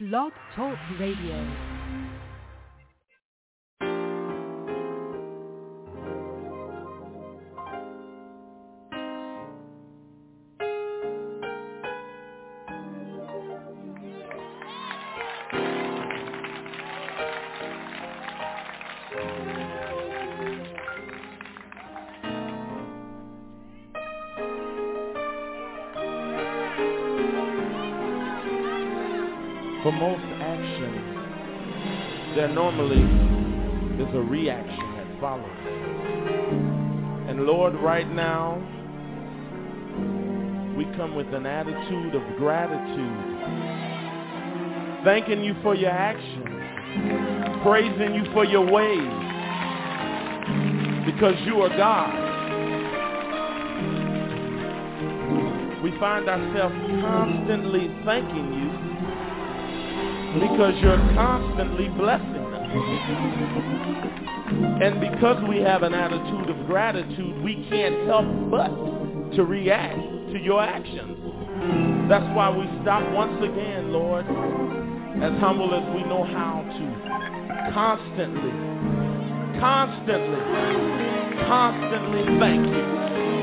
Blog Talk Radio. Right now, we come with an attitude of gratitude, thanking you for your actions, praising you for your ways, because you are God. We find ourselves constantly thanking you because you're constantly blessing us. And because we have an attitude of gratitude, we can't help but to react to your actions. That's why we stop once again, Lord, as humble as we know how to, constantly, constantly, constantly thank you.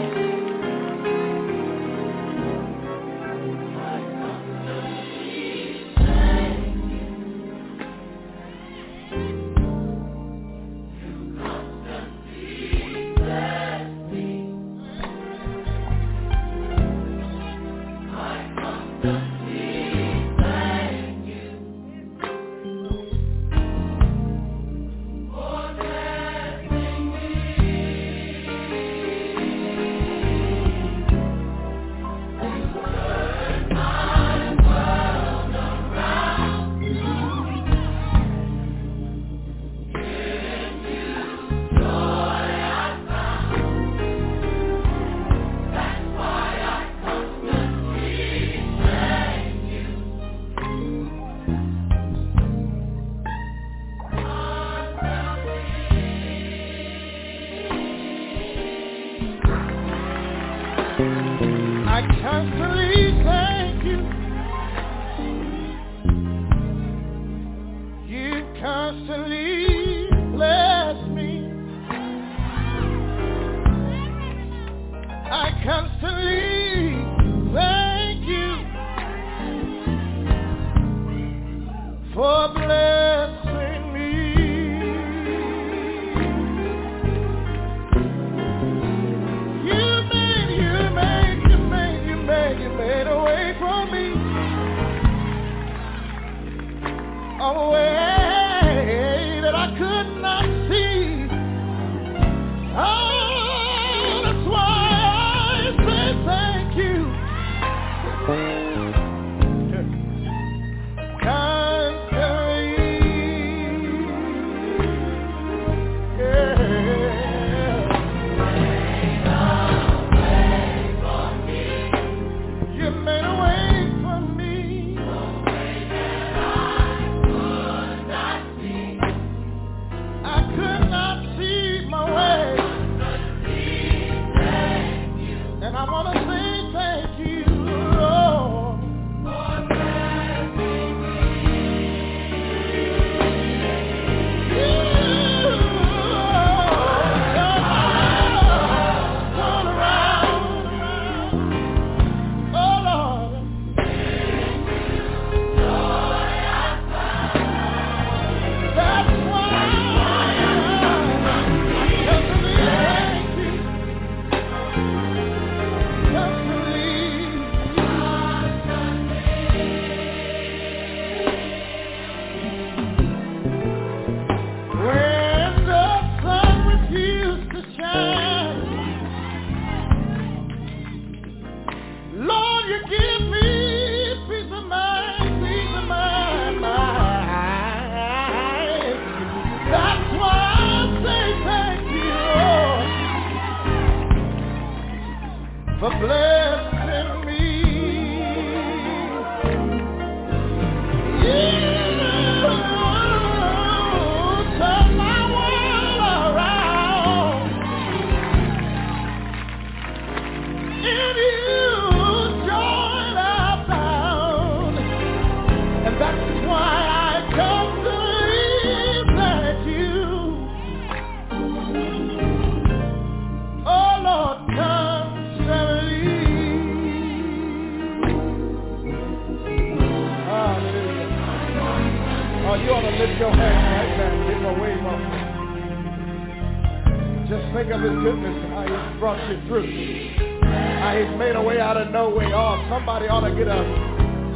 Somebody ought to get a,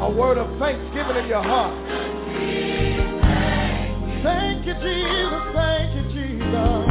a word of thanksgiving in your heart. Thank you, Jesus. Thank you, Jesus.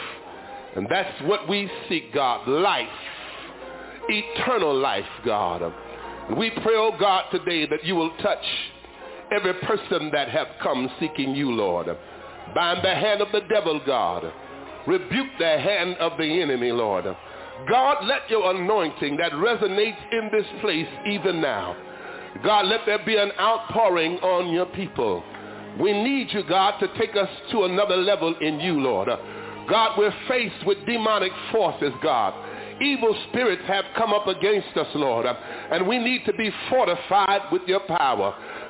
And that's what we seek, God, life eternal life, God. We pray, oh God, today that you will touch every person that have come seeking you, Lord. Bind the hand of the devil, God. Rebuke the hand of the enemy, Lord. God, let your anointing that resonates in this place even now. God, let there be an outpouring on your people. We need you, God, to take us to another level in you, Lord. God, we're faced with demonic forces, God evil spirits have come up against us, Lord, and we need to be fortified with your power.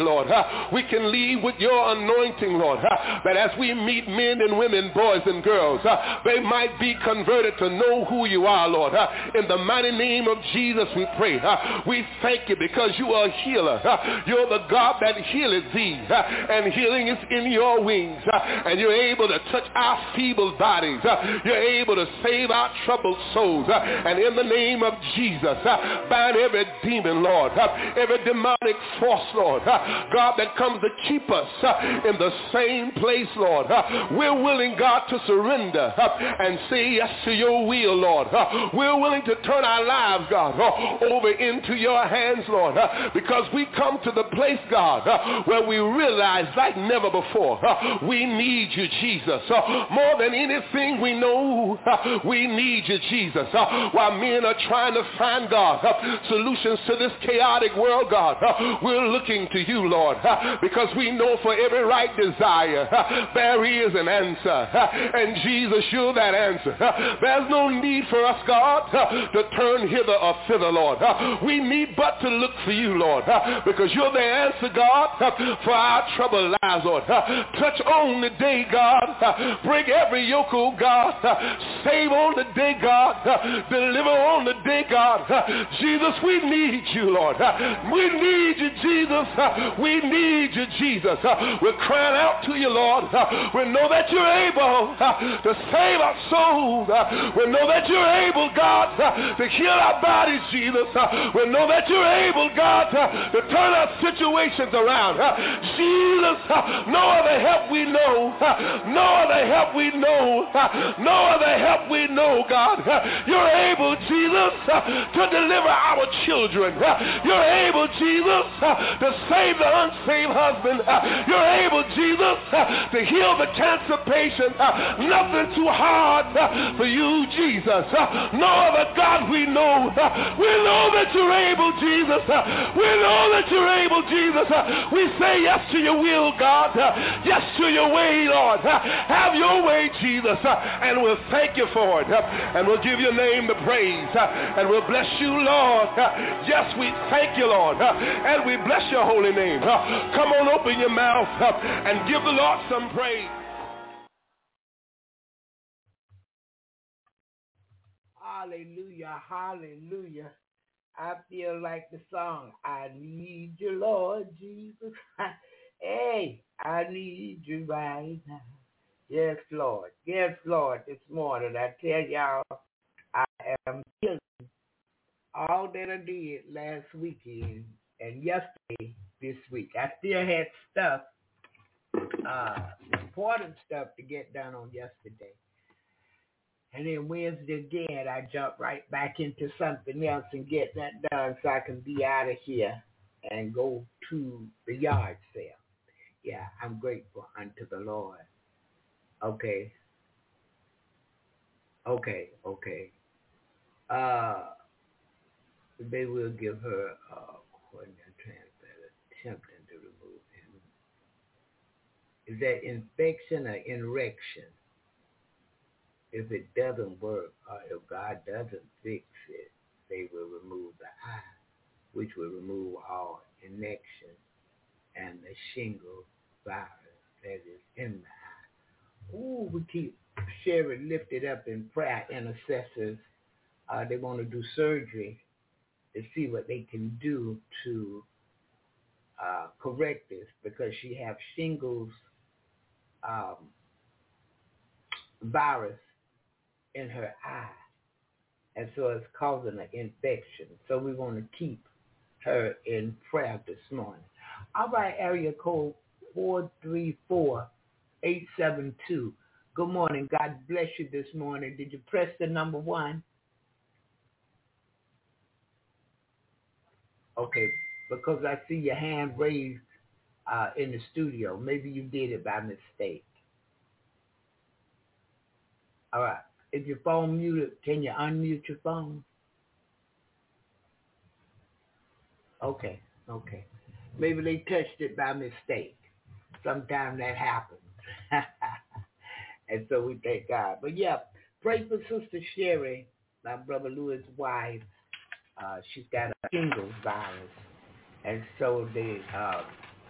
Lord, we can leave with your anointing, Lord, that as we meet men and women, boys and girls, they might be converted to know who you are, Lord. In the mighty name of Jesus, we pray. We thank you because you are a healer. You're the God that healeth thee, and healing is in your wings, and you're able to touch our feeble bodies. You're able to save our troubled souls. And in the name of Jesus, bind every demon, Lord, every demonic force, Lord, God, that comes to keep us uh, in the same place, Lord. Uh, we're willing, God, to surrender uh, and say yes to your will, Lord. We're willing to turn our lives, God, over into your hands, Lord, because we come to the place, God, where we realize like never before, we need you, Jesus. More than anything we know, we need you, Jesus. While men are trying to find, God, solutions to this chaotic world, God, we're looking to you, Lord, because we know for every right desire, there is an answer. And Jesus, you're that answer. There's no need for us, God, to turn hither or thither, Lord. We need but to look for you, Lord, because you're the answer, God, for our troubled lives, Lord. Touch on the day, God. Break every yoke, oh God. Save on the day, God. Deliver on the day, God. Jesus, we need you, Lord. We need you, Jesus. We need you, Jesus. Uh, we're crying out to you, Lord. Uh, we know that you're able uh, to save our souls. We know that you're able, God, to heal our bodies, Jesus. We know that you're able, God, to turn our situations around. Jesus, no other help we know. No other help we know. No other help we know, God. You're able, Jesus, to deliver our children. You're able, Jesus, to save the unsaved husband. Uh, you're able, Jesus, uh, to heal the cancer patient. Uh, nothing too hard for you, Jesus. No other God we know. We know that you're able, Jesus. We know that you're able, Jesus. We say yes to your will, God. Yes to your way, Lord. Have your way, Jesus. And we'll thank you for it. And we'll give your name the praise. And we'll bless you, Lord. Yes, we thank you, Lord. And we bless your holy name. Come on, open your mouth up and give the Lord some praise. Hallelujah, hallelujah. I feel like the song, I need you, Lord Jesus. hey, I need you right now. Yes, Lord. Yes, Lord, this morning. I tell y'all, I am feeling all that I did last weekend and yesterday this week. I still had stuff, uh, important stuff to get done on yesterday. And then Wednesday again, I jump right back into something else and get that done so I can be out of here and go to the yard sale. Yeah, I'm grateful unto the Lord. Okay. Okay, okay. Uh, they will give her a coordinator translator attempting to remove him. Is that infection or erection? If it doesn't work or if God doesn't fix it, they will remove the eye, which will remove all infection and the shingle virus that is in the eye. Ooh, we keep Sherry lifted up in prayer intercessors. Uh, they want to do surgery to see what they can do to uh, correct this because she has shingles um, virus in her eye. And so it's causing an infection. So we want to keep her in prayer this morning. All right, area code 434-872. Good morning. God bless you this morning. Did you press the number one? Okay, because I see your hand raised uh, in the studio. Maybe you did it by mistake. All right. If your phone muted, can you unmute your phone? Okay, okay. Maybe they touched it by mistake. sometimes that happens. and so we thank God. But yeah, pray for Sister Sherry, my brother Louis' wife. Uh, she's got a shingles virus. And so they, uh,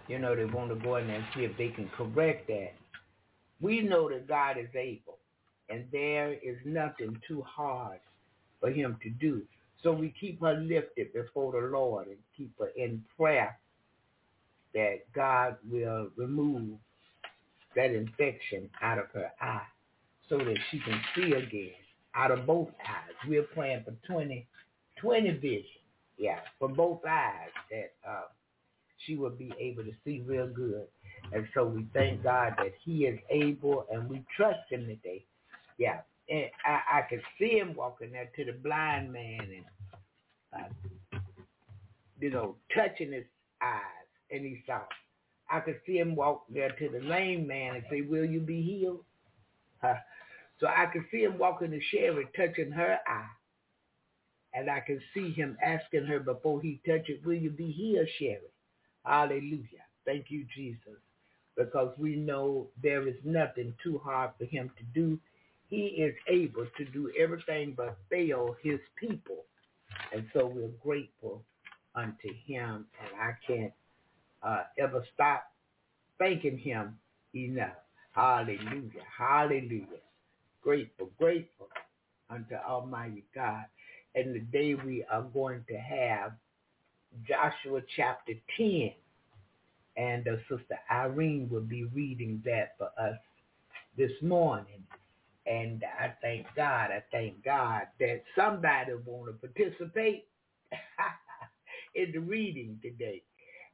you know, they want to go in there and see if they can correct that. We know that God is able, and there is nothing too hard for him to do. So we keep her lifted before the Lord and keep her in prayer that God will remove that infection out of her eye so that she can see again out of both eyes. We're praying for 20, 20 vision, yeah, for both eyes that uh, she will be able to see real good. And so we thank God that he is able and we trust him today. Yeah. And I, I could see him walking there to the blind man and, uh, you know, touching his eyes and he saw. I could see him walk there to the lame man and say, will you be healed? Huh. So I could see him walking to Sherry, touching her eye. And I can see him asking her before he touch it, will you be healed, Sherry? Hallelujah. Thank you, Jesus. Because we know there is nothing too hard for him to do. He is able to do everything but fail his people. And so we're grateful unto him. And I can't uh, ever stop thanking him enough. Hallelujah. Hallelujah. Grateful, grateful unto Almighty God. And the day we are going to have Joshua chapter 10. And uh, Sister Irene will be reading that for us this morning. And I thank God, I thank God that somebody want to participate in the reading today.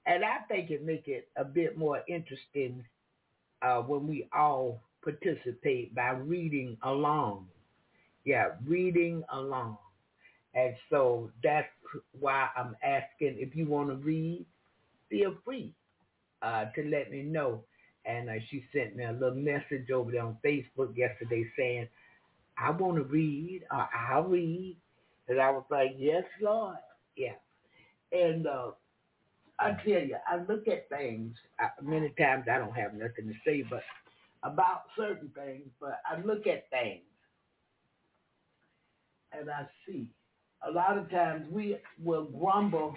And I think it make it a bit more interesting uh, when we all participate by reading along. Yeah, reading along. And so that's why I'm asking if you want to read, feel free uh, to let me know. And uh, she sent me a little message over there on Facebook yesterday saying, I want to read, or I'll read. And I was like, yes, Lord. Yeah. And uh, I tell you, I look at things, I, many times I don't have nothing to say but about certain things, but I look at things and I see a lot of times we will grumble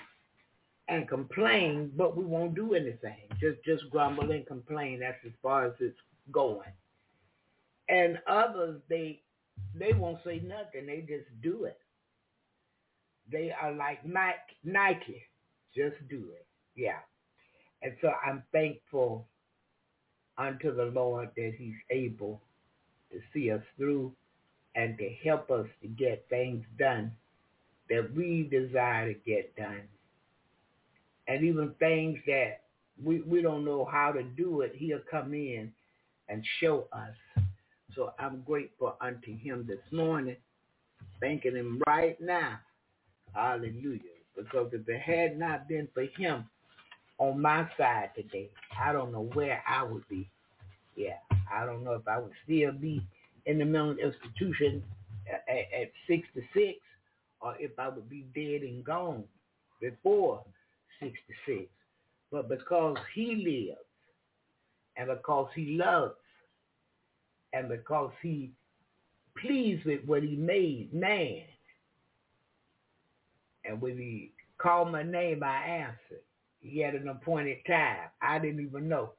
and complain, but we won't do anything. Just just grumble and complain. That's as far as it's going. And others, they they won't say nothing. They just do it. They are like Nike. Just do it. Yeah. And so I'm thankful unto the Lord that he's able to see us through and to help us to get things done that we desire to get done. And even things that we, we don't know how to do it, he'll come in and show us. So I'm grateful unto him this morning, thanking him right now. Hallelujah. Because if it had not been for him on my side today, I don't know where I would be. Yeah, I don't know if I would still be in the mental institution at, at 66 or if I would be dead and gone before 66. But because he lives and because he loves and because he pleased with what he made, man, and when he called my name, I answered. He had an appointed time. I didn't even know.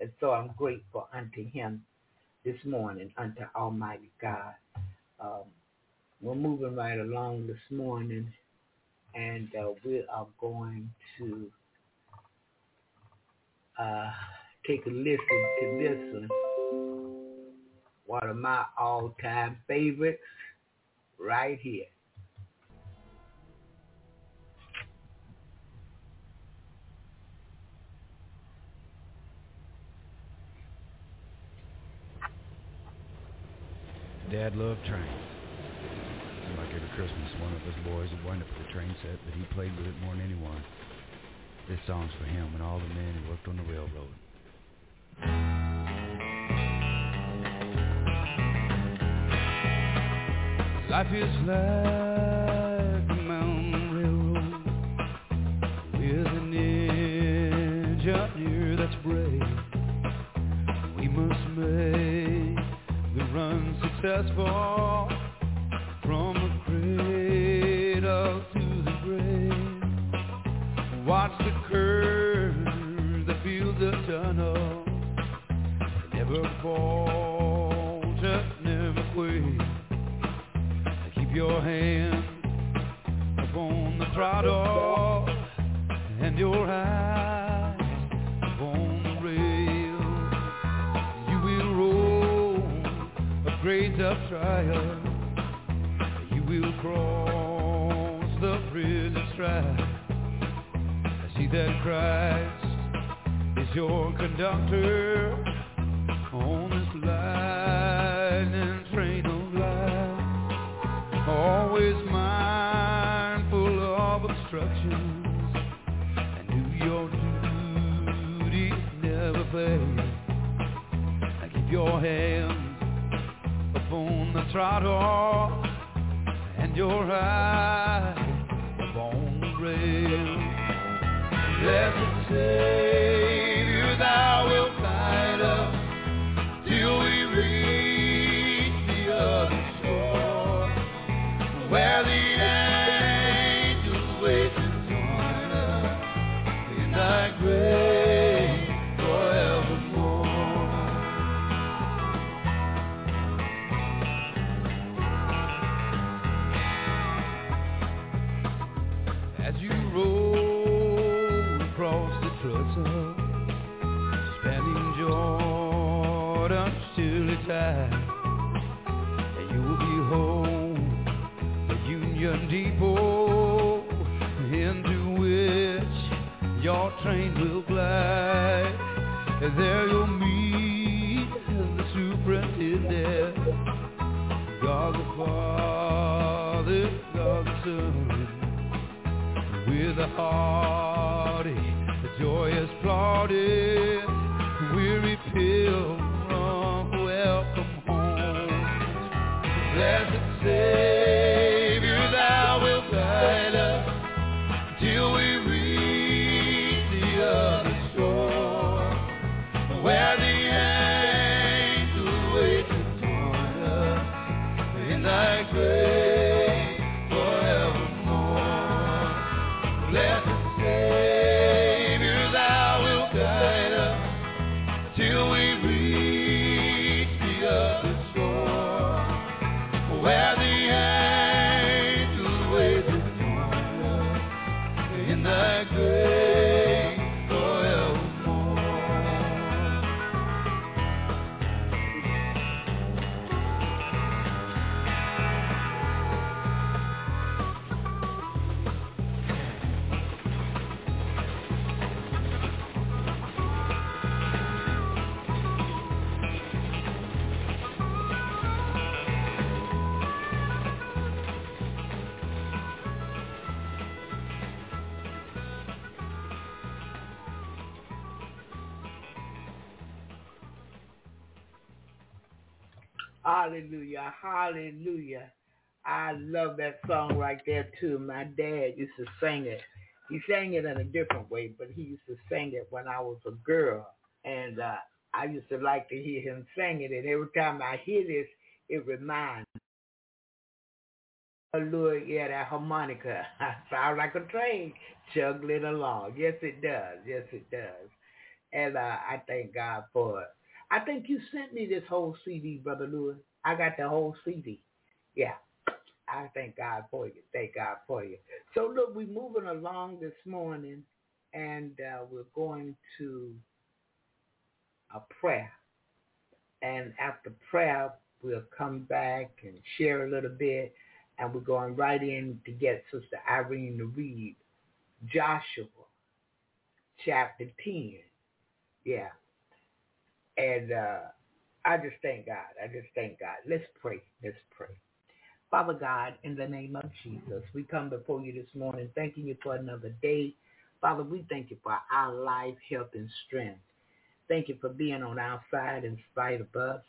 And so I'm grateful unto him this morning, unto Almighty God. Um, we're moving right along this morning, and uh, we are going to uh, take a listen to this one, one of my all-time favorites, right here. Dad loved trains Christmas, one of his boys had wind up with a train set, but he played with it more than anyone. This song's for him and all the men who worked on the railroad. Life is like a mountain railroad with an engineer that's brave. We must make the run successful. Falter, never quit. Keep your hand upon the throttle and your eyes upon the rail. You will roll a great up trial. You will cross the bridge of strife. I see that Christ is your conductor your hands upon the throttle and your eyes upon the rail. Blessed Savior, and you will be home. the Union Depot into which your train will glide. And there you'll meet the superintendent, God the Father, God the Son with a hearty, joyous plaudit, song right there too. My dad used to sing it. He sang it in a different way, but he used to sing it when I was a girl. And uh, I used to like to hear him sing it. And every time I hear this, it reminds me. Hallelujah, yeah, that harmonica. Sound like a train juggling along. Yes, it does. Yes, it does. And uh, I thank God for it. I think you sent me this whole CD, Brother Lewis. I got the whole CD. Yeah. I thank God for you. Thank God for you. So look, we're moving along this morning, and uh, we're going to a prayer. And after prayer, we'll come back and share a little bit, and we're going right in to get Sister Irene to read Joshua chapter 10. Yeah. And uh, I just thank God. I just thank God. Let's pray. Let's pray. Father God, in the name of Jesus, we come before you this morning thanking you for another day. Father, we thank you for our life, health, and strength. Thank you for being on our side in spite of us.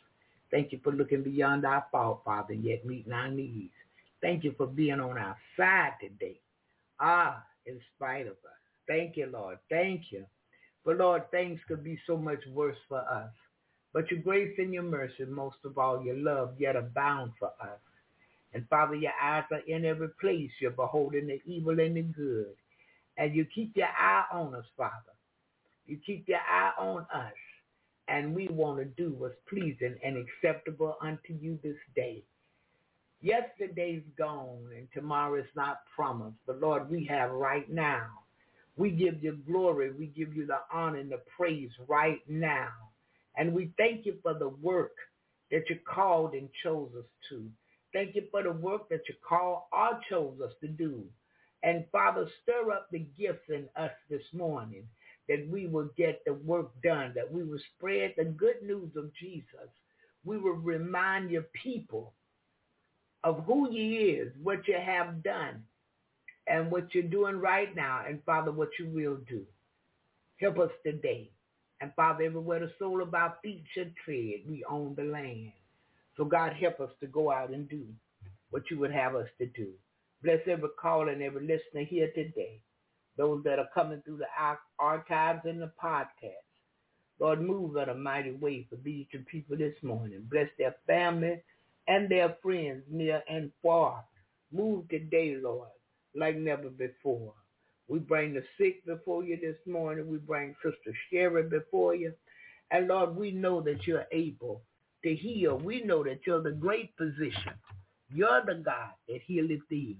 Thank you for looking beyond our fault, Father, yet meeting our needs. Thank you for being on our side today. Ah, in spite of us. Thank you, Lord. Thank you. But Lord, things could be so much worse for us. But your grace and your mercy, most of all your love, yet abound for us. And Father, your eyes are in every place. You're beholding the evil and the good. And you keep your eye on us, Father. You keep your eye on us. And we want to do what's pleasing and acceptable unto you this day. Yesterday's gone and tomorrow is not promised. But Lord, we have right now. We give you glory. We give you the honor and the praise right now. And we thank you for the work that you called and chose us to. Thank you for the work that you called or chose us to do. And Father, stir up the gifts in us this morning that we will get the work done, that we will spread the good news of Jesus. We will remind your people of who you is, what you have done, and what you're doing right now, and Father, what you will do. Help us today. And Father, everywhere the sole of our feet should tread, we own the land. So God, help us to go out and do what you would have us to do. Bless every caller and every listener here today. Those that are coming through the archives and the podcast. Lord, move in a mighty way for these two people this morning. Bless their family and their friends near and far. Move today, Lord, like never before. We bring the sick before you this morning. We bring Sister Sherry before you. And Lord, we know that you're able to heal. We know that you're the great physician. You're the God that healeth thee.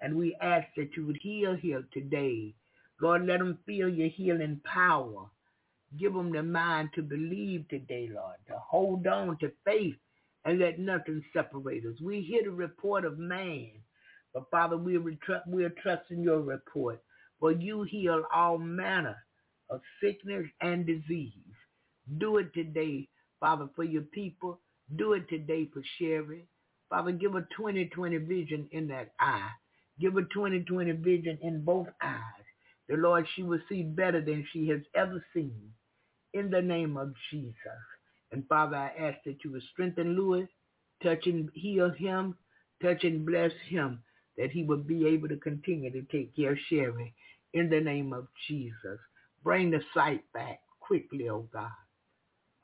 And we ask that you would heal here today. Lord, let them feel your healing power. Give them the mind to believe today, Lord, to hold on to faith and let nothing separate us. We hear the report of man, but Father, we're, retru- we're trusting your report. For you heal all manner of sickness and disease. Do it today, Father, for your people. Do it today for Sherry. Father, give her 2020 vision in that eye. Give her 2020 vision in both eyes. The Lord, she will see better than she has ever seen. In the name of Jesus. And Father, I ask that you would strengthen Lewis, touch and heal him, touch and bless him, that he would be able to continue to take care of Sherry in the name of Jesus. Bring the sight back quickly, oh God.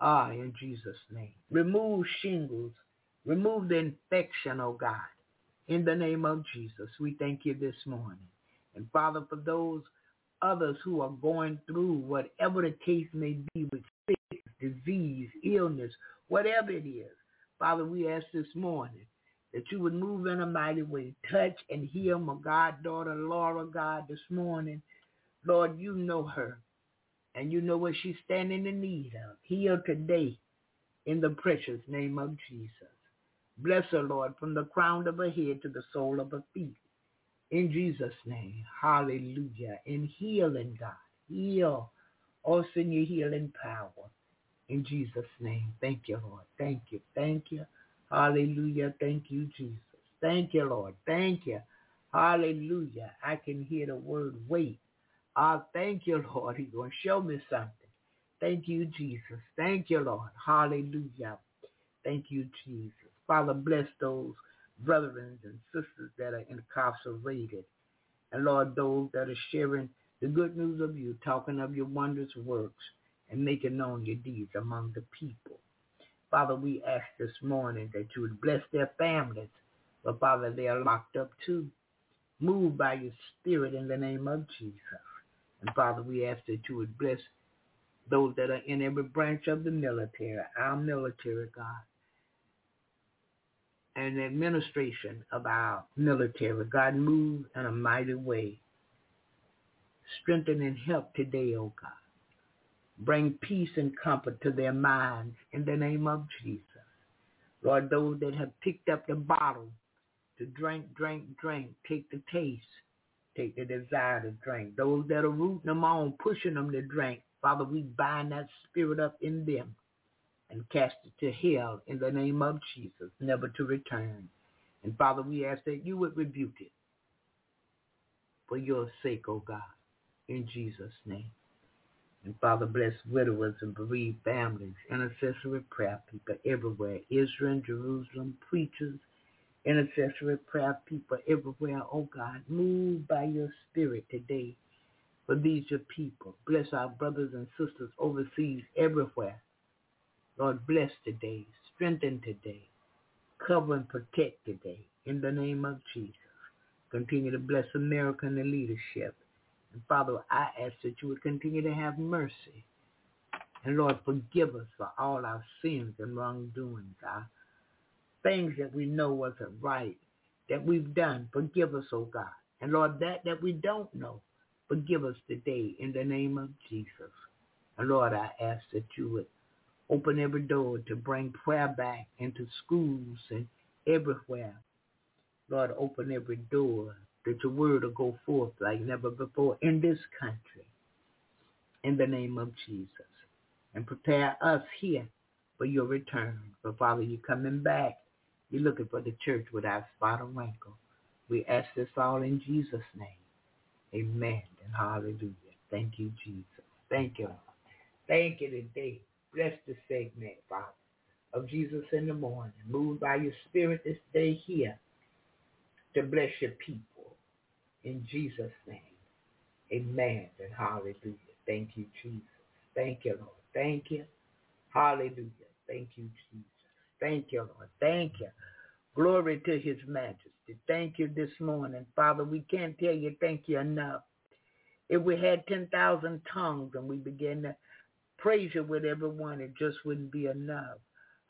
Ah, in Jesus' name. Remove shingles. Remove the infection, oh God. In the name of Jesus, we thank you this morning. And Father, for those others who are going through whatever the case may be with sickness, disease, illness, whatever it is, Father, we ask this morning that you would move in a mighty way. Touch and heal my goddaughter Laura, God, this morning. Lord, you know her, and you know what she's standing in need of. Heal today in the precious name of Jesus. Bless her, Lord, from the crown of her head to the sole of her feet. In Jesus' name, hallelujah. In healing, God, heal. Also in your healing power. In Jesus' name, thank you, Lord. Thank you, thank you. Hallelujah. Thank you, Jesus. Thank you, Lord. Thank you. Hallelujah. I can hear the word wait. I thank you, Lord. He's going to show me something. Thank you, Jesus. Thank you, Lord. Hallelujah. Thank you, Jesus. Father, bless those brethren and sisters that are incarcerated. And Lord, those that are sharing the good news of you, talking of your wondrous works and making known your deeds among the people. Father, we ask this morning that you would bless their families. But Father, they are locked up too. Move by your spirit in the name of Jesus. And Father, we ask that you would bless those that are in every branch of the military, our military, God, and the administration of our military. God, move in a mighty way. Strengthen and help today, oh God. Bring peace and comfort to their minds in the name of Jesus. Lord, those that have picked up the bottle to drink, drink, drink, take the taste, take the desire to drink. Those that are rooting them on, pushing them to drink, Father, we bind that spirit up in them and cast it to hell in the name of Jesus, never to return. And Father, we ask that you would rebuke it for your sake, O oh God, in Jesus' name. And Father, bless widowers and bereaved families, intercessory prayer people everywhere, Israel, Jerusalem, preachers, intercessory prayer people everywhere. Oh God, move by your spirit today for these your people. Bless our brothers and sisters overseas everywhere Lord, bless today, strengthen today, cover and protect today in the name of Jesus. Continue to bless America and the leadership. And Father, I ask that you would continue to have mercy. And Lord, forgive us for all our sins and wrongdoings, our things that we know wasn't right, that we've done. Forgive us, oh God. And Lord, that that we don't know, forgive us today in the name of Jesus. And Lord, I ask that you would open every door to bring prayer back into schools and everywhere. Lord, open every door that your word will go forth like never before in this country. In the name of Jesus. And prepare us here for your return. For Father, you're coming back. You're looking for the church without spot or wrinkle. We ask this all in Jesus' name. Amen and hallelujah. Thank you, Jesus. Thank you. Thank you today. Bless the segment, Father, of Jesus in the morning. Moved by your spirit this day here to bless your people. In Jesus' name. Amen and hallelujah. Thank you, Jesus. Thank you, Lord. Thank you. Hallelujah. Thank you, Jesus. Thank you, Lord. Thank you. Glory to his majesty. Thank you this morning. Father, we can't tell you thank you enough. If we had 10,000 tongues and we began to praise you with everyone, it just wouldn't be enough.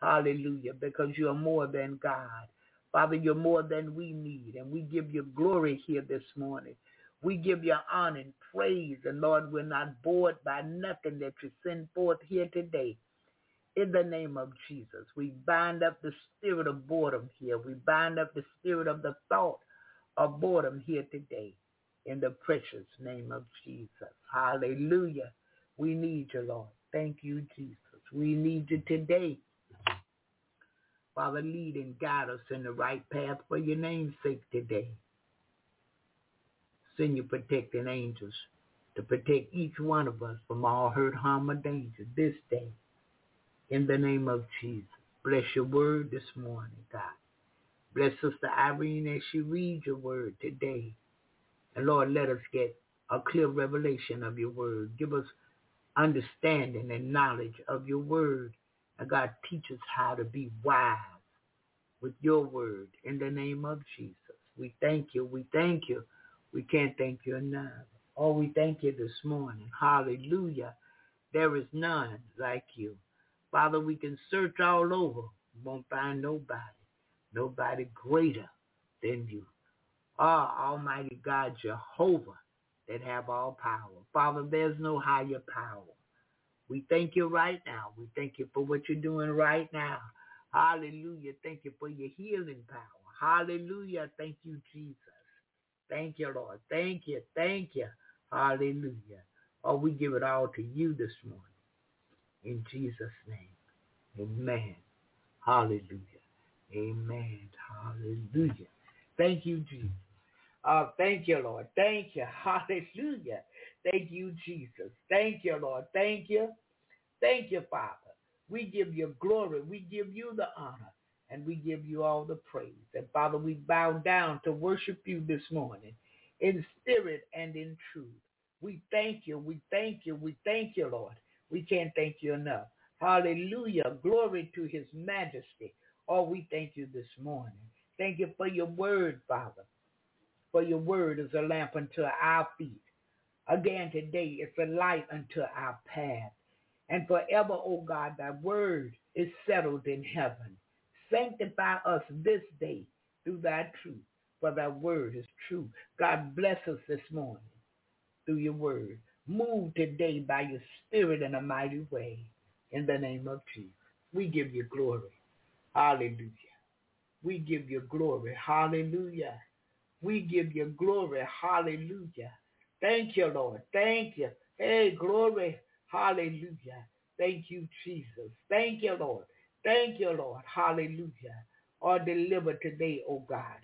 Hallelujah. Because you are more than God. Father, you're more than we need. And we give you glory here this morning. We give you honor and praise. And Lord, we're not bored by nothing that you send forth here today. In the name of Jesus, we bind up the spirit of boredom here. We bind up the spirit of the thought of boredom here today. In the precious name of Jesus. Hallelujah. We need you, Lord. Thank you, Jesus. We need you today. Father, lead and guide us in the right path for your name's sake today. Send your protecting angels to protect each one of us from all hurt, harm, or danger this day. In the name of Jesus. Bless your word this morning, God. Bless Sister Irene as she reads your word today. And Lord, let us get a clear revelation of your word. Give us understanding and knowledge of your word. And God, teach us how to be wise with your word in the name of Jesus. We thank you. We thank you. We can't thank you enough. Oh, we thank you this morning. Hallelujah. There is none like you. Father, we can search all over. We won't find nobody. Nobody greater than you. Ah, Almighty God, Jehovah, that have all power. Father, there's no higher power. We thank you right now. We thank you for what you're doing right now. Hallelujah. Thank you for your healing power. Hallelujah. Thank you, Jesus. Thank you, Lord. Thank you. Thank you. Hallelujah. Oh, we give it all to you this morning. In Jesus' name. Amen. Hallelujah. Amen. Hallelujah. Thank you, Jesus. Uh, thank you, Lord. Thank you. Hallelujah. Thank you, Jesus. Thank you, Lord. Thank you. Thank you, Father. We give you glory. We give you the honor. And we give you all the praise. And Father, we bow down to worship you this morning in spirit and in truth. We thank you. We thank you. We thank you, Lord. We can't thank you enough. Hallelujah. Glory to his majesty. Oh, we thank you this morning. Thank you for your word, Father. For your word is a lamp unto our feet. Again today, it's a light unto our path. And forever, O oh God, thy word is settled in heaven. Sanctify us this day through thy truth, for thy word is true. God bless us this morning through your word. Move today by your spirit in a mighty way. In the name of Jesus. We give you glory. Hallelujah. We give you glory. Hallelujah. We give you glory. Hallelujah. Thank you, Lord. Thank you. Hey, glory. Hallelujah. Thank you, Jesus. Thank you, Lord. Thank you, Lord. Hallelujah. Or deliver today, oh God.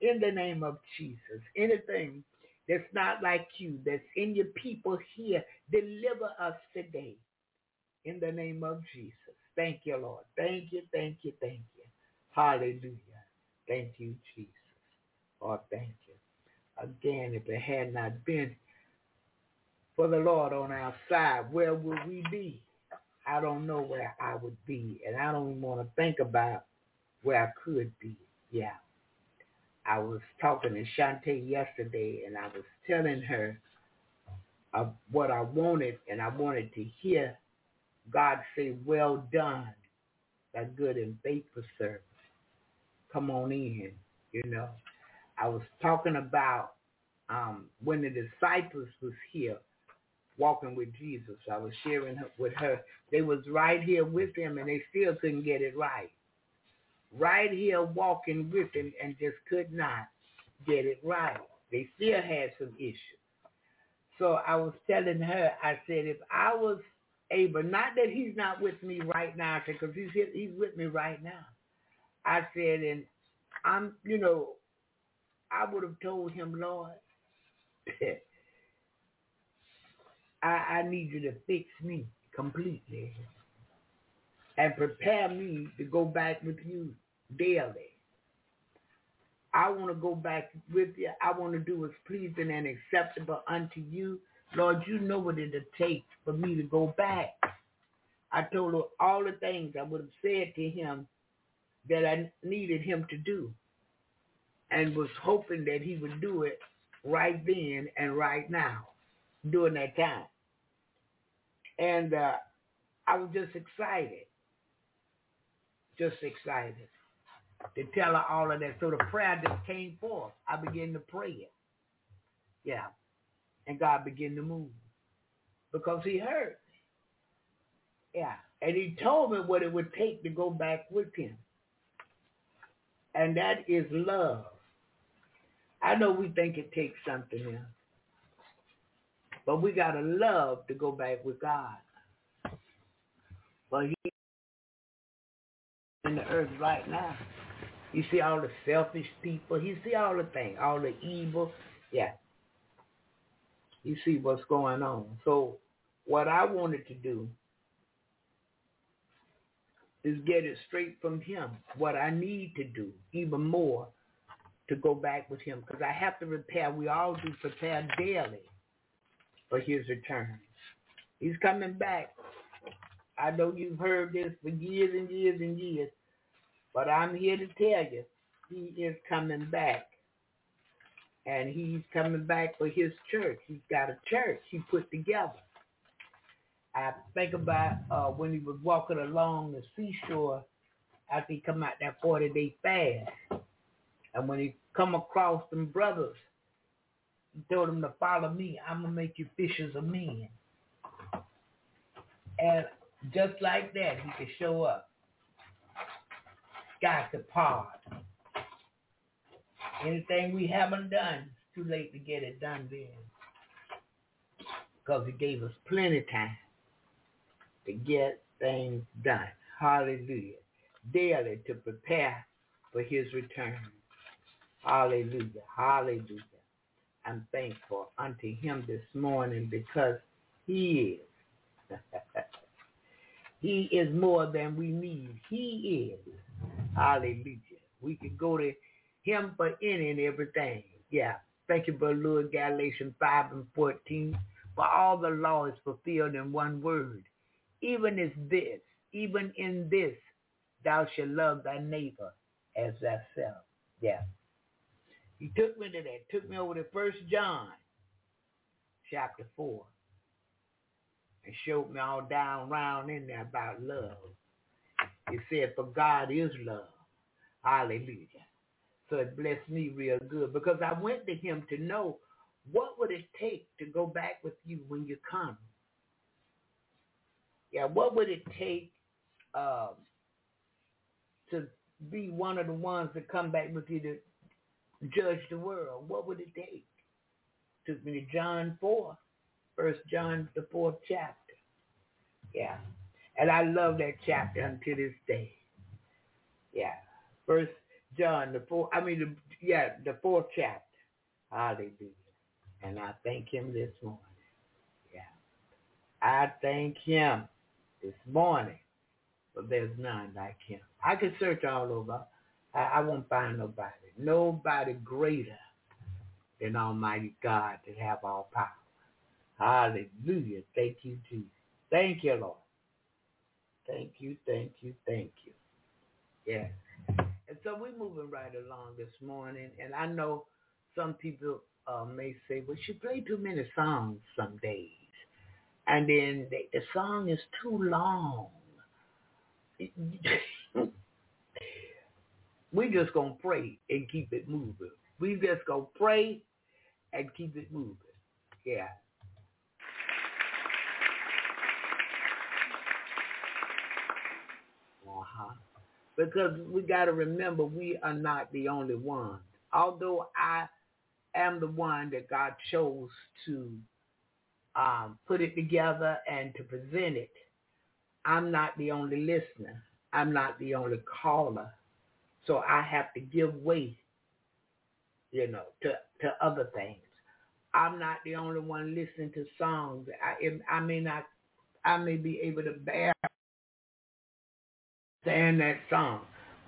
In the name of Jesus. Anything that's not like you, that's in your people here, deliver us today. In the name of Jesus. Thank you, Lord. Thank you, thank you, thank you. Hallelujah. Thank you, Jesus. Oh, thank you. Again, if it had not been for the Lord on our side, where would we be? I don't know where I would be, and I don't even want to think about where I could be. Yeah. I was talking to Shantae yesterday, and I was telling her of what I wanted, and I wanted to hear God say, well done, that good and faithful servant. Come on in, you know. I was talking about um, when the disciples was here walking with Jesus. I was sharing with her. They was right here with him, and they still couldn't get it right. Right here walking with him, and just could not get it right. They still had some issues. So I was telling her, I said, if I was able, not that he's not with me right now, because he's he's with me right now. I said, and I'm, you know, I would have told him, Lord, I, I need you to fix me completely and prepare me to go back with you daily. I want to go back with you. I want to do what's pleasing and acceptable unto you. Lord, you know what it'll take for me to go back. I told her all the things I would have said to him that I needed him to do and was hoping that he would do it right then and right now during that time. And uh, I was just excited, just excited to tell her all of that. So the prayer just came forth. I began to pray it. Yeah. And God began to move because he heard me. Yeah. And he told me what it would take to go back with him. And that is love. I know we think it takes something else. But we got to love to go back with God. But he in the earth right now. You see all the selfish people. You see all the things, all the evil. Yeah. You see what's going on. So what I wanted to do is get it straight from him, what I need to do, even more, to go back with him. Because I have to prepare. We all do prepare daily for his return. He's coming back. I know you've heard this for years and years and years, but I'm here to tell you, he is coming back. And he's coming back for his church. He's got a church he put together. I think about uh, when he was walking along the seashore after he come out that 40-day fast. And when he come across them brothers, he told them to follow me. I'm going to make you fishers of men. And just like that, he could show up. Got to part. Anything we haven't done, it's too late to get it done then. Because he gave us plenty of time to get things done. Hallelujah. Daily to prepare for his return. Hallelujah. Hallelujah. I'm thankful unto him this morning because he is. he is more than we need. He is. Hallelujah. We can go to him for any and everything. Yeah. Thank you, Brother Lord, Galatians 5 and 14. For all the law is fulfilled in one word. Even as this, even in this, thou shalt love thy neighbor as thyself. Yeah. He took me to that, took me over to First John chapter 4 and showed me all down round in there about love. He said, for God is love. Hallelujah. So it blessed me real good because I went to him to know what would it take to go back with you when you come? Yeah, what would it take um, to be one of the ones to come back with you to judge the world? What would it take? Took me to John 4, First John, the fourth chapter. Yeah. And I love that chapter until this day. Yeah. First John, the fourth, I mean, the, yeah, the fourth chapter. Hallelujah. And I thank him this morning. Yeah. I thank him this morning, but there's none like him. I can search all over. I, I won't find nobody. Nobody greater than Almighty God that have all power. Hallelujah. Thank you, Jesus. Thank you, Lord. Thank you, thank you, thank you. Yeah. And so we're moving right along this morning. And I know some people uh, may say, well, she played too many songs some days. And then the, the song is too long. we just going to pray and keep it moving. We just going to pray and keep it moving. Yeah. Because we got to remember we are not the only ones. Although I am the one that God chose to um, put it together and to present it, I'm not the only listener. I'm not the only caller. So I have to give way, you know, to, to other things. I'm not the only one listening to songs. I, I may not, I may be able to bear saying that song,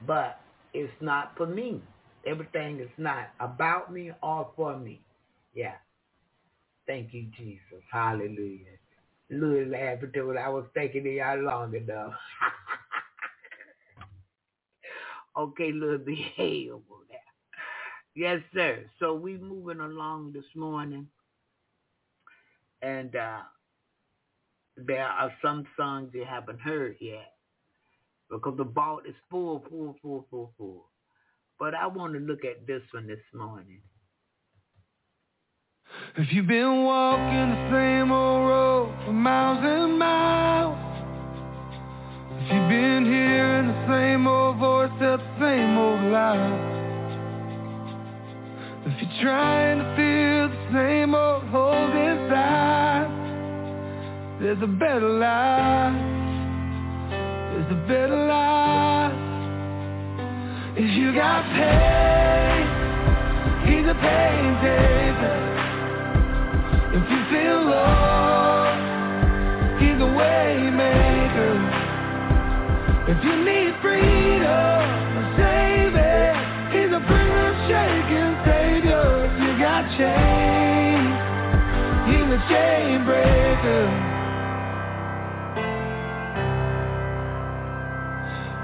but it's not for me. Everything is not about me or for me. Yeah. Thank you, Jesus. Hallelujah. Louis laughing to it. I was thinking of y'all long enough. okay, Louis, behave there. Yes, sir. So we moving along this morning. And uh, there are some songs you haven't heard yet because the vault is full, full, full, full, full. But I want to look at this one this morning. If you've been walking the same old road for miles and miles, if you've been hearing the same old voice at the same old lie, if you're trying to feel the same old holes inside, there's a better life. There's a better life. If you got pain, he's a pain taker. If you feel lost, he's a way maker. If you need freedom, save it. He's a prison shaking savior. If you got chains, he's a chain breaker.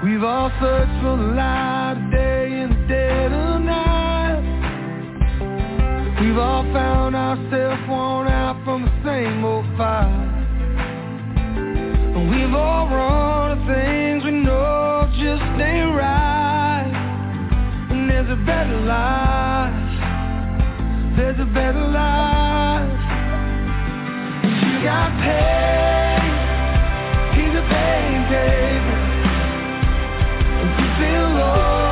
We've all searched for the light of day in the dead of night. We've all found ourselves worn out from the same old fight. We've all run to things we know just ain't right. And there's a better life. There's a better life. You got pain, he's a pain taker. Feel lost,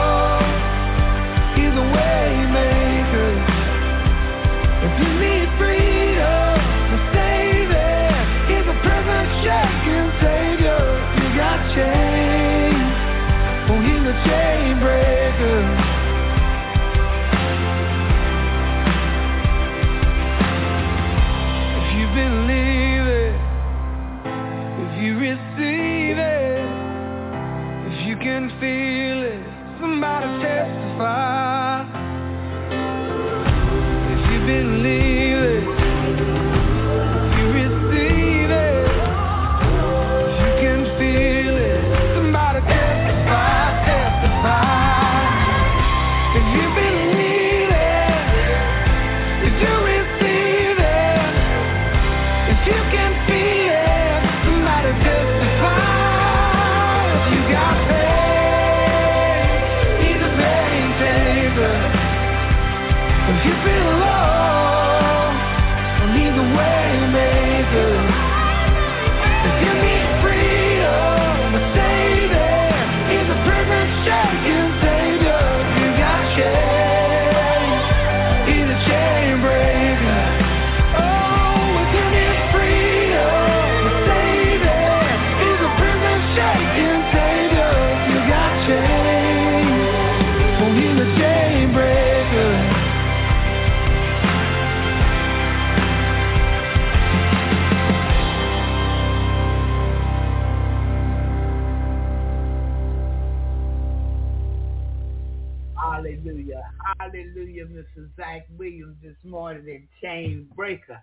Hallelujah, Mr. Zach Williams this morning in Chain Breaker.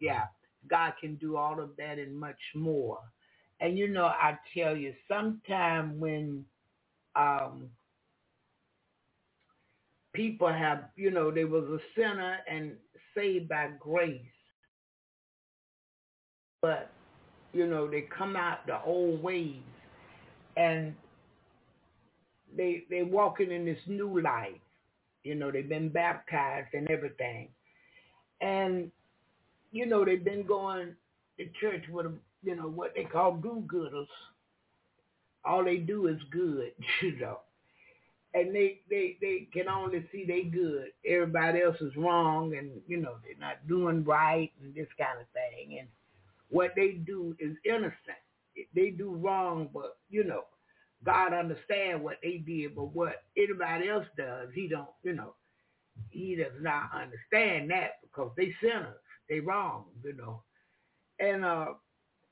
Yeah, God can do all of that and much more. And you know, I tell you, sometime when um, people have, you know, they was a sinner and saved by grace, but you know, they come out the old ways and they they walking in this new life. You know, they've been baptized and everything. And, you know, they've been going to church with, you know, what they call do-gooders. All they do is good, you know. And they, they, they can only see they good. Everybody else is wrong and, you know, they're not doing right and this kind of thing. And what they do is innocent. They do wrong, but, you know, God understand what they did, but what anybody else does, he don't, you know, he does not understand that because they sinners. They wrong, you know. And uh,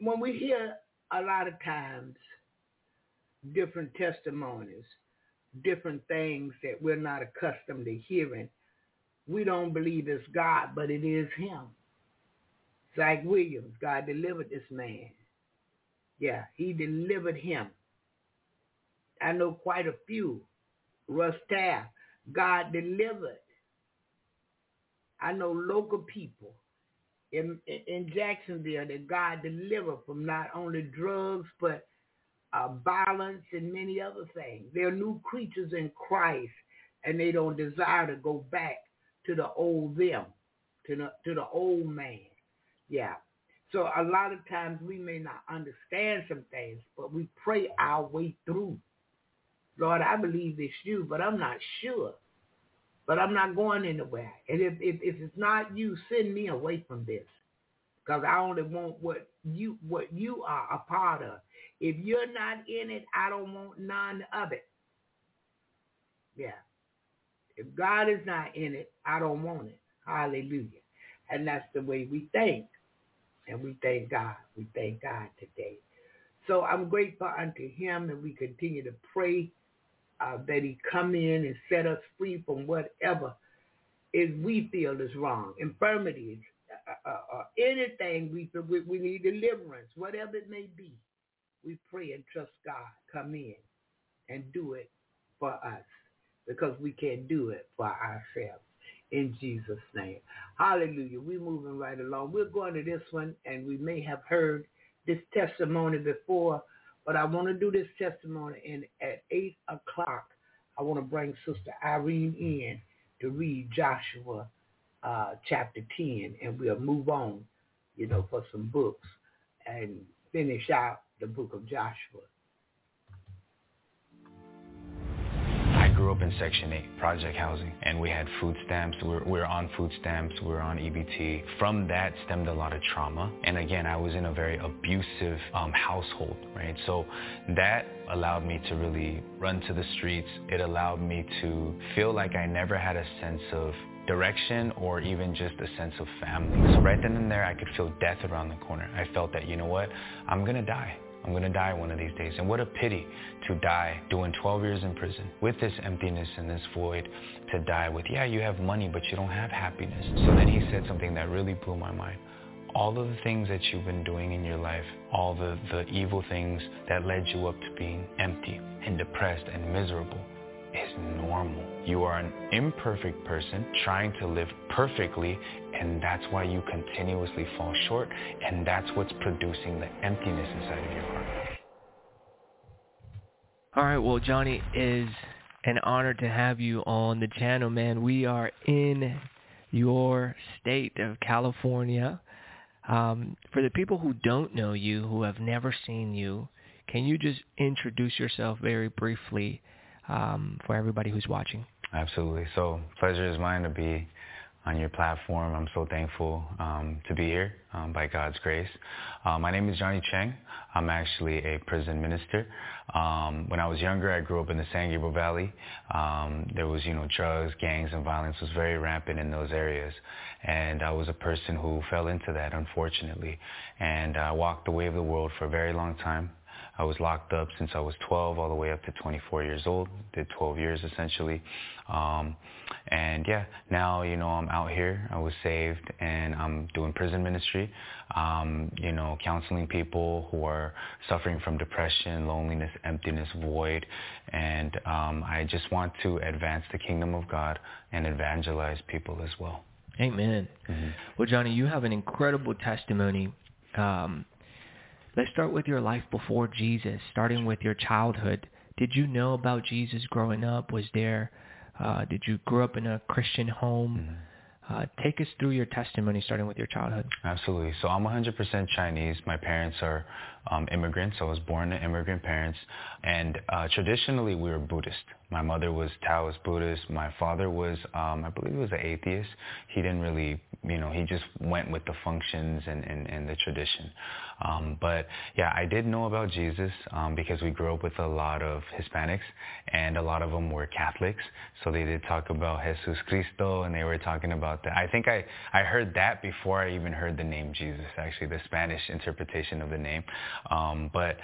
when we hear a lot of times different testimonies, different things that we're not accustomed to hearing, we don't believe it's God, but it is him. Zach Williams, God delivered this man. Yeah, he delivered him. I know quite a few. Russ Taff, God delivered. I know local people in, in Jacksonville that God delivered from not only drugs, but uh, violence and many other things. They're new creatures in Christ, and they don't desire to go back to the old them, to the, to the old man. Yeah. So a lot of times we may not understand some things, but we pray our way through. Lord, I believe it's you, but I'm not sure. But I'm not going anywhere. And if, if, if it's not you, send me away from this. Because I only want what you what you are a part of. If you're not in it, I don't want none of it. Yeah. If God is not in it, I don't want it. Hallelujah. And that's the way we think. And we thank God. We thank God today. So I'm grateful unto him and we continue to pray uh, that he come in and set us free from whatever is we feel is wrong, infirmities, uh, uh, uh, anything we we, we need deliverance, whatever it may be. We pray and trust God come in and do it for us because we can't do it for ourselves. In Jesus' name. Hallelujah. We're moving right along. We're going to this one, and we may have heard this testimony before, but I want to do this testimony, and at 8 o'clock, I want to bring Sister Irene in to read Joshua uh, chapter 10, and we'll move on, you know, for some books and finish out the book of Joshua. Grew up in Section 8, project housing, and we had food stamps. We were, we on food stamps. We were on EBT. From that stemmed a lot of trauma. And again, I was in a very abusive um, household, right? So that allowed me to really run to the streets. It allowed me to feel like I never had a sense of direction or even just a sense of family. So right then and there, I could feel death around the corner. I felt that, you know what, I'm going to die. I'm going to die one of these days. And what a pity to die doing 12 years in prison with this emptiness and this void to die with, yeah, you have money, but you don't have happiness. So then he said something that really blew my mind. All of the things that you've been doing in your life, all the, the evil things that led you up to being empty and depressed and miserable, is normal. You are an imperfect person trying to live perfectly, and that's why you continuously fall short, and that's what's producing the emptiness inside of your heart. All right, well, Johnny, is an honor to have you on the channel, man. We are in your state of California. Um, for the people who don't know you, who have never seen you, can you just introduce yourself very briefly um, for everybody who's watching. Absolutely. So pleasure is mine to be on your platform. I'm so thankful um, to be here um, by God's grace. Uh, my name is Johnny Cheng. I'm actually a prison minister. Um, when I was younger, I grew up in the San Gabriel Valley. Um, there was, you know, drugs, gangs, and violence was very rampant in those areas. And I was a person who fell into that, unfortunately. And I walked away of the world for a very long time. I was locked up since I was 12 all the way up to 24 years old. Did 12 years essentially. Um, and yeah, now, you know, I'm out here. I was saved and I'm doing prison ministry, um, you know, counseling people who are suffering from depression, loneliness, emptiness, void. And um, I just want to advance the kingdom of God and evangelize people as well. Amen. Mm-hmm. Well, Johnny, you have an incredible testimony. Um, Let's start with your life before Jesus, starting with your childhood. Did you know about Jesus growing up? Was there, uh, did you grow up in a Christian home? Mm-hmm. Uh, take us through your testimony, starting with your childhood. Absolutely. So I'm 100% Chinese. My parents are um, immigrants. I was born to immigrant parents, and uh, traditionally we were Buddhist. My mother was Taoist Buddhist. My father was, um, I believe, he was an atheist. He didn't really, you know, he just went with the functions and, and, and the tradition. Um, but yeah, I did know about Jesus um, because we grew up with a lot of Hispanics, and a lot of them were Catholics. So they did talk about Jesus Cristo, and they were talking about that. I think I I heard that before I even heard the name Jesus. Actually, the Spanish interpretation of the name. Um, but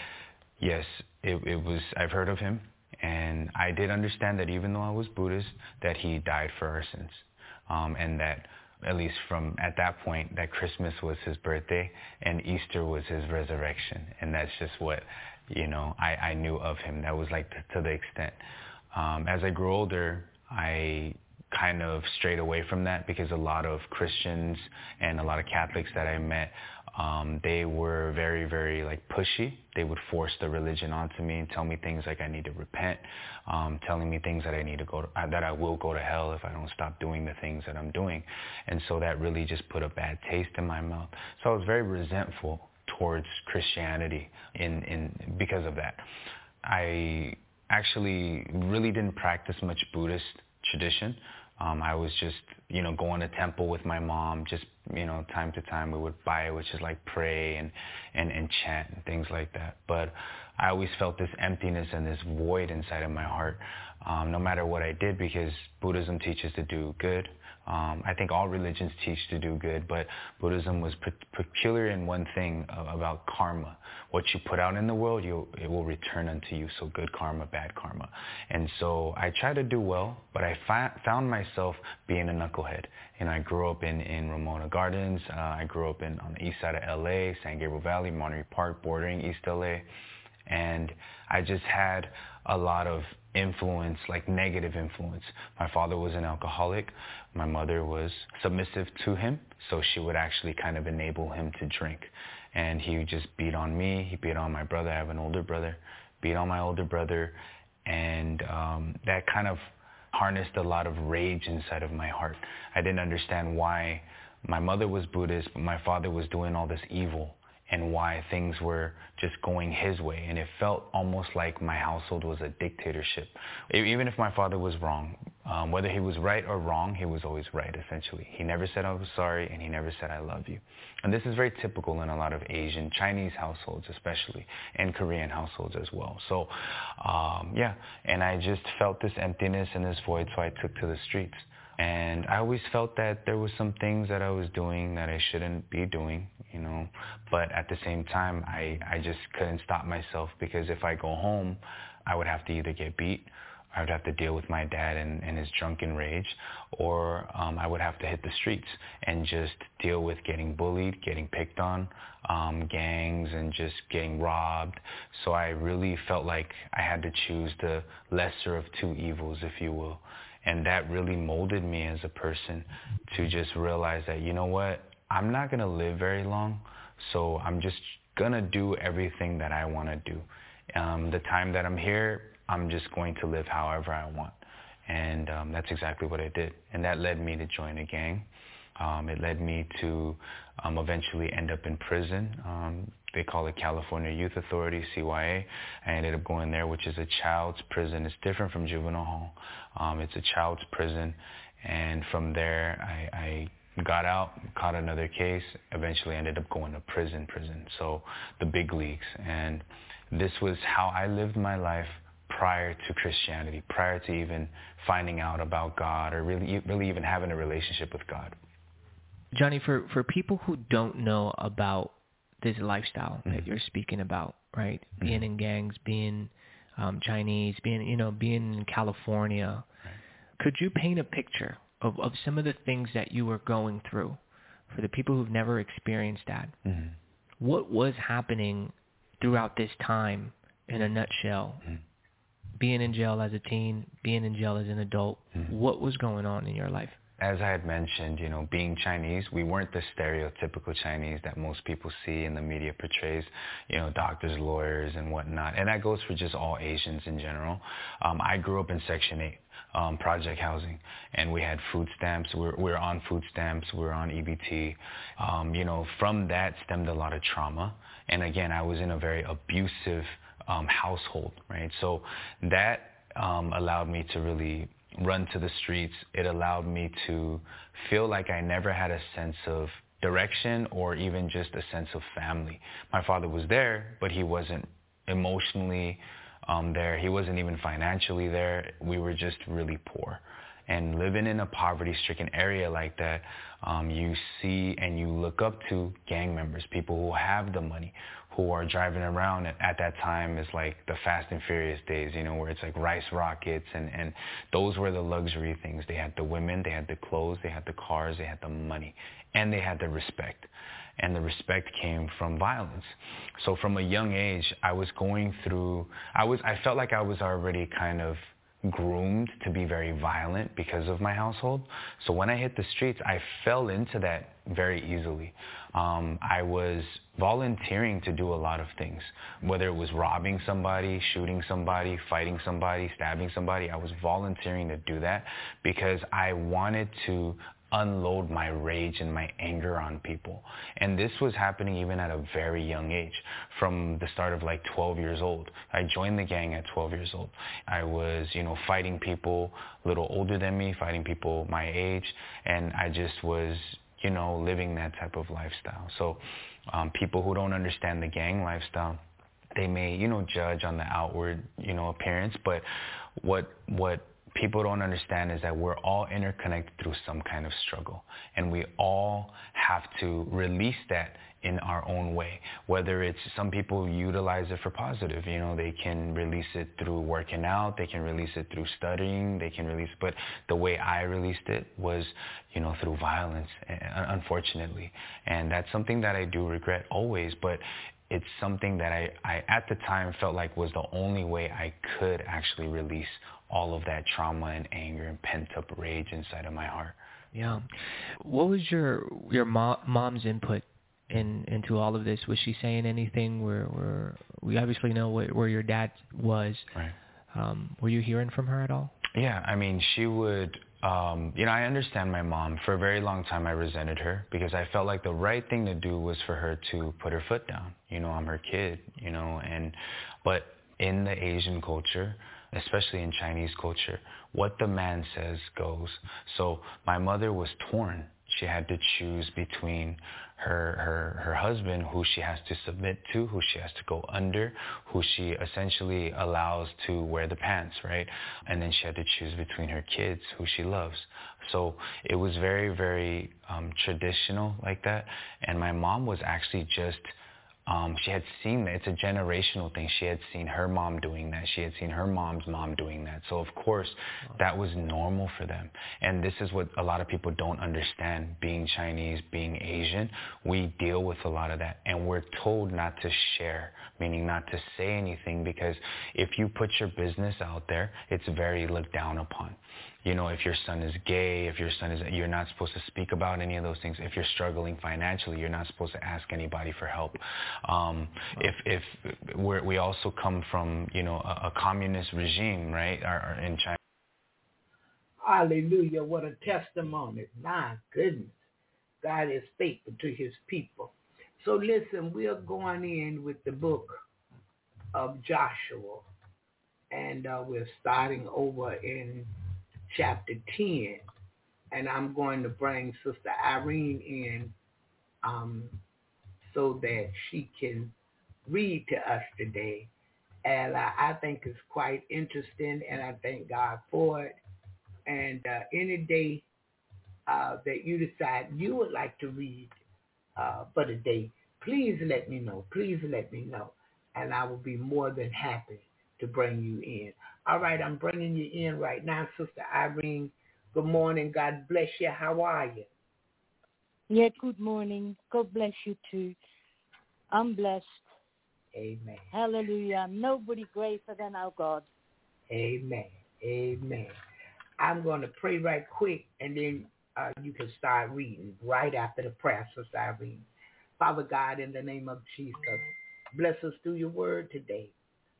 yes, it, it was. I've heard of him, and I did understand that even though I was Buddhist, that he died for our sins, um, and that at least from at that point, that Christmas was his birthday and Easter was his resurrection, and that's just what you know I, I knew of him. That was like to, to the extent. Um, as I grew older, I kind of strayed away from that because a lot of Christians and a lot of Catholics that I met um, they were very, very like pushy. They would force the religion onto me and tell me things like I need to repent, um, telling me things that I need to go to, uh, that I will go to hell if I don't stop doing the things that I'm doing. And so that really just put a bad taste in my mouth. So I was very resentful towards Christianity in, in because of that. I actually really didn't practice much Buddhist tradition. Um, I was just, you know, going to temple with my mom, just, you know, time to time we would buy, which is like pray and, and, and chant and things like that. But I always felt this emptiness and this void inside of my heart, um, no matter what I did, because Buddhism teaches to do good. Um, I think all religions teach to do good, but Buddhism was pe- peculiar in one thing about karma. What you put out in the world, you, it will return unto you. So good karma, bad karma. And so I try to do well, but I fi- found myself being a knucklehead. And I grew up in, in Ramona Gardens. Uh, I grew up in, on the east side of LA, San Gabriel Valley, Monterey Park, bordering East LA. And I just had a lot of influence, like negative influence. My father was an alcoholic. My mother was submissive to him, so she would actually kind of enable him to drink. And he would just beat on me. He beat on my brother. I have an older brother. Beat on my older brother. And um, that kind of harnessed a lot of rage inside of my heart. I didn't understand why my mother was Buddhist, but my father was doing all this evil and why things were just going his way. And it felt almost like my household was a dictatorship. Even if my father was wrong, um, whether he was right or wrong, he was always right, essentially. He never said I was sorry, and he never said I love you. And this is very typical in a lot of Asian, Chinese households especially, and Korean households as well. So, um, yeah, and I just felt this emptiness and this void, so I took to the streets. And I always felt that there was some things that I was doing that I shouldn't be doing, you know. But at the same time, I, I just couldn't stop myself because if I go home, I would have to either get beat, I would have to deal with my dad and, and his drunken rage, or um, I would have to hit the streets and just deal with getting bullied, getting picked on, um, gangs, and just getting robbed. So I really felt like I had to choose the lesser of two evils, if you will. And that really molded me as a person to just realize that, you know what, I'm not going to live very long, so I'm just going to do everything that I want to do. Um, the time that I'm here, I'm just going to live however I want. And um, that's exactly what I did. And that led me to join a gang. Um, it led me to um, eventually end up in prison. Um, they call it California Youth Authority, CYA. I ended up going there, which is a child's prison. It's different from juvenile hall. Um, it's a child's prison. And from there, I, I got out, caught another case, eventually ended up going to prison, prison. So the big leagues. And this was how I lived my life prior to Christianity, prior to even finding out about God or really, really even having a relationship with God. Johnny, for, for people who don't know about this lifestyle mm-hmm. that you're speaking about, right? Mm-hmm. Being in gangs, being um, Chinese, being you know, being in California. Right. Could you paint a picture of, of some of the things that you were going through for the people who've never experienced that? Mm-hmm. What was happening throughout this time in a nutshell? Mm-hmm. Being in jail as a teen, being in jail as an adult, mm-hmm. what was going on in your life? as I had mentioned, you know, being Chinese, we weren't the stereotypical Chinese that most people see and the media portrays, you know, doctors, lawyers, and whatnot. And that goes for just all Asians in general. Um, I grew up in Section 8. Um, project housing, and we had food stamps. We we're, we're on food stamps. We we're on EBT. Um, you know, from that stemmed a lot of trauma. And again, I was in a very abusive um, household, right? So that um, allowed me to really run to the streets, it allowed me to feel like I never had a sense of direction or even just a sense of family. My father was there, but he wasn't emotionally um, there. He wasn't even financially there. We were just really poor. And living in a poverty-stricken area like that, um, you see and you look up to gang members, people who have the money, who are driving around at that time is like the Fast and Furious days, you know, where it's like rice rockets and, and those were the luxury things. They had the women, they had the clothes, they had the cars, they had the money, and they had the respect. And the respect came from violence. So from a young age, I was going through, I was, I felt like I was already kind of groomed to be very violent because of my household. So when I hit the streets, I fell into that very easily. Um, I was volunteering to do a lot of things, whether it was robbing somebody, shooting somebody, fighting somebody, stabbing somebody. I was volunteering to do that because I wanted to unload my rage and my anger on people. And this was happening even at a very young age, from the start of like 12 years old. I joined the gang at 12 years old. I was, you know, fighting people a little older than me, fighting people my age, and I just was, you know, living that type of lifestyle. So um, people who don't understand the gang lifestyle, they may, you know, judge on the outward, you know, appearance, but what what people don't understand is that we're all interconnected through some kind of struggle. And we all have to release that in our own way. Whether it's some people utilize it for positive, you know, they can release it through working out, they can release it through studying, they can release, but the way I released it was, you know, through violence, eh, unfortunately. And that's something that I do regret always, but it's something that I, I at the time felt like was the only way I could actually release all of that trauma and anger and pent up rage inside of my heart. Yeah. What was your your mo- mom's input in into all of this? Was she saying anything? Where where we obviously know where, where your dad was. Right. Um, were you hearing from her at all? Yeah, I mean, she would. Um, you know, I understand my mom. For a very long time, I resented her because I felt like the right thing to do was for her to put her foot down. You know, I'm her kid. You know, and but in the Asian culture, especially in Chinese culture, what the man says goes. So my mother was torn. She had to choose between her, her, her husband, who she has to submit to, who she has to go under, who she essentially allows to wear the pants, right? And then she had to choose between her kids, who she loves. So it was very, very um, traditional like that. And my mom was actually just um, she had seen that. It's a generational thing. She had seen her mom doing that. She had seen her mom's mom doing that. So of course, that was normal for them. And this is what a lot of people don't understand. Being Chinese, being Asian, we deal with a lot of that. And we're told not to share, meaning not to say anything because if you put your business out there, it's very looked down upon you know, if your son is gay, if your son is, you're not supposed to speak about any of those things. If you're struggling financially, you're not supposed to ask anybody for help. Um, if if we're, we also come from, you know, a, a communist regime, right, or, or in China. Hallelujah! What a testimony! My goodness, God is faithful to His people. So listen, we're going in with the book of Joshua, and uh, we're starting over in chapter 10. And I'm going to bring Sister Irene in um, so that she can read to us today. And uh, I think it's quite interesting, and I thank God for it. And uh, any day uh, that you decide you would like to read uh, for the day, please let me know. Please let me know. And I will be more than happy to bring you in. All right, I'm bringing you in right now, Sister Irene. Good morning. God bless you. How are you? Yeah, good morning. God bless you too. I'm blessed. Amen. Hallelujah. Nobody greater than our God. Amen. Amen. I'm going to pray right quick, and then uh, you can start reading right after the prayer, Sister Irene. Father God, in the name of Jesus, bless us through your word today.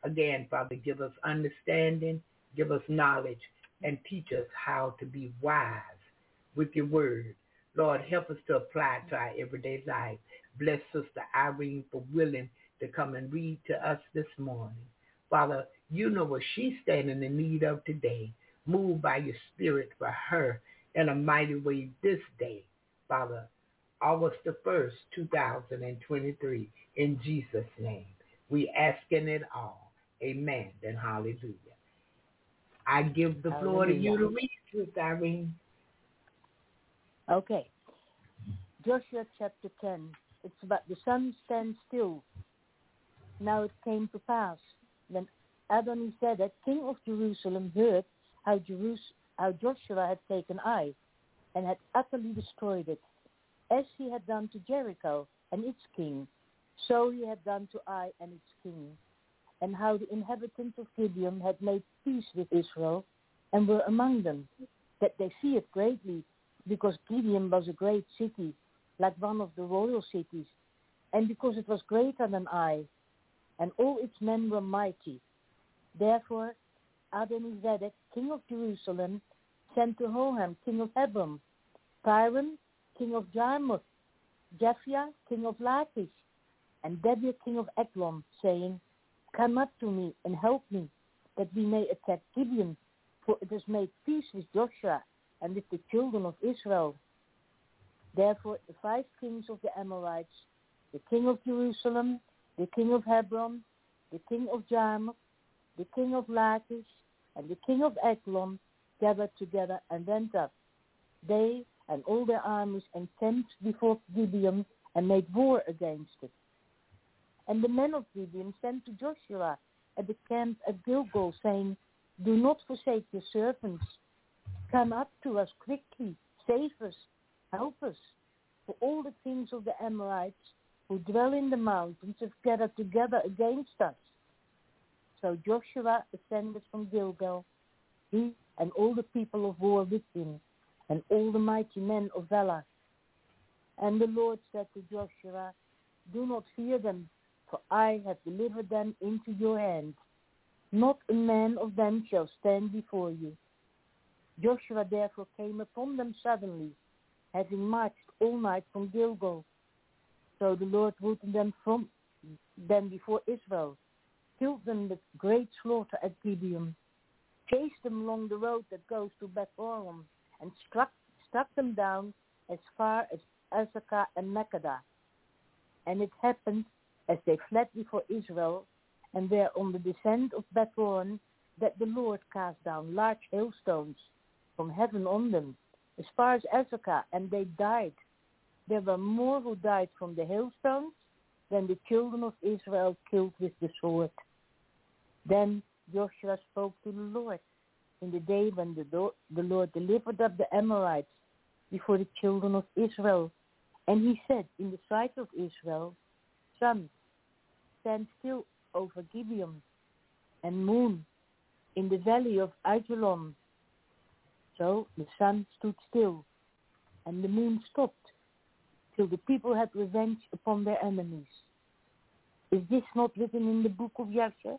Again, Father, give us understanding, give us knowledge, and teach us how to be wise with your word. Lord, help us to apply it to our everyday life. Bless Sister Irene for willing to come and read to us this morning. Father, you know what she's standing in need of today. Move by your spirit for her in a mighty way this day, Father. August the 1st, 2023, in Jesus' name. We asking it all. Amen and hallelujah. I give the floor to you to read, Sister Irene. Okay. Joshua chapter 10. It's about the sun stand still. Now it came to pass when Adoni-Zedek, king of Jerusalem, heard how, Jerus- how Joshua had taken Ai and had utterly destroyed it, as he had done to Jericho and its king, so he had done to Ai and its king, and how the inhabitants of Gibeon had made peace with Israel and were among them, that they feared greatly, because Gibeon was a great city, like one of the royal cities, and because it was greater than Ai, and all its men were mighty. Therefore Adonizedek, king of Jerusalem, sent to Hoham, king of Hebron, Piram, king of Jarmuth, Japhia, king of Lachish, and Debir, king of Eglon, saying, Come up to me and help me, that we may attack Gibeon, for it has made peace with Joshua and with the children of Israel. Therefore the five kings of the Amorites, the king of Jerusalem, the king of Hebron, the king of Jarmuth, the king of Lachish, and the king of Eglon gathered together and went up. They and all their armies encamped before Gibeon and made war against it. And the men of Gibeon sent to Joshua at the camp at Gilgal, saying, Do not forsake your servants. Come up to us quickly, save us, help us. For all the kings of the Amorites who dwell in the mountains have gathered together against us. So Joshua ascended from Gilgal, he and all the people of war with him, and all the mighty men of valor. And the Lord said to Joshua, Do not fear them, for I have delivered them into your hand. Not a man of them shall stand before you. Joshua therefore came upon them suddenly, having marched all night from Gilgal. So the Lord routed them from them before Israel, killed them with great slaughter at Gibeon, chased them along the road that goes to Beth-horon, and struck, struck them down as far as Azekah and Makkedah. And it happened, as they fled before Israel, and were on the descent of Beth-horon, that the Lord cast down large hailstones from heaven on them, as far as Azekah, and they died. There were more who died from the hailstones than the children of Israel killed with the sword. Then Joshua spoke to the Lord in the day when the, do- the Lord delivered up the Amorites before the children of Israel. And he said in the sight of Israel, Sun, stand still over Gibeon, and moon in the valley of Ajalon. So the sun stood still, and the moon stopped, till the people had revenge upon their enemies. Is this not written in the book of Jasher?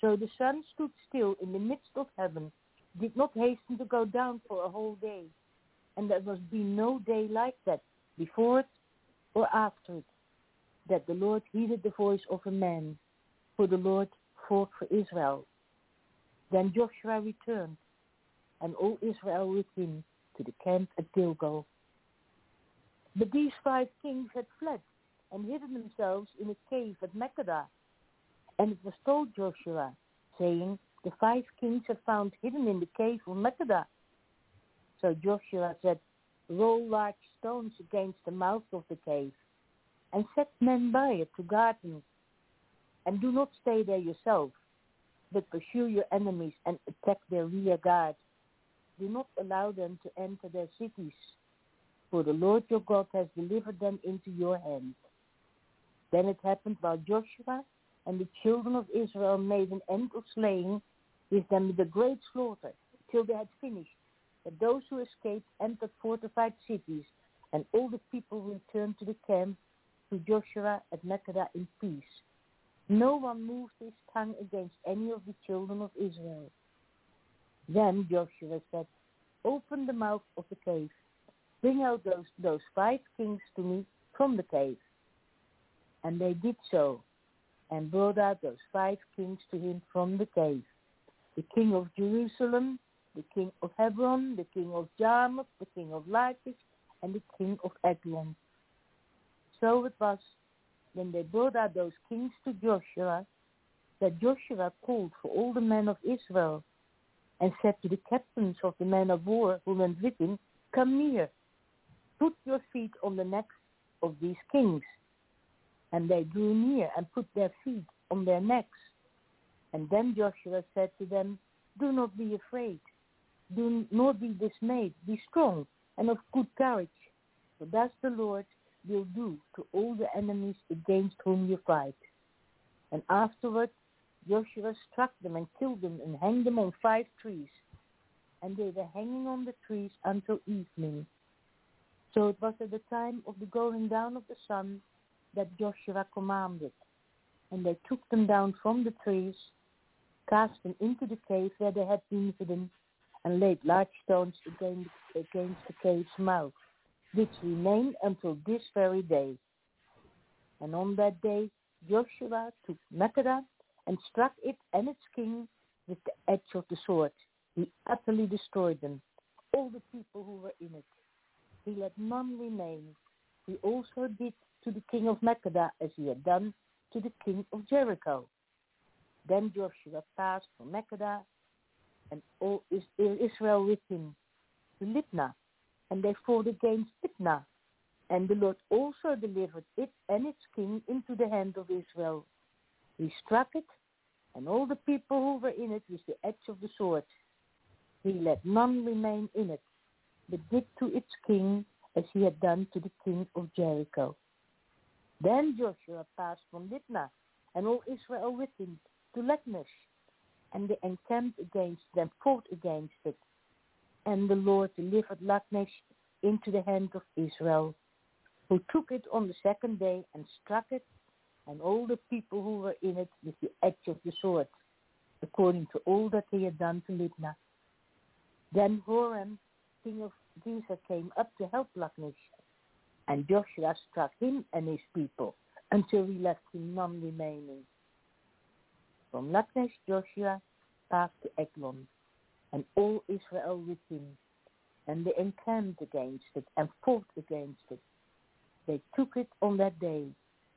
So the sun stood still in the midst of heaven, did not hasten to go down for a whole day, and there must be no day like that, before it or after it, that the Lord heeded the voice of a man, for the Lord fought for Israel. Then Joshua returned, and all Israel with him, to the camp at Gilgal. But these five kings had fled and hidden themselves in a cave at Makkedah. And it was told Joshua, saying, The five kings are found hidden in the cave of Makkedah. So Joshua said, Roll large stones against the mouth of the cave. And set men by it to guard them. And do not stay there yourself, but pursue your enemies and attack their rear guard. Do not allow them to enter their cities, for the Lord your God has delivered them into your hand. Then it happened while Joshua and the children of Israel made an end of slaying with them with a great slaughter, till they had finished, that those who escaped entered fortified cities, and all the people returned to the camp to Joshua at Makkedah in peace. No one moved his tongue against any of the children of Israel. Then Joshua said, Open the mouth of the cave. Bring out those, those five kings to me from the cave. And they did so, and brought out those five kings to him from the cave. The king of Jerusalem, the king of Hebron, the king of Jarmuth, the king of Lachish, and the king of Eglon. So it was, when they brought out those kings to Joshua, that Joshua called for all the men of Israel, and said to the captains of the men of war who went with him, Come near, put your feet on the necks of these kings. And they drew near and put their feet on their necks. And then Joshua said to them, Do not be afraid, do not be dismayed, be strong and of good courage, for thus the Lord will do to all the enemies against whom you fight. And afterward Joshua struck them and killed them and hanged them on five trees. And they were hanging on the trees until evening. So it was at the time of the going down of the sun that Joshua commanded. And they took them down from the trees, cast them into the cave where they had been hidden, and laid large stones against, against the cave's mouth, which remain until this very day. And on that day Joshua took Makkedah and struck it and its king with the edge of the sword. He utterly destroyed them, all the people who were in it. He let none remain. He also did to the king of Makkedah as he had done to the king of Jericho. Then Joshua passed from Makkedah and all Israel with him to Libnah, and they fought against Libnah. And the Lord also delivered it and its king into the hand of Israel. He struck it, and all the people who were in it with the edge of the sword. He let none remain in it, but did to its king as he had done to the king of Jericho. Then Joshua passed from Libnah, and all Israel with him, to Lachish, and they encamped against them, fought against it. And the Lord delivered Lachish into the hand of Israel, who took it on the second day and struck it, and all the people who were in it with the edge of the sword, according to all that he had done to Libnah. Then Horam, king of Gezer, came up to help Lachish, and Joshua struck him and his people until he left him none remaining. From Lachish Joshua passed to Eglon, and all Israel with him, and they encamped against it and fought against it. They took it on that day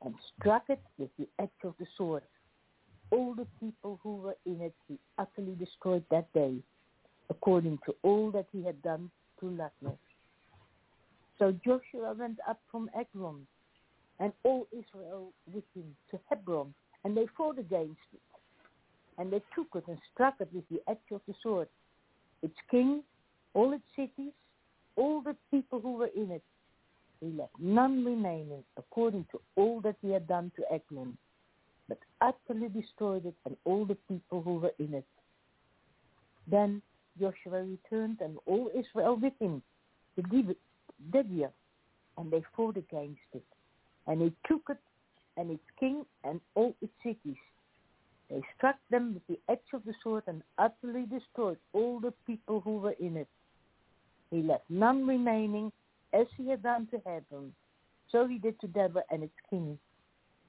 and struck it with the edge of the sword. All the people who were in it he utterly destroyed that day, according to all that he had done to Lachish. So Joshua went up from Eglon, and all Israel with him to Hebron, and they fought against it. And they took it and struck it with the edge of the sword. Its king, all its cities, all the people who were in it. He left none remaining according to all that he had done to Eglon, but utterly destroyed it and all the people who were in it. Then Joshua returned and all Israel with him to Debir, and they fought against it. And he took it and its king and all its cities. They struck them with the edge of the sword and utterly destroyed all the people who were in it. He left none remaining as he had done to Hebron. So he did to Deborah and its king,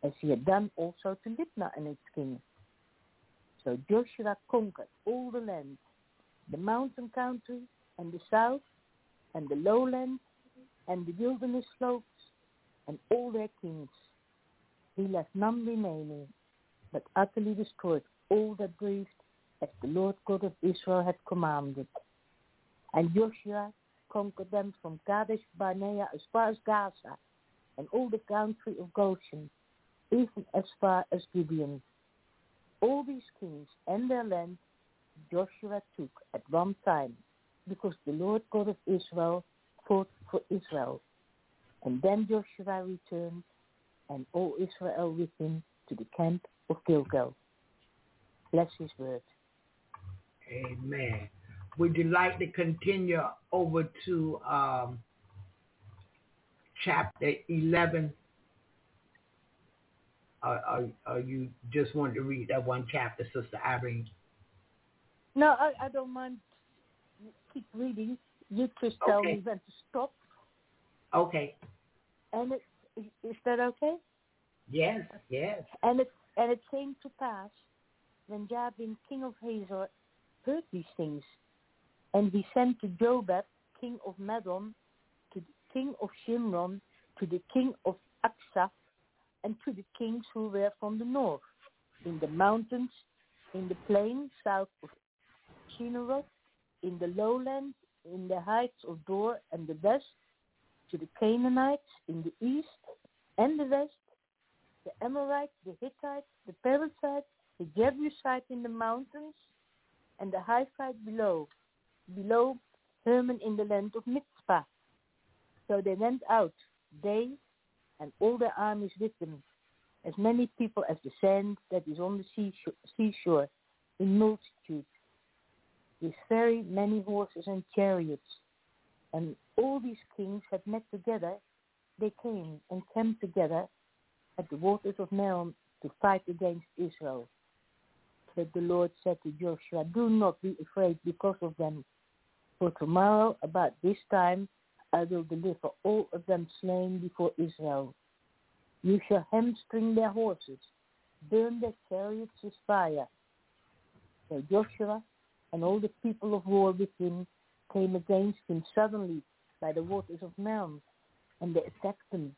as he had done also to Libnah and its king. So Joshua conquered all the land, the mountain country and the south, and the lowland, and the wilderness slopes, and all their kings. He left none remaining, but utterly destroyed all that breathed, as the Lord God of Israel had commanded. And Joshua conquered them from Kadesh Barnea as far as Gaza, and all the country of Goshen, even as far as Gibeon. All these kings and their land Joshua took at one time, because the Lord God of Israel fought for Israel. And then Joshua returned, and all Israel with him to the camp of Gilgal. Bless his word. Amen. Would you like to continue over to um, chapter 11? Or, or, or, you just want to read that one chapter, Sister Irene? No, I, I don't mind. Keep reading. You just tell Okay. me when to stop. Okay. And it, is is that okay? Yes, yes. And it and it came to pass when Jabin, king of Hazor, heard these things, and he sent to Jobab, king of Madon, to the king of Shimron, to the king of Aksaph, and to the kings who were from the north, in the mountains, in the plain south of Shineroth, in the lowlands, in the heights of Dor and the west, to the Canaanites in the east and the west, the Amorites, the Hittites, the Perizzites, the Jebusites in the mountains, and the Hivites below, below Hermon in the land of Mitzpah. So they went out, they and all their armies with them, as many people as the sand that is on the seashore, in multitude, with very many horses and chariots. And all these kings had met together, they came and camped together at the waters of Merom to fight against Israel. But the Lord said to Joshua, Do not be afraid because of them, for tomorrow about this time I will deliver all of them slain before Israel. You shall hamstring their horses, burn their chariots with fire. So Joshua and all the people of war with him came against him suddenly by the waters of Merom, and they attacked them.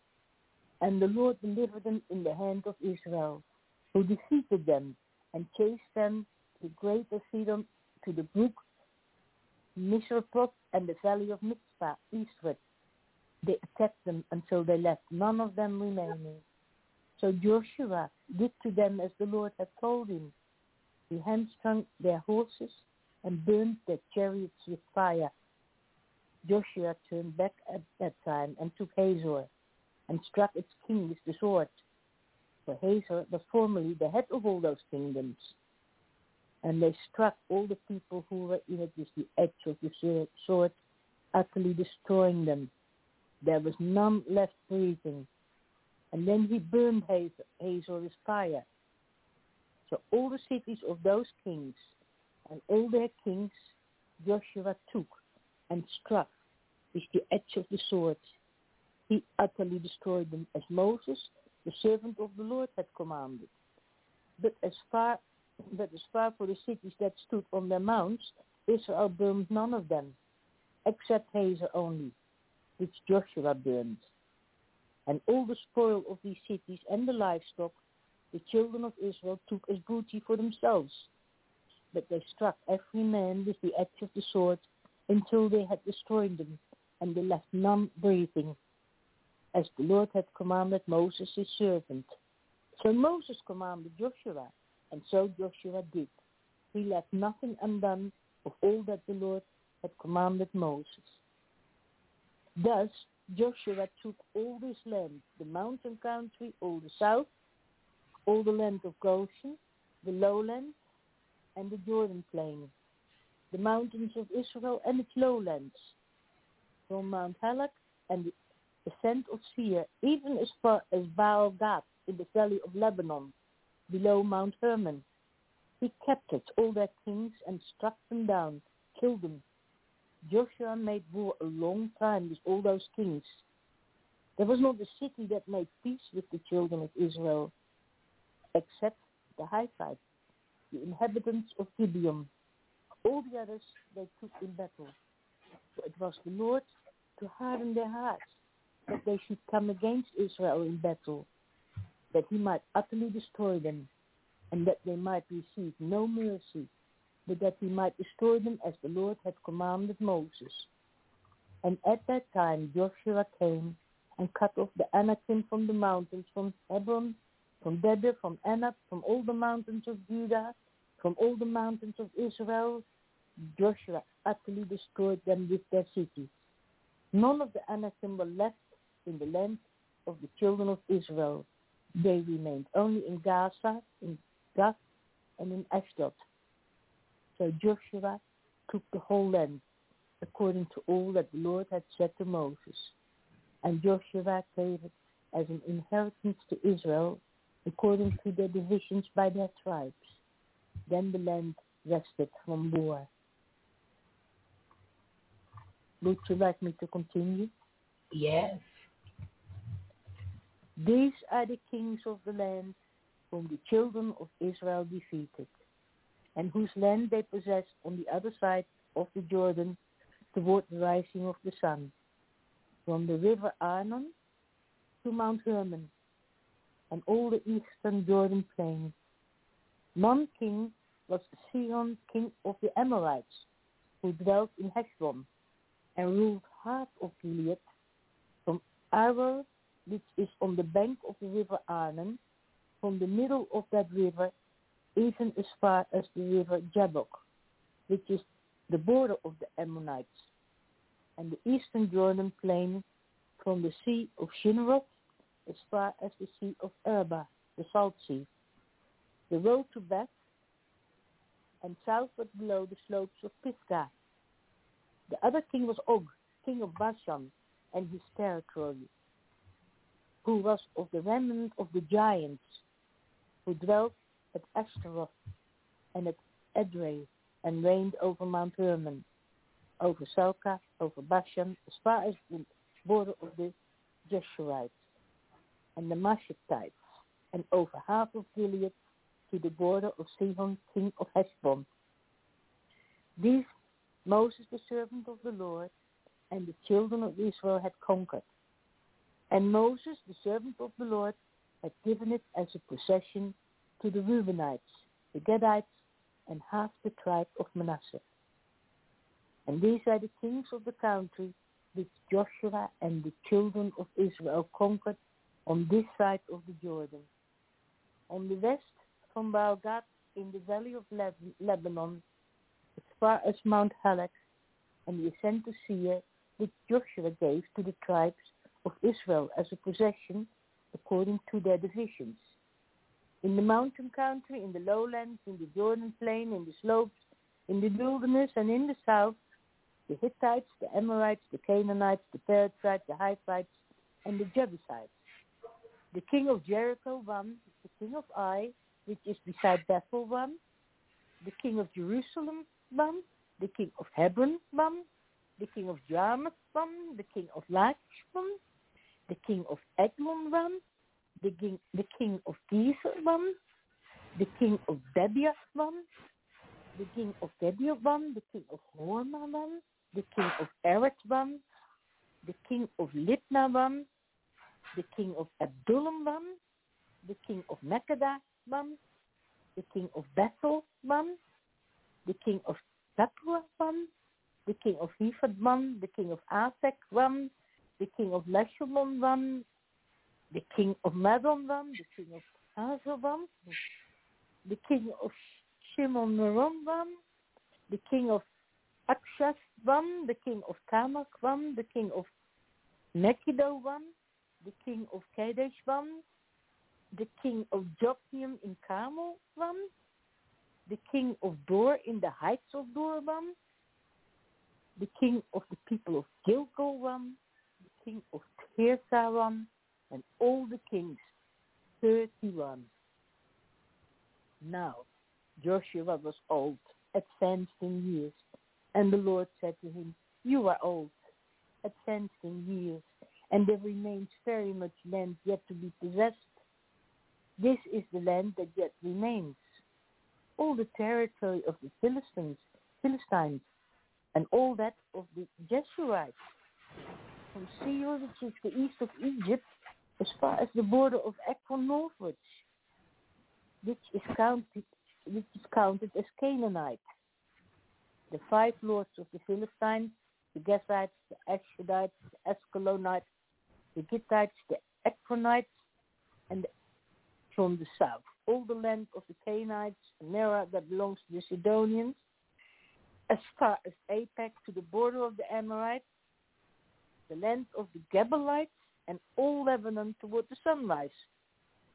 And the Lord delivered them in the hand of Israel, who defeated them and chased them to greater Sidon, to the brook Misrephoth and the valley of Mitzpah eastward. They attacked them until they left none of them remaining. So Joshua did to them as the Lord had told him. He hamstrung their horses and burned their chariots with fire. Joshua turned back at that time and took Hazor and struck its king with the sword. For Hazor was formerly the head of all those kingdoms. And they struck all the people who were in it with the edge of the sword- utterly destroying them. There was none left breathing. And then he burned Hazor with fire. So all the cities of those kings and all their kings Joshua took and struck with the edge of the sword. He utterly destroyed them as Moses, the servant of the Lord, had commanded. But as far but as far for the cities that stood on their mounts, Israel burned none of them, except Hazor only, which Joshua burned. And all the spoil of these cities and the livestock, the children of Israel took as booty for themselves. But they struck every man with the edge of the sword until they had destroyed them, and they left none breathing, as the Lord had commanded Moses his servant. So Moses commanded Joshua, and so Joshua did. He left nothing undone of all that the Lord had commanded Moses. Thus Joshua took all this land, the mountain country, all the south, all the land of Goshen, the lowland, and the Jordan plain, the mountains of Israel and its lowlands, from Mount Halak and the ascent of Seir, even as far as Baal Gad in the valley of Lebanon, below Mount Hermon. He captured all their kings and struck them down, killed them. Joshua made war a long time with all those kings. There was not a city that made peace with the children of Israel, except the Hivites, the inhabitants of Gibeon. All the others they took in battle. For it was the Lord to harden their hearts, that they should come against Israel in battle, that he might utterly destroy them, and that they might receive no mercy, but that he might destroy them as the Lord had commanded Moses. And at that time Joshua came and cut off the Anakim from the mountains, from Hebron, from Debir, from Anab, from all the mountains of Judah, from all the mountains of Israel. Joshua utterly destroyed them with their cities. None of the Anakim were left in the land of the children of Israel. They remained only in Gaza, in Gath, and in Ashdod. So Joshua took the whole land according to all that the Lord had said to Moses. And Joshua gave it as an inheritance to Israel according to their divisions by their tribes. Then the land rested from war. Would you like me to continue? Yes. These are the kings of the land whom the children of Israel defeated, and whose land they possessed on the other side of the Jordan toward the rising of the sun, from the river Arnon to Mount Hermon, and all the eastern Jordan plain. One king was Sihon, king of the Amorites, who dwelt in Heshbon, and ruled half of Gilead, from Aroer, which is on the bank of the river Arnon, from the middle of that river, even as far as the river Jabbok, which is the border of the Ammonites, and the eastern Jordan plain from the sea of Shinneroth as far as the sea of Arba, the Salt Sea, the road to Beth, and southward below the slopes of Pisgah. The other king was Og, king of Bashan, and his territory, who was of the remnant of the giants, who dwelt at Ashtaroth and at Edrei, and reigned over Mount Hermon, over Salcah, over Bashan, as far as the border of the Jeshurites and the Mashatites, and over half of Gilead to the border of Sihon, king of Heshbon. These Moses, the servant of the Lord, and the children of Israel had conquered. And Moses, the servant of the Lord, had given it as a possession to the Reubenites, the Gadites, and half the tribe of Manasseh. And these are the kings of the country which Joshua and the children of Israel conquered on this side of the Jordan. On the west from Baal-gad in the valley of Lebanon, as far as Mount Halak, and the ascent to Seir, which Joshua gave to the tribes of Israel as a possession according to their divisions. In the mountain country, in the lowlands, in the Jordan plain, in the slopes, in the wilderness, and in the south, the Hittites, the Amorites, the Canaanites, the Perizzites, the Hivites, and the Jebusites. The king of Jericho one, the king of Ai, which is beside Bethel one, the king of Jerusalem one, the king of Hebron one, the king of Jarmuth one, the king of Lachish one, the king of Eglon one, the king, the king of Gezer one, the king of Debir one, the king of Debir one, the king of Hormah one, the king of Erech one, the king of Libnah one, the king of Adullam one, the king of Makkedah one, the king of Bethel one, the king of Tapua one, the king of Hephad one, the king of Asek one, the king of one, the king of Madon the king of Hazor the king of Shimon Meron one, the king of Akshas one, the king of Tamak one, the king of Megiddo one, the king of Kadesh one, the king of Jokneam in one, the king of Dor in the heights of Dor one, the king of the people of the king of Tirzah and all the kings, 31. Now, Joshua was old, advanced in years, and the Lord said to him, You are old, advanced in years, and there remains very much land yet to be possessed. This is the land that yet remains. All the territory of the Philistines, Philistines, and all that of the Jeshurites, from Seir, which is the east of Egypt, as far as the border of Ekron northwards, which is counted, which is counted as Canaanite. The five lords of the Philistines, the Gazites, the Ashdodites, the Ascalonites, the Gittites, the Ekronites, and from the south, all the land of the Canaanites, Nera that belongs to the Sidonians, as far as Apex to the border of the Amorites, the land of the Gebalites, and all Lebanon toward the sunrise,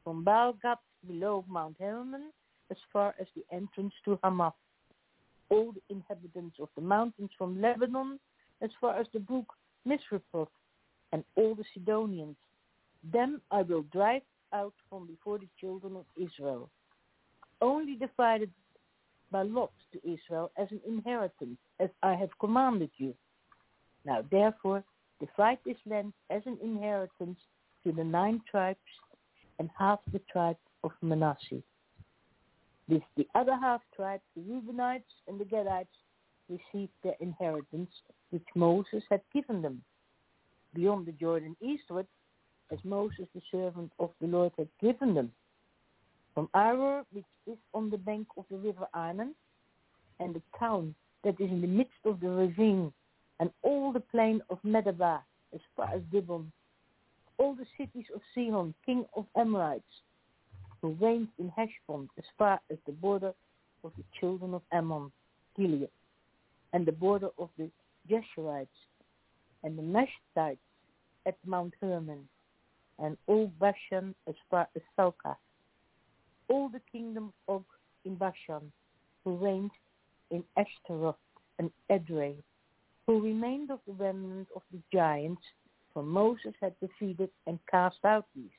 from Baal-gad below Mount Hermon as far as the entrance to Hamath. All the inhabitants of the mountains from Lebanon as far as the brook Misrephoth, and all the Sidonians. Them I will drive out from before the children of Israel. Only divided by lot to Israel as an inheritance, as I have commanded you. Now therefore divide this land as an inheritance to the nine tribes and half the tribe of Manasseh. This the other half tribe, the Reubenites and the Gadites, received their inheritance which Moses had given them. Beyond the Jordan eastward, as Moses the servant of the Lord had given them. From Aroer, which is on the bank of the river Arnon, and the town that is in the midst of the ravine, and all the plain of Medeba as far as Dibon, all the cities of Sihon, king of Amorites, who reigned in Heshbon as far as the border of the children of Ammon, Gilead, and the border of the Geshurites, and the Meshtites at Mount Hermon, and all Bashan as far as Salcah, all the kingdom of in Bashan, who reigned in Ashtaroth and Edrei, who remained of the remnant of the giants, for Moses had defeated and cast out these.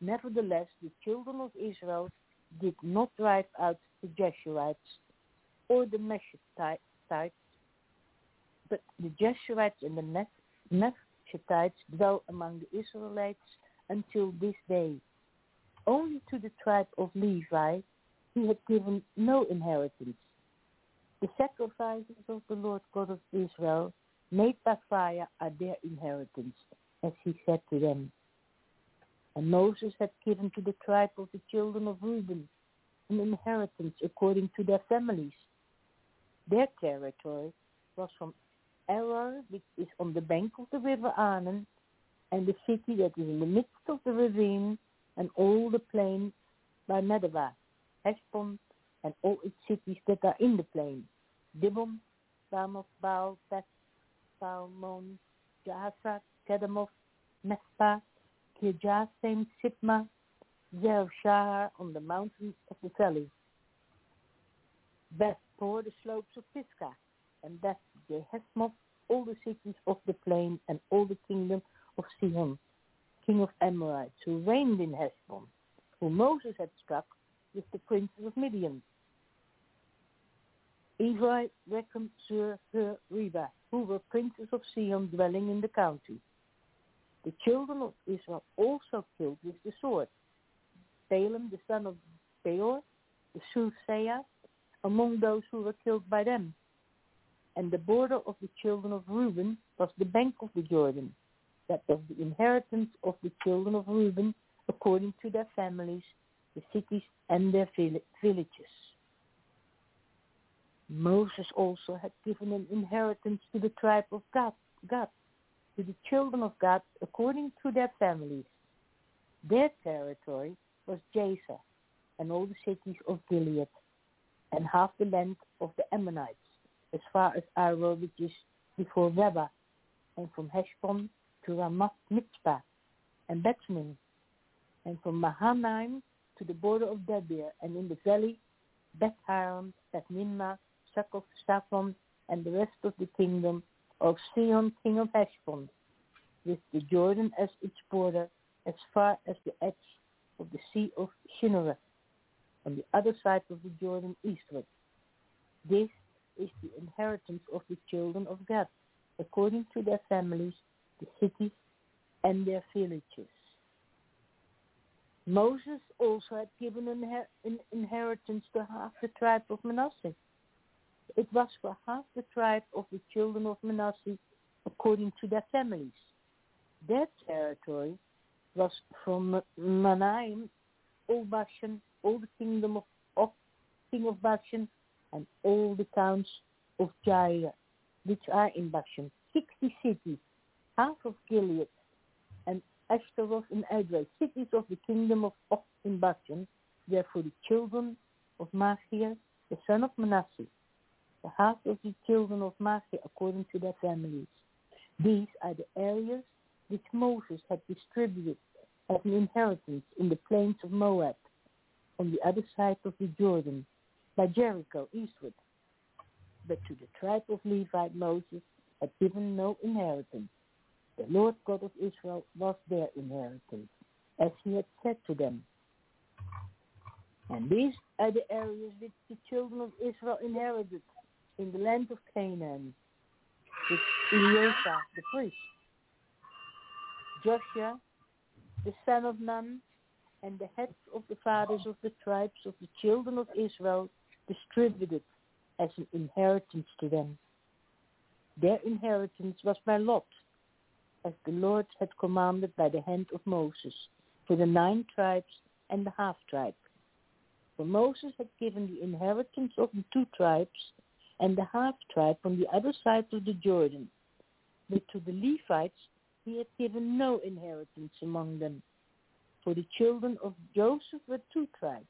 Nevertheless, the children of Israel did not drive out the Jeshurites or the Meshites, but the Jeshurites and the Meshitites dwell among the Israelites until this day. Only to the tribe of Levi he had given no inheritance. The sacrifices of the Lord God of Israel made by fire are their inheritance, as he said to them. And Moses had given to the tribe of the children of Reuben an inheritance according to their families. Their territory was from Aroer, which is on the bank of the river Arnon, and the city that is in the midst of the ravine, and all the plain by Medeba, Heshbon, and all its cities that are in the plain, Dibon, Bamoth, Baal, Beth, Salmon, Jaza, Kedemoth, Mespah, Kirjathim, Sipma, Zershahar on the mountains of the valley, Beth for the slopes of Pisgah, and Beth Jehesmoth, all the cities of the plain, and all the kingdom of Sihon, king of Amorites, who reigned in Heshbon, who Moses had struck with the princes of Midian. Evi, Rechem, Zur, Hur, Reba, who were princes of Sihon dwelling in the county. The children of Israel also killed with the sword. Balaam, the son of Beor, the soothsayer, among those who were killed by them. And the border of the children of Reuben was the bank of the Jordan, that was the inheritance of the children of Reuben according to their families, the cities and their villages. Moses also had given an inheritance to the tribe of Gad, Gad, to the children of Gad according to their families. Their territory was Jazer and all the cities of Gilead, and half the land of the Ammonites, as far as Aroer, which is before Rabbah, and from Heshbon to Ramath Mitzpah and Bethlehem, and from Mahanaim to the border of Debir, and in the valley Beth Haram, Beth Succoth, Saphon, and the rest of the kingdom of Sihon, king of Heshbon, with the Jordan as its border, as far as the edge of the sea of Chinnereth, on the other side of the Jordan eastward. This is the inheritance of the children of Gad, according to their families, the cities, and their villages. Moses also had given an inheritance to half the tribe of Manasseh. It was for half the tribe of the children of Manasseh according to their families. Their territory was from Manaim, all Bashan, all the kingdom of, of king of Bashan, and all the towns of Jair, which are in Bashan, sixty cities, half of Gilead, and Ashtaroth and Edrei, cities of the kingdom of Og in Bashan, therefore the children of Machir, the son of Manasseh, the half of the children of Machir according to their families. These are the areas which Moses had distributed as an inheritance in the plains of Moab, on the other side of the Jordan, by Jericho eastward. But to the tribe of Levi Moses had given no inheritance. The Lord God of Israel was their inheritance, as he had said to them. And these are the areas which the children of Israel inherited in the land of Canaan, with Eleazar the priest, Joshua the son of Nun, and the heads of the fathers of the tribes of the children of Israel distributed as an inheritance to them. Their inheritance was by lot, as the Lord had commanded by the hand of Moses, for the nine tribes and the half tribe. For Moses had given the inheritance of the two tribes and the half tribe on the other side of the Jordan. But to the Levites he had given no inheritance among them. For the children of Joseph were two tribes,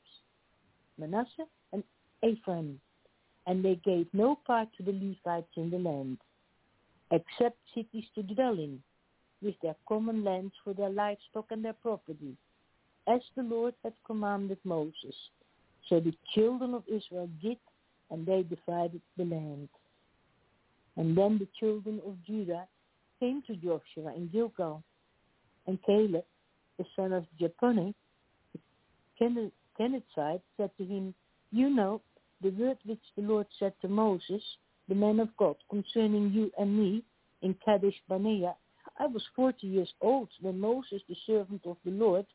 Manasseh and Ephraim, and they gave no part to the Levites in the land, except cities to dwell in, with their common lands for their livestock and their property, as the Lord had commanded Moses. So the children of Israel did, and they divided the land. And then the children of Judah came to Joshua in Gilgal, and Caleb, the son of Jephunneh, the Kenizzite, said to him, You know the word which the Lord said to Moses, the man of God, concerning you and me in Kadesh Barnea. I was forty years old when Moses, the servant of the Lord,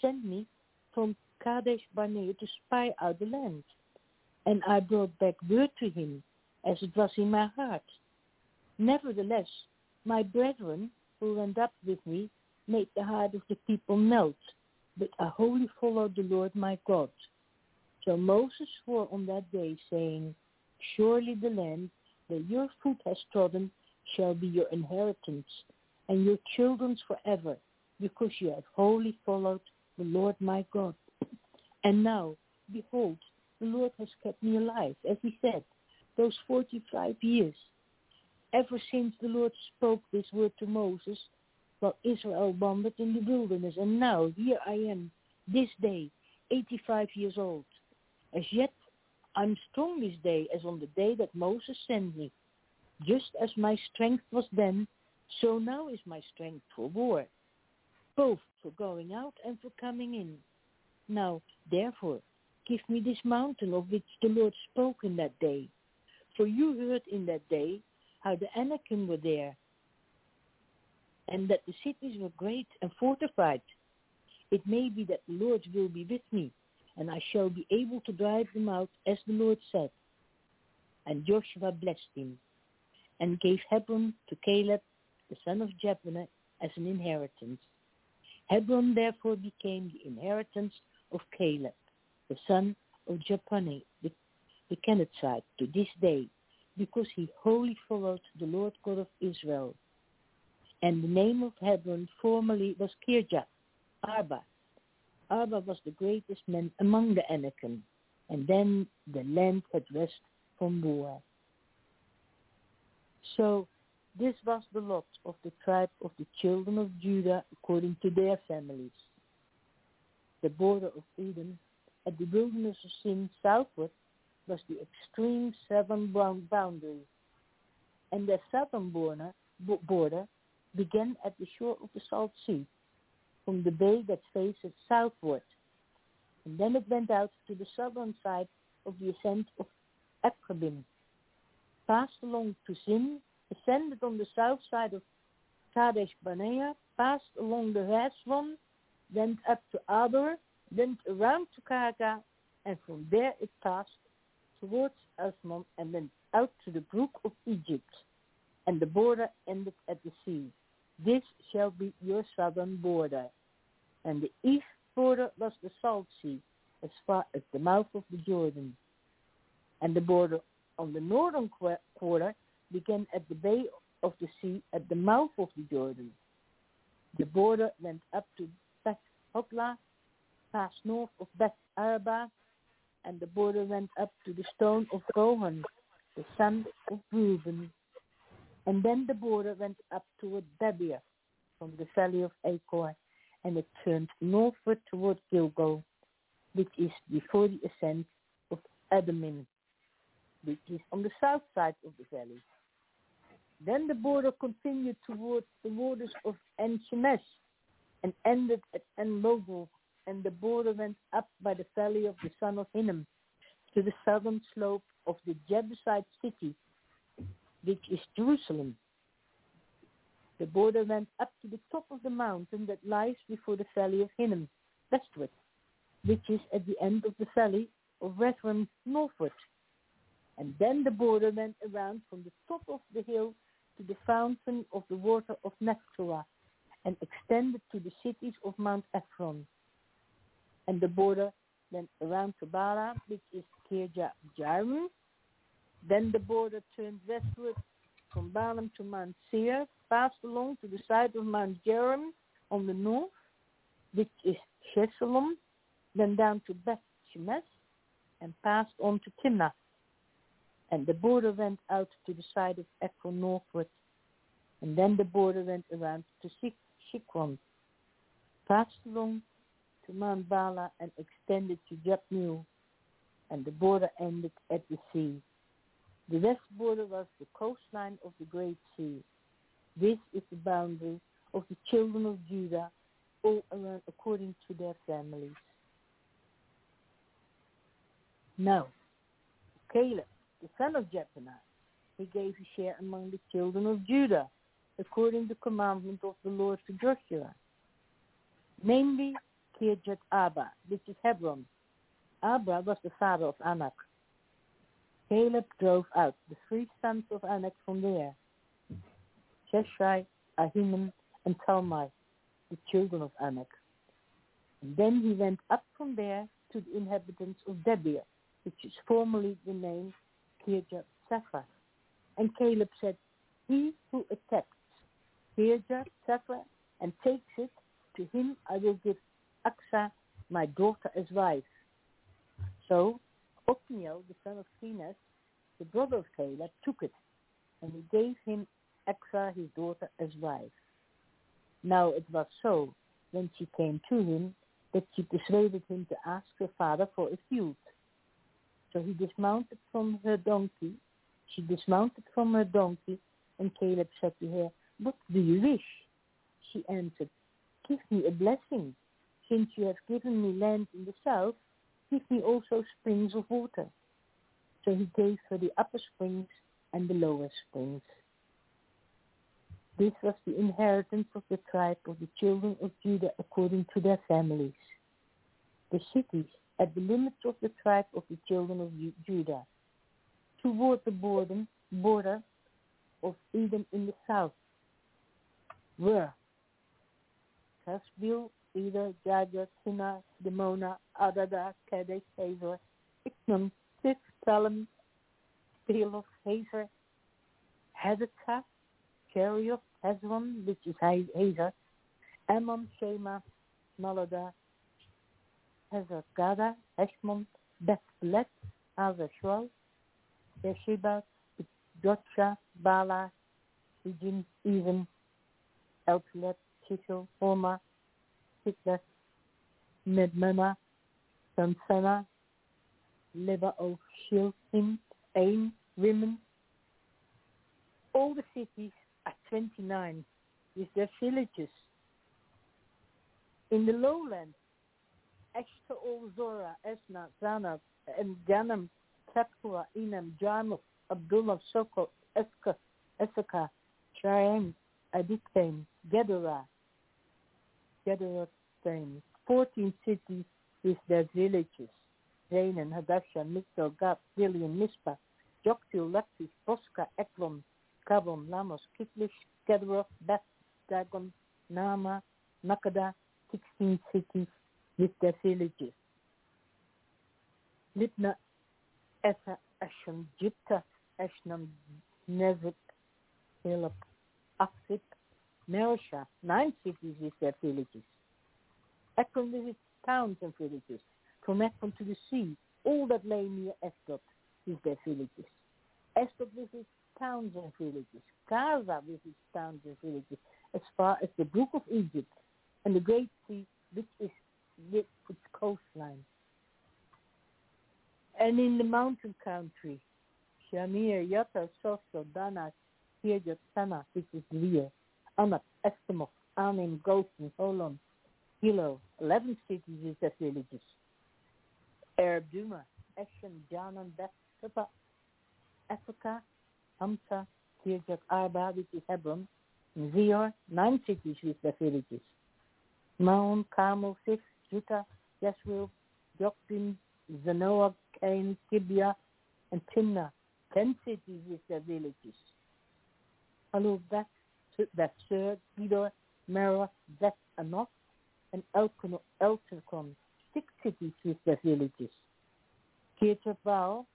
sent me from Kadesh Barnea to spy out the land. And I brought back word to him, as it was in my heart. Nevertheless, my brethren who went up with me made the heart of the people melt, but I wholly followed the Lord my God. So Moses swore on that day, saying, Surely the land that your foot has trodden shall be your inheritance, and your children's forever, because you have wholly followed the Lord my God. And now, behold, the Lord has kept me alive, as he said, those forty-five years ever since the Lord spoke this word to Moses while Israel wandered in the wilderness. And now here I am, this day, 85 years old. As yet I'm strong this day as on the day that Moses sent me. Just as my strength was then, so now is my strength for war, both for going out and for coming in. Now, therefore, give me this mountain of which the Lord spoke in that day. For you heard in that day how the Anakim were there, and that the cities were great and fortified. It may be that the Lord will be with me, and I shall be able to drive them out, as the Lord said. And Joshua blessed him, and gave Hebron to Caleb, the son of Jephunneh, as an inheritance. Hebron therefore became the inheritance of Caleb, the son of Jephunneh, the, the to this day, because he wholly followed the Lord God of Israel. And the name of Hebron formerly was Kirjath, Arba. Arba was the greatest man among the Anakim, and then the land had rest from war. So this was the lot of the tribe of the children of Judah according to their families. The border of Edom at the wilderness of Sin southward was the extreme southern boundary, and the southern border, border began at the shore of the Salt Sea, from the bay that faces southward, and then it went out to the southern side of the ascent of Akrabim, passed along to Sin, ascended on the south side of Kadesh Barnea, passed along the Hezron, went up to Ador, went around to Karka, and from there it passed towards Asmon and then out to the brook of Egypt, and the border ended at the sea. This shall be your southern border. And the east border was the Salt Sea, as far as the mouth of the Jordan. And the border on the northern quarter began at the bay of the sea at the mouth of the Jordan. The border went up to Beth Hogla, passed north of Beth Araba, and the border went up to the stone of Gohan, the son of Reuben. And then the border went up toward Debir, from the valley of Achor, and it turned northward toward Gilgal, which is before the ascent of Adamim, which is on the south side of the valley. Then the border continued toward the waters of En-Shemesh and ended at En-Rogel, and the border went up by the valley of the son of Hinnom to the southern slope of the Jebusite city, which is Jerusalem. The border went up to the top of the mountain that lies before the valley of Hinnom, westward, which is at the end of the valley of Rephaim northward. And then the border went around from the top of the hill to the fountain of the water of Nephtoah and extended to the cities of Mount Ephron. And the border went around to Bala, which is Kirjat Jearim. Then the border turned westward from Balaam to Mount Seir, passed along to the side of Mount Jearim on the north, which is Shesalom, then down to Beth Shemesh, and passed on to Timnah. And the border went out to the side of Ekron northward, and then the border went around to Shikron, passed along to Bala and extended to Jabneel, and the border ended at the sea. The west border was the coastline of the Great Sea. This is the boundary of the children of Judah, all around according to their families. Now, Caleb, the son of Jephunneh, he gave his share among the children of Judah, according to the commandment of the Lord to Joshua, namely Kirjat Arba, which is Hebron. Arba was the father of Anak. Caleb drove out the three sons of Anak from there, Sheshai, Ahiman, and Talmai, the children of Anak. And then he went up from there to the inhabitants of Debir, which is formerly the name Kirjat Sefer. And Caleb said, He who attacks Kirjat Sefer and takes it, to him I will give Achsah, my daughter, as wife. So Othniel, the son of Phinehas, the brother of Caleb, took it, and he gave him Achsah, his daughter, as wife. Now it was so, when she came to him, that she persuaded him to ask her father for a field. So he dismounted from her donkey. She dismounted from her donkey, and Caleb said to her, What do you wish? She answered, Give me a blessing. Since you have given me land in the south, give me also springs of water. So he gave her the upper springs and the lower springs. This was the inheritance of the tribe of the children of Judah according to their families. The cities at the limits of the tribe of the children of Judah, toward the border, border of Edom in the south, were Casbil, Eder, Jaja, Tina, Demona, Adada, Kadesh, Hazor, Iknum, Tif, Talem, Pelof, Hazer, Hezekiah, Cherioth, Hezron, which is Hazer, Ammon, Shema, Malada, Hezekada, Heshmon, Bethlet, Azashwal, Yeshiba, Jotsha, Bala, Ejin, Even, Elplet, Shishel, Homa, Hitler, Medmena, Sansana, Liver of Shiltim, Ain, Women. All the cities are 29 with their villages. In the lowlands, Eshtaol, Zora, Esna, Zanab, and Ganem, Tapua, Inam, Jarmuth, Abdullah, Sokol, Eska, Esaka, Shaim, Adikam, Gedera, Gederatim, 14 cities with their villages, Zanen, Hadasha, Migdal, Gad, Gilead, Mizpah, Joktil, Lachish, Bosca, Eklon, Kabon, Lamos, Kitlish, Gedroth, Beth, Dagon, Nama, Makada, 16 cities with their villages. Libna, Essa, Ashan, Jipta, Ashnam, Nezib, Philip, Afsip, Mareshah, nine cities with their villages. Ekron with towns and villages. From Ekron to the sea, all that lay near Ashdod is their villages. Ashdod with its towns and villages. Gaza with its towns and villages, as far as the brook of Egypt and the great sea which is with its coastline. And in the mountain country, Shamir, Yatta, Soso, Dana, Kirjat, Sana, which is Leah, Anak, Estimoth, Anim, Goshen, Holon, Hilo, 11 cities with their villages. Arab Duma, Eshem, Janan, Beth, Africa, Hamza, Kirjat, Arba, which is Hebron, Zior, nine cities with their villages. Maon, Carmel, Sif, Judah, Yeshua, Joktim, Zanoah, Cain, Kibia, and Timnah, ten cities with their villages. Halul, Beth, Bethsur, Gedor, Merah, Beth Anoth, and Eltekon, six cities with their villages. Kirjat Baal,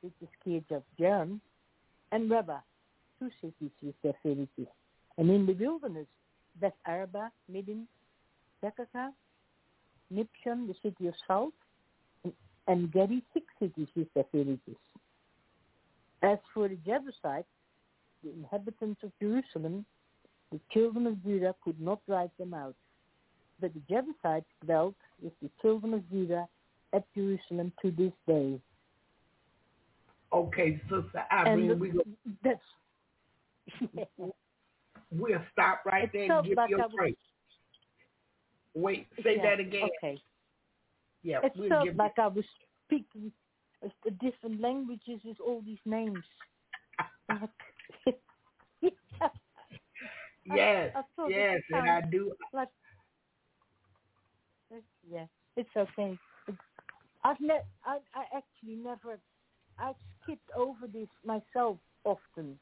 which is Jearim, and Reba, two cities with their villages. And in the wilderness, Beth Arba, Midin, Zekaka, Nipshon, the city of salt, and, and Gedi, six cities with their villages. As for the Jebusites, the inhabitants of Jerusalem, the children of Judah could not drive them out. But the Jebusites dwelt with the children of Judah at Jerusalem to this day. Okay, Sister Irene, we go, that's we'll stop right It there and give like you I a break. Wait, say yeah, that again. Okay. Yeah, It we'll felt give like I was speaking the different languages with all these names. Yes, I it yes, and I do. like yeah, it's okay. It's, I've ne- I I actually never I skipped over this myself often.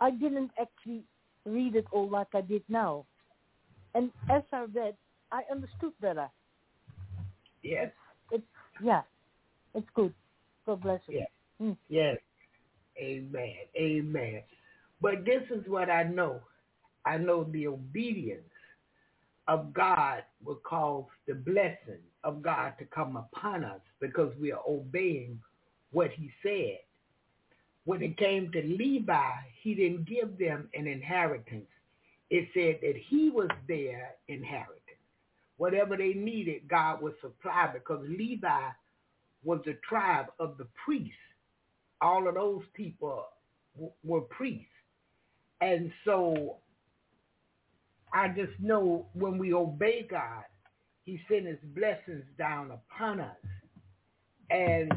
I didn't actually read it all like I did now. And as I read, I understood better. Yes, It's yeah, it's good. God bless you. Yeah. Mm. yes. Amen, amen. But this is what I know. I know the obedience of God will cause the blessing of God to come upon us because we are obeying what he said. When it came to Levi, he didn't give them an inheritance. It said that he was their inheritance. Whatever they needed, God would supply because Levi was the tribe of the priests. All of those people were priests. And so I just know when we obey God, he sent his blessings down upon us. And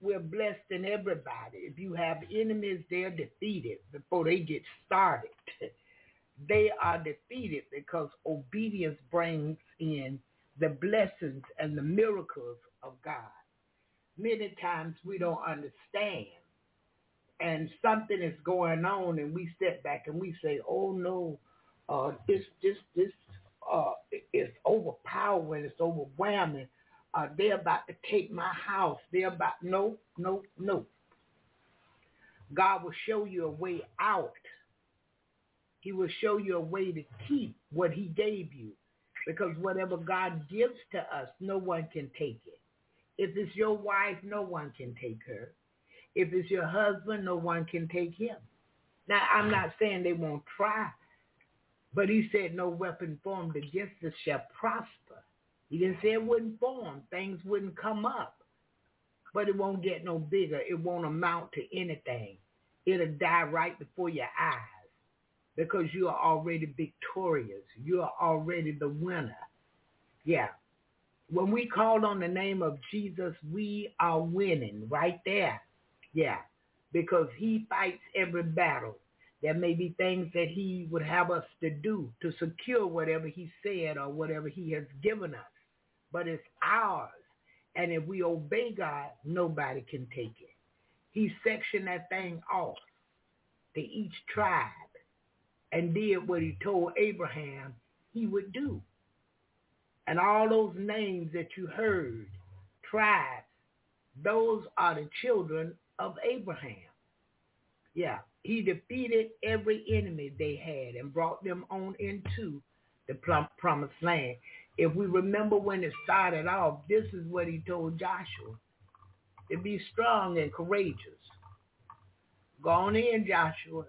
we're blessed in everybody. If you have enemies, they're defeated before they get started. they are defeated because obedience brings in the blessings and the miracles of God. Many times we don't understand and something is going on and we step back and we say, oh no, uh, this, this, this uh, is overpowering, it's overwhelming. Uh, they're about to take my house. They're about, no, no, no. God will show you a way out. He will show you a way to keep what he gave you. Because whatever God gives to us, no one can take it. If it's your wife, no one can take her. If it's your husband, no one can take him. Now, I'm not saying they won't try, but he said no weapon formed against us shall prosper. He didn't say it wouldn't form. Things wouldn't come up. But it won't get no bigger. It won't amount to anything. It'll die right before your eyes because you are already victorious. You are already the winner. Yeah. When we call on the name of Jesus, we are winning right there. Yeah. Because he fights every battle. There may be things that he would have us to do to secure whatever he said or whatever he has given us. But it's ours. And if we obey God, nobody can take it. He sectioned that thing off to each tribe and did what he told Abraham he would do. And all those names that you heard, tribes, those are the children of Abraham. Yeah, he defeated every enemy they had and brought them on into the promised land. If we remember when it started off, this is what he told Joshua. To be strong and courageous. Go on in, Joshua.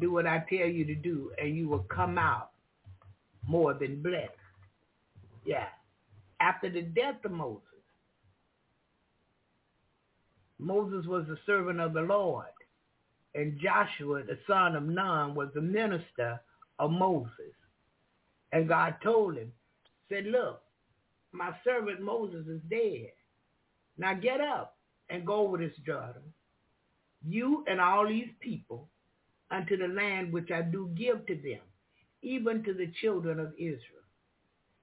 Do what I tell you to do, and you will come out more than blessed. Yeah. After the death of Moses, Moses was the servant of the Lord, and Joshua, the son of Nun, was the minister of Moses. And God told him, said, look, my servant Moses is dead. Now get up and go over this Jordan, you and all these people, unto the land which I do give to them, even to the children of Israel.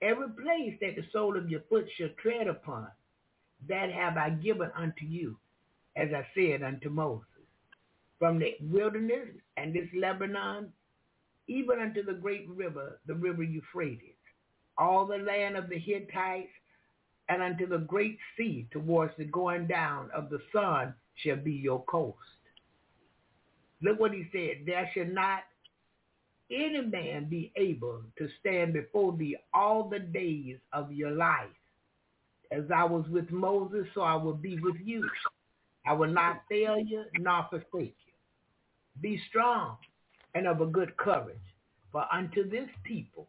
Every place that the sole of your foot shall tread upon, that have I given unto you, as I said unto Moses. From the wilderness and this Lebanon, even unto the great river, the river Euphrates, all the land of the Hittites, and unto the great sea towards the going down of the sun shall be your coast. Look what he said. There shall not any man be able to stand before thee all the days of your life. As I was with Moses, so I will be with you. I will not fail you nor forsake. Be strong and of a good courage, for unto this people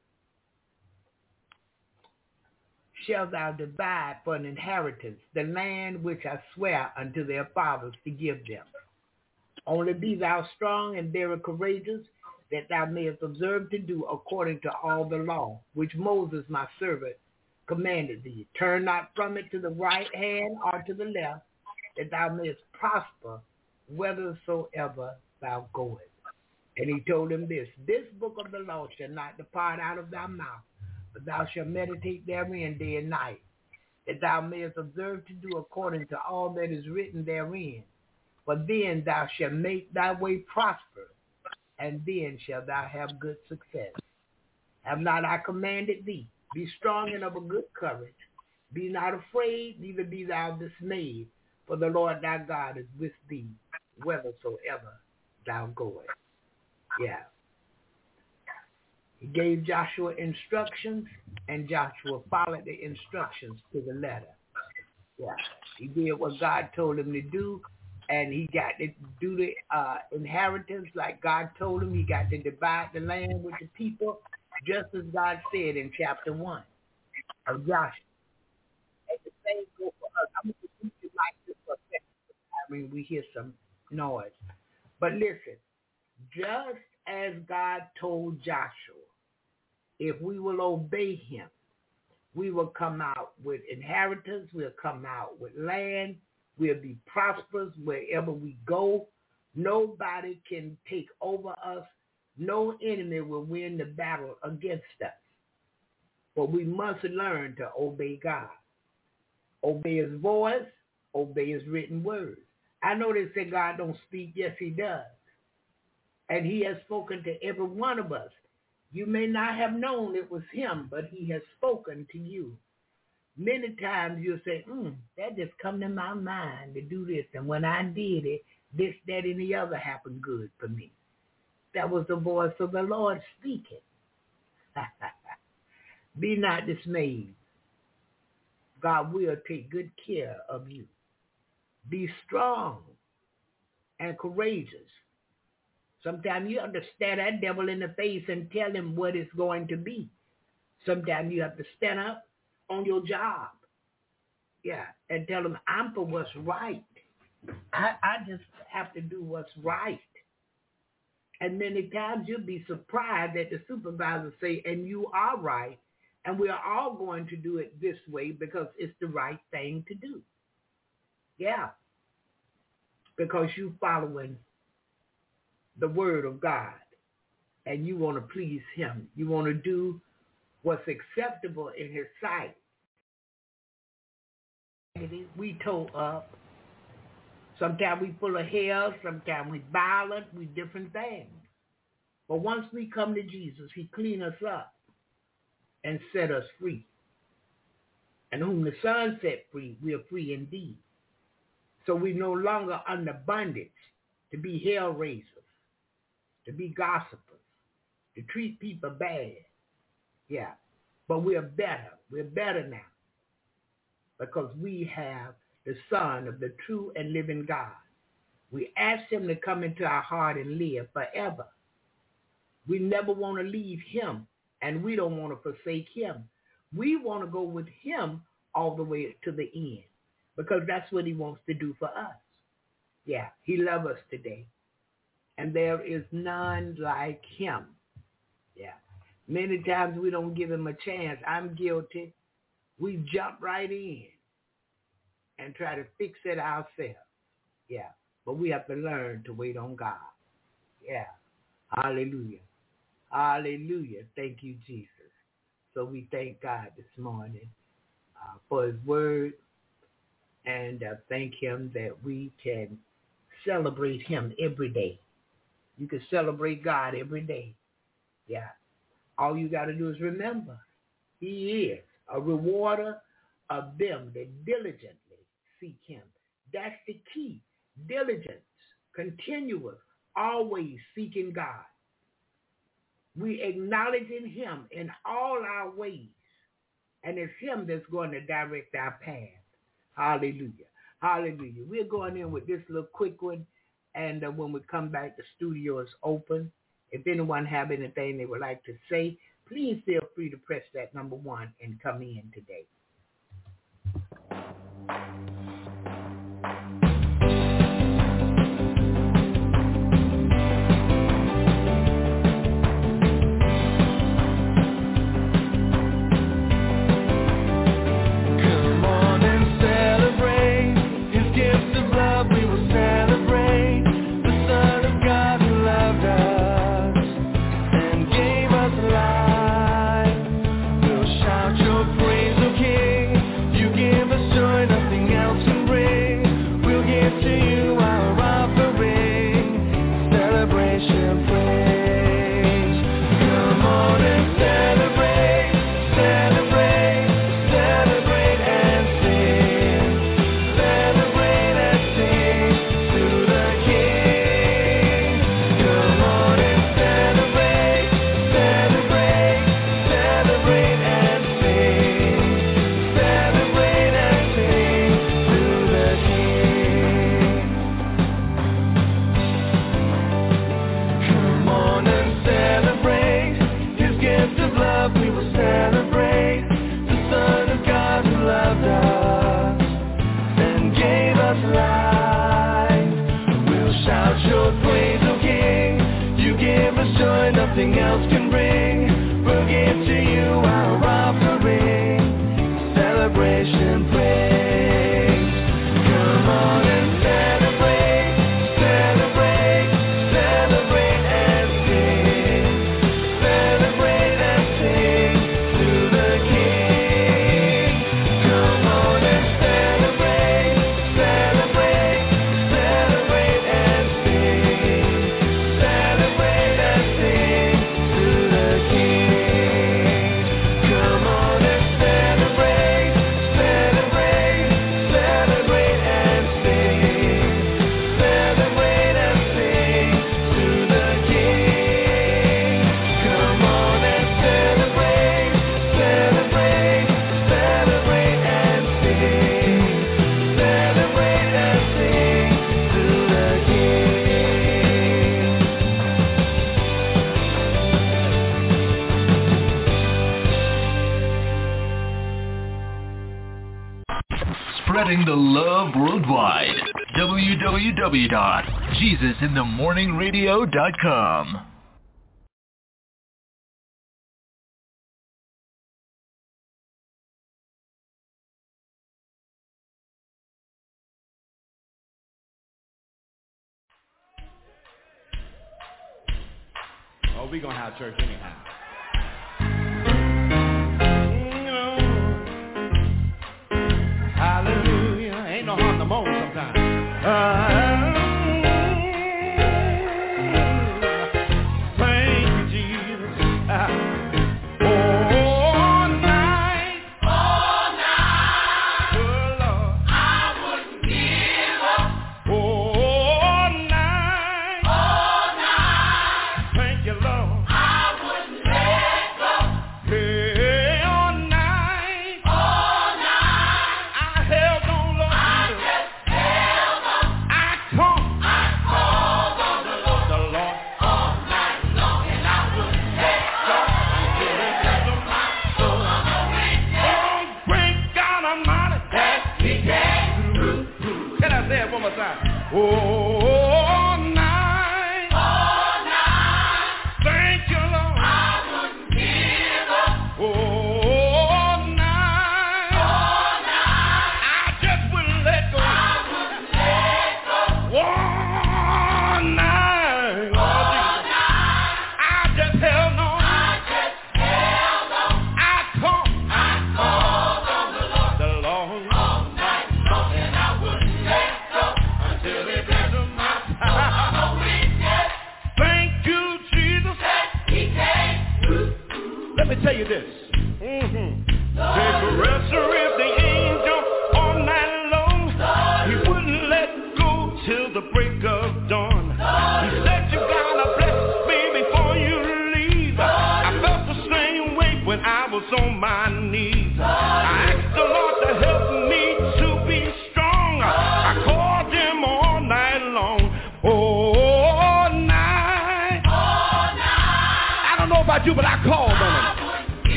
shalt thou divide for an inheritance the land which I swear unto their fathers to give them. Only be thou strong and very courageous, that thou mayest observe to do according to all the law, which Moses my servant commanded thee. Turn not from it to the right hand or to the left, that thou mayest prosper whithersoever thou goest. And he told him this, this book of the law shall not depart out of thy mouth, but thou shalt meditate therein day and night, that thou mayest observe to do according to all that is written therein. For then thou shalt make thy way prosperous, and then shalt thou have good success. Have not I commanded thee? Be strong and of a good courage. Be not afraid, neither be thou dismayed, for the Lord thy God is with thee, whithersoever thou goest. Yeah. He gave Joshua instructions, and Joshua followed the instructions to the letter. Yeah. He did what God told him to do, and he got to do the uh, inheritance like God told him. He got to divide the land with the people, just as God said in chapter 1 of Joshua. I'm going to you like this for a second. I mean, we hear some noise. But listen, just as God told Joshua, if we will obey him, we will come out with inheritance, we'll come out with land, we'll be prosperous wherever we go. Nobody can take over us. No enemy will win the battle against us. But we must learn to obey God. Obey his voice, obey his written words. I know they say God don't speak. Yes, he does. And he has spoken to every one of us. You may not have known it was him, but he has spoken to you. Many times you'll say, mm, that just come to my mind to do this. And when I did it, this, that, and the other happened good for me. That was the voice of the Lord speaking. Be not dismayed. God will take good care of you. Be strong and courageous. Sometimes you have to stare that devil in the face and tell him what it's going to be. Sometimes you have to stand up on your job. Yeah, and tell him I'm for what's right. I, I just have to do what's right. And many times you'll be surprised that the supervisor say, and you are right, and we are all going to do it this way because it's the right thing to do. Yeah. Because you following the word of God and you want to please him. You want to do what's acceptable in his sight. We toe up. Sometimes we full of hell. Sometimes we violent. We different things. But once we come to Jesus, he clean us up and set us free. And whom the Son set free, we are free indeed. So we no longer under bondage to be hell raisers, to be gossipers, to treat people bad. Yeah. But we're better. We're better now because we have the Son of the true and living God. We ask him to come into our heart and live forever. We never want to leave him, and we don't want to forsake him. We want to go with him all the way to the end because that's what he wants to do for us. Yeah, he loves us today. And there is none like him. Yeah. Many times we don't give him a chance. I'm guilty. We jump right in and try to fix it ourselves. Yeah. But we have to learn to wait on God. Yeah. Hallelujah. Hallelujah. Thank you, Jesus. So we thank God this morning uh, for his word and uh, thank him that we can celebrate him every day. You can celebrate God every day. Yeah. All you got to do is remember, he is a rewarder of them that diligently seek him. That's the key. Diligence, continuous, always seeking God. We acknowledging him in all our ways. And it's him that's going to direct our path. Hallelujah. Hallelujah. We're going in with this little quick one. And uh, when we come back, the studio is open. If anyone have anything they would like to say, please feel free to press that number one and come in today. www.jesusinthemorningradio.com. Oh, we gonna have church anyhow.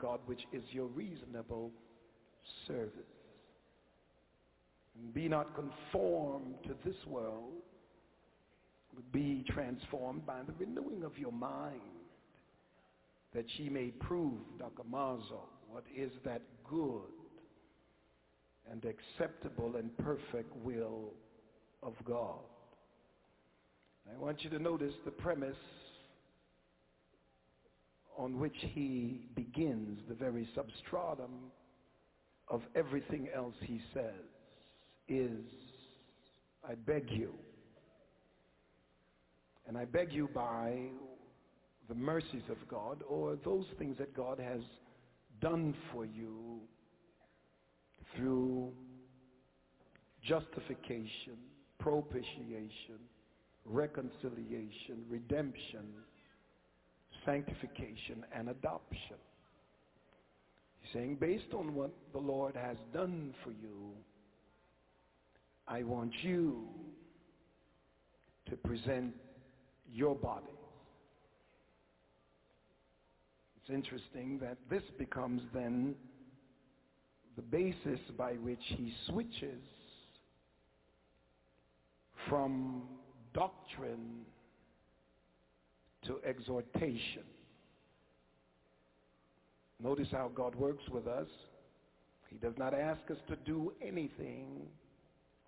God, which is your reasonable service. And be not conformed to this world, but be transformed by the renewing of your mind, that ye may prove, dokimazo, what is that good and acceptable and perfect will of God. I want you to notice the premise on which he begins, the very substratum of everything else he says, is, I beg you. And I beg you by the mercies of God or those things that God has done for you through justification, propitiation, reconciliation, redemption, sanctification, and adoption. He's saying, based on what the Lord has done for you, I want you to present your body. It's interesting that this becomes then the basis by which he switches from doctrine to exhortation. Notice how God works with us. He does not ask us to do anything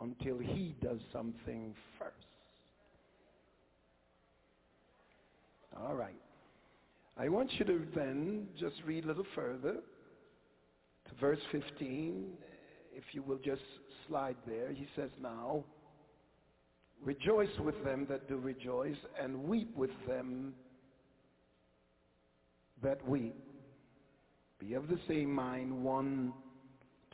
until he does something first. All right. I want you to then just read a little further to verse 15. if you will just slide there, he says now, rejoice with them that do rejoice and weep with them that weep. Be of the same mind one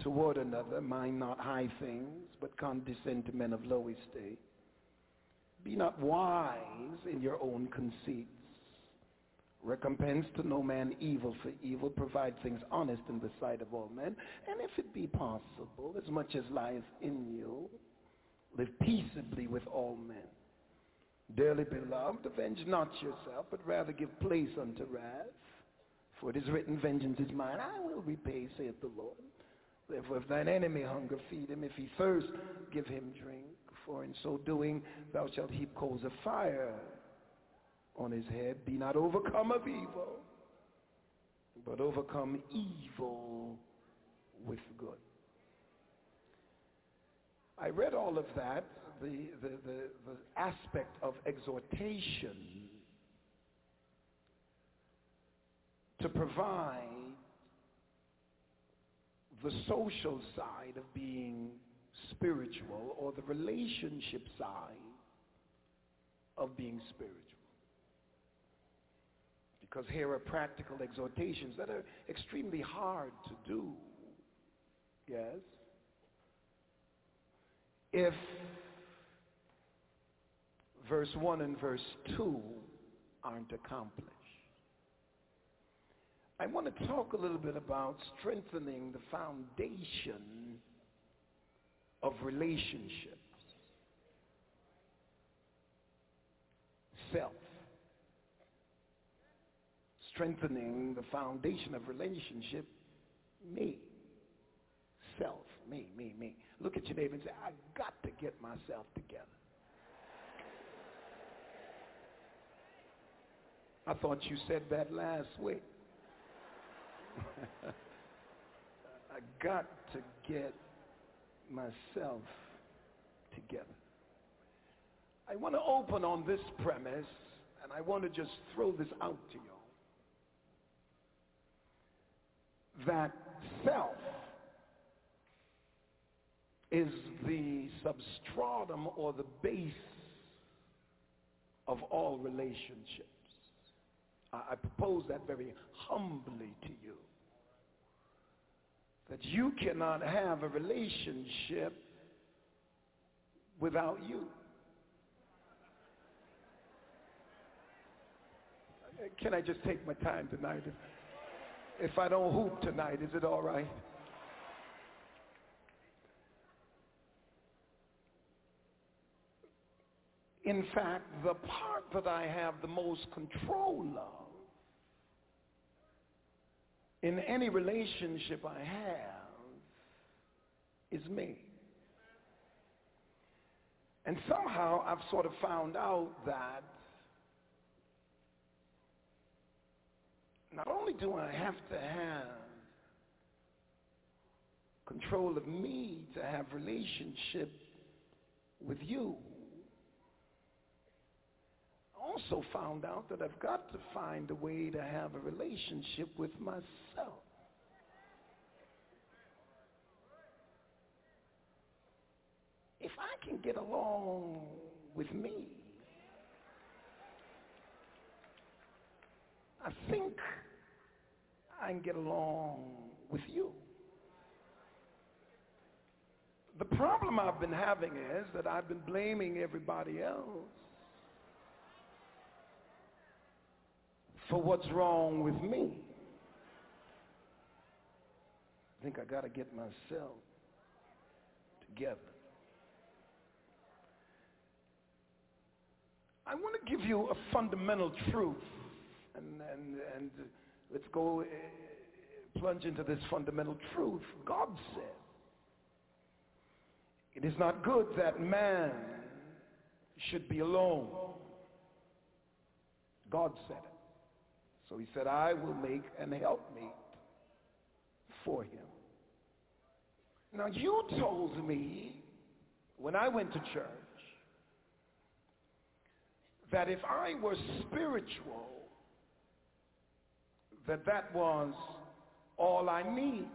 toward another, mind not high things, but condescend to men of low estate. Be not wise in your own conceits. Recompense to no man evil for evil. Provide things honest in the sight of all men. And if it be possible, as much as lieth in you, live peaceably with all men. Dearly beloved, avenge not yourself, but rather give place unto wrath. For it is written, Vengeance is mine, I will repay, saith the Lord. Therefore, if thine enemy hunger, feed him. If he thirst, give him drink. For in so doing, thou shalt heap coals of fire on his head. Be not overcome of evil, but overcome evil with good. I read all of that, the, the, the, the aspect of exhortation to provide the social side of being spiritual or the relationship side of being spiritual. Because here are practical exhortations that are extremely hard to do. Yes? If verse 1 and verse 2 aren't accomplished. I want to talk a little bit about strengthening the foundation of relationships. Self. Strengthening the foundation of relationship, me. Self, me, me, me. Look at your neighbor and say, I got to get myself together. I thought you said that last week. I got to get myself together. I want to open on this premise, and I want to just throw this out to you. That self is the substratum or the base of all relationships. I propose that very humbly to you. That you cannot have a relationship without you. Can I just take my time tonight? If, if I don't hoop tonight, is it all right? In fact, the part that I have the most control of in any relationship I have is me. And somehow I've sort of found out that not only do I have to have control of me to have relationship with you, also found out that I've got to find a way to have a relationship with myself. If I can get along with me, I think I can get along with you. The problem I've been having is that I've been blaming everybody else for what's wrong with me. I think I got to get myself together. I want to give you a fundamental truth, and, and, and let's go uh, plunge into this fundamental truth. God said, it is not good that man should be alone. God said it. So he said, I will make an helpmeet for him. Now you told me when I went to church that if I were spiritual, that that was all I need.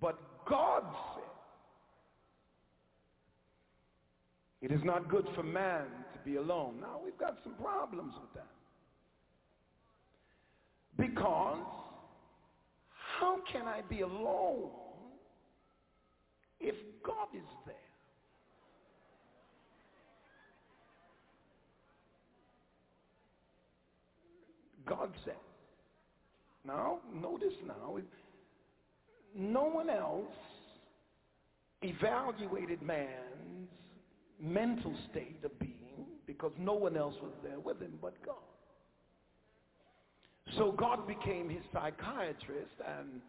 But God said, it is not good for man to be alone. Now, we've got some problems with that. Because how can I be alone if God is there? God said. Now, notice now, no one else evaluated man's mental state of being because no one else was there with him but God. So God became his psychiatrist and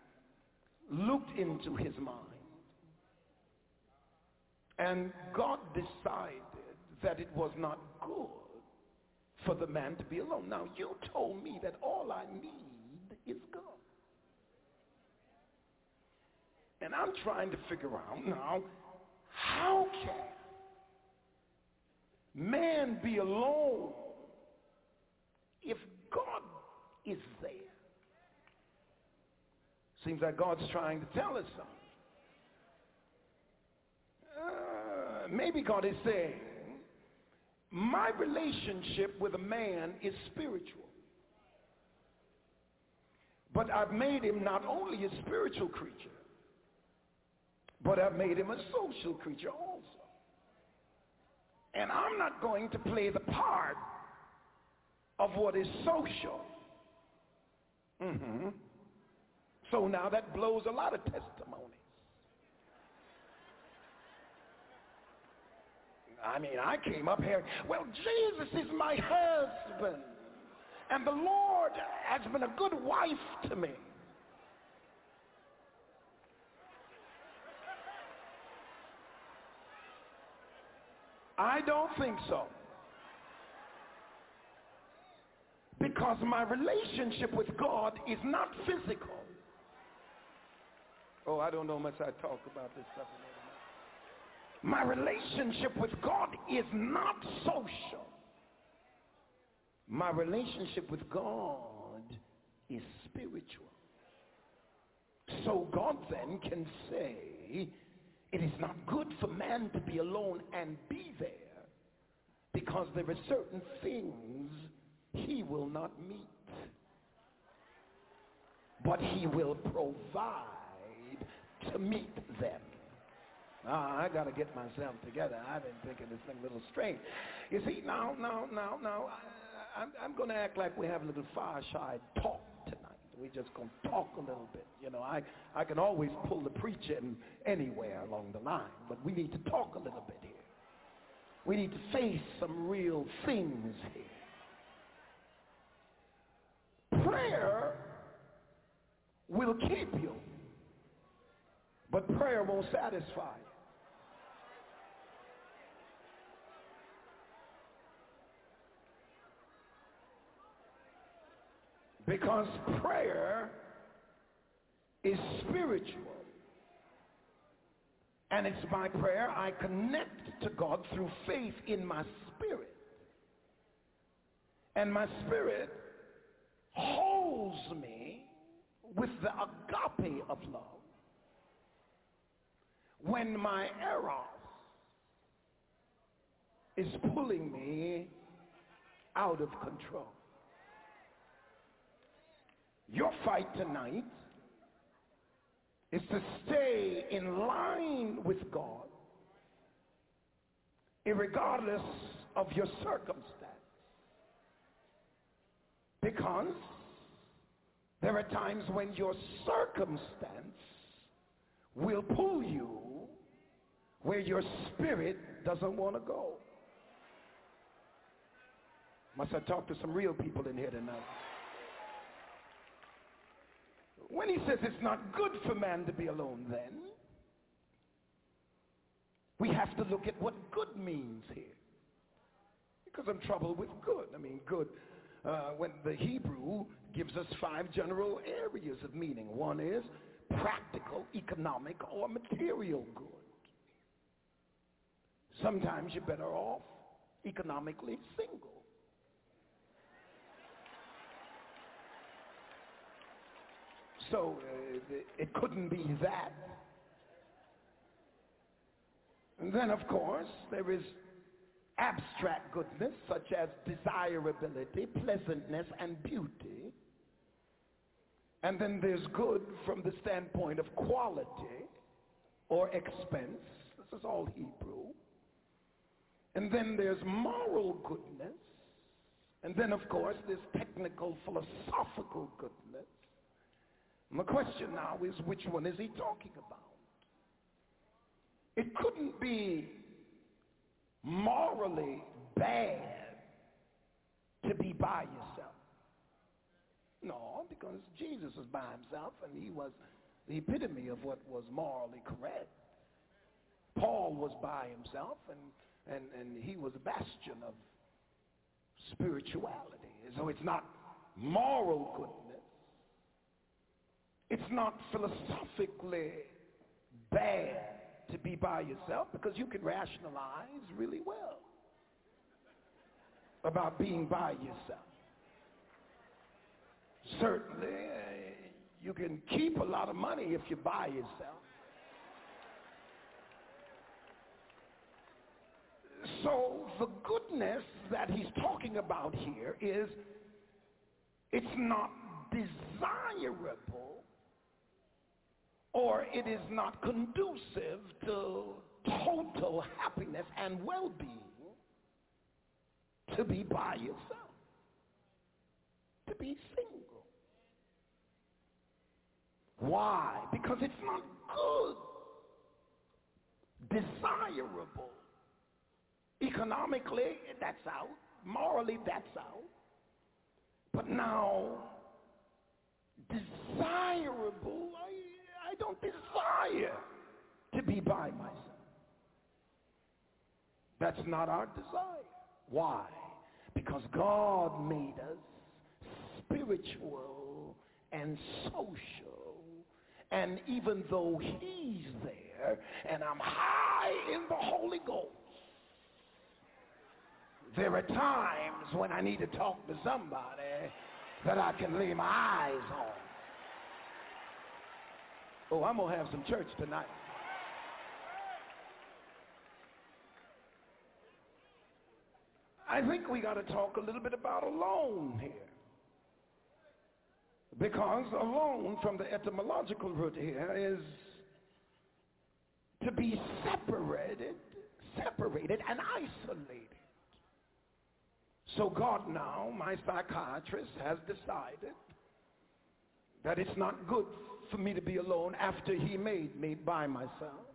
looked into his mind. And God decided that it was not good for the man to be alone. Now, you told me that all I need is God. And I'm trying to figure out now, how can man be alone if God is there? Seems like God's trying to tell us something. Uh, maybe God is saying, my relationship with a man is spiritual. But I've made him not only a spiritual creature, but I've made him a social creature also. And I'm not going to play the part of what is social. Mm-hmm. So now that blows a lot of testimonies. I mean, I came up here, well, Jesus is my husband. And the Lord has been a good wife to me. I don't think so. Because my relationship with God is not physical. Oh, I don't know much I talk about this stuff. My relationship with God is not social. My relationship with God is spiritual. So God then can say, it is not good for man to be alone and be there because there are certain things he will not meet. But he will provide to meet them. Ah, I got to get myself together. I've been thinking this thing a little strange. You see, now, now, now, now, I, I'm, I'm going to act like we have a little fireside talk tonight. We're just going to talk a little bit. You know, I, I can always pull the preacher in anywhere along the line, but we need to talk a little bit here. We need to face some real things here. Prayer will keep you, but prayer won't satisfy you. Because prayer is spiritual. And it's by prayer I connect to God through faith in my spirit. And my spirit holds me with the agape of love. When my eros is pulling me out of control. Your fight tonight is to stay in line with God, regardless of your circumstance. Because there are times when your circumstance will pull you where your spirit doesn't want to go. Must I talk to some real people in here tonight? When he says it's not good for man to be alone, then we have to look at what good means here. Because I'm troubled with good. I mean, good uh, when the Hebrew gives us five general areas of meaning. One is practical, economic, or material good. Sometimes you're better off economically single. So uh, it couldn't be that. And then, of course, there is abstract goodness such as desirability, pleasantness, and beauty. And then there's good from the standpoint of quality or expense. This is all Hebrew. And then there's moral goodness. And then, of course, there's technical philosophical goodness. And the question now is, which one is he talking about? It couldn't be morally bad to be by yourself. No, because Jesus was by himself and he was the epitome of what was morally correct. Paul was by himself and, and, and he was a bastion of spirituality. So it's not moral goodness. It's not philosophically bad to be by yourself because you can rationalize really well about being by yourself. Certainly, uh, you can keep a lot of money if you're by yourself. So the goodness that he's talking about here is it's not desirable or it is not conducive to total happiness and well-being to be by yourself, to be single. Why? Because it's not good, desirable. Economically, that's out. Morally, that's out. But now, desirable, I, I don't desire to be by myself. That's not our desire. Why? Because God made us spiritual and social. And even though he's there and I'm high in the Holy Ghost, there are times when I need to talk to somebody that I can lay my eyes on. Oh, I'm going to have some church tonight. I think we got to talk a little bit about alone here. Because alone from the etymological root here is to be separated, separated and isolated. So God now, my psychiatrist, has decided that it's not good for me to be alone after he made me by myself.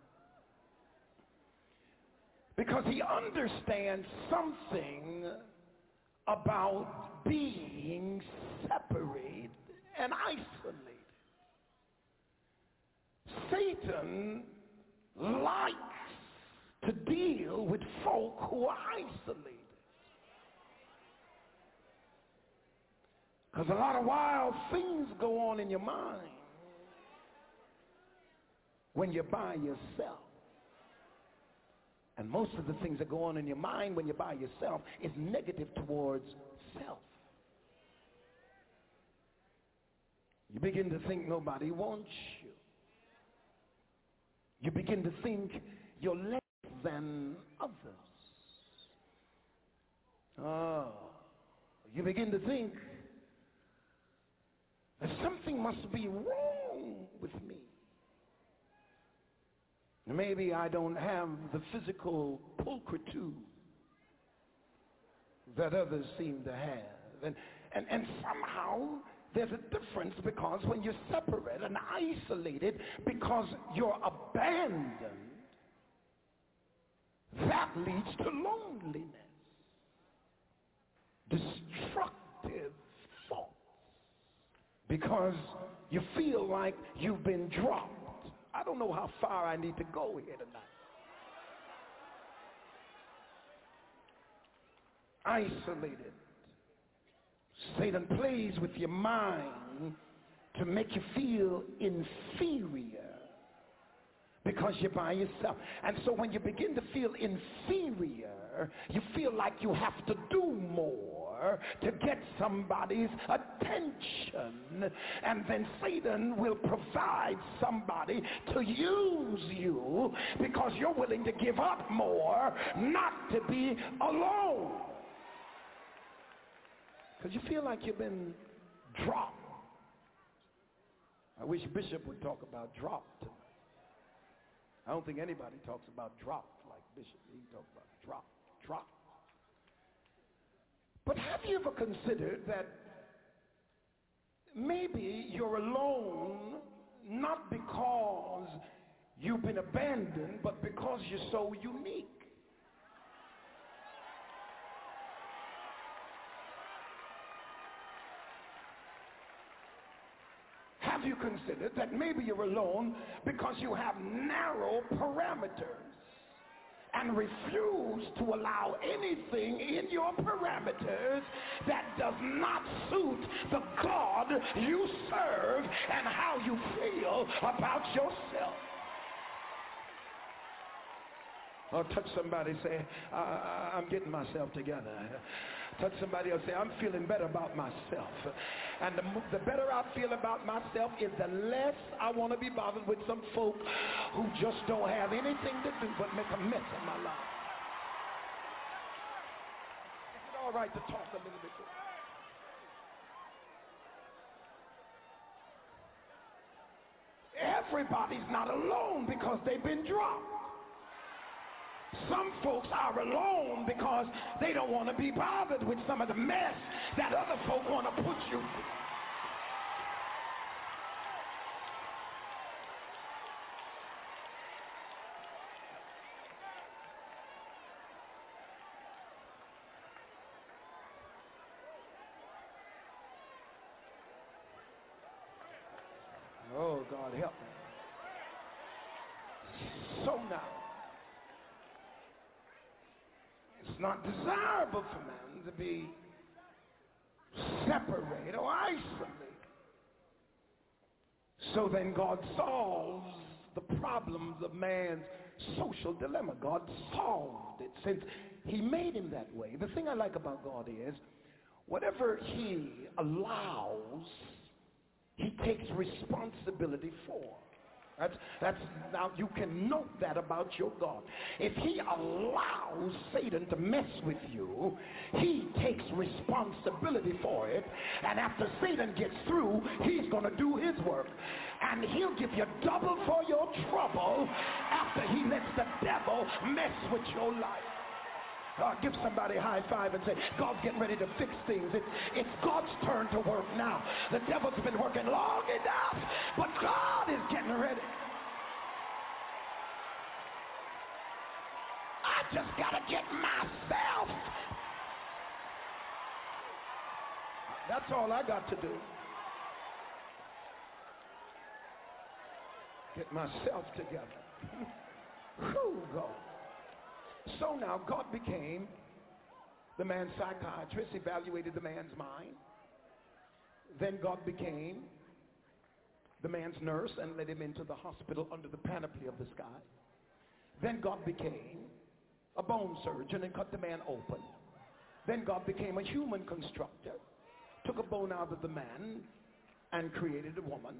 Because he understands something about being separated and isolated. Satan likes to deal with folk who are isolated. Because a lot of wild things go on in your mind when you're by yourself. And most of the things that go on in your mind when you're by yourself is negative towards self. You begin to think nobody wants you. You begin to think you're less than others. Oh, you begin to think that something must be wrong with me. Maybe I don't have the physical pulchritude that others seem to have. And, and, and somehow there's a difference because when you're separate and isolated because you're abandoned, that leads to loneliness, destructive thoughts, because you feel like you've been dropped I don't know how far I need to go here tonight. Isolated. Satan plays with your mind to make you feel inferior because you're by yourself. And so when you begin to feel inferior, you feel like you have to do more to get somebody's attention. And then Satan will provide somebody to use you because you're willing to give up more not to be alone. Because you feel like you've been dropped. I wish Bishop would talk about dropped. I don't think anybody talks about dropped like Bishop. He talks about drop, drop. But have you ever considered that maybe you're alone not because you've been abandoned, but because you're so unique? Have you considered that maybe you're alone because you have narrow parameters and refuse to allow anything in your parameters that does not suit the God you serve and how you feel about yourself? Or touch somebody say, I'm getting myself together. Touch somebody else say, I'm feeling better about myself. And the, the better I feel about myself is the less I want to be bothered with some folk who just don't have anything to do but make a mess of my life. Is it all right to talk a little bit? Everybody's not alone because they've been dropped. Some folks are alone because they don't want to be bothered with some of the mess that other folk want to put you through. Oh, God, help me. So now, it's not desirable for man to be separated or isolated. So then God solves the problems of man's social dilemma. God solved it since he made him that way. The thing I like about God is whatever he allows, he takes responsibility for. That's, that's, now you can note that about your God. If he allows Satan to mess with you, he takes responsibility for it. And after Satan gets through, he's going to do his work. And he'll give you double for your trouble after he lets the devil mess with your life. Uh, give somebody a high five and say, God's getting ready to fix things. It's, it's God's turn to work now. The devil's been working long enough, but God is getting ready. I just got to get myself. That's all I got to do. Get myself together. Whew, God. So now God became the man's psychiatrist, evaluated the man's mind. Then God became the man's nurse and led him into the hospital under the panoply of the sky. Then God became a bone surgeon and cut the man open. Then God became a human constructor, took a bone out of the man and created a woman.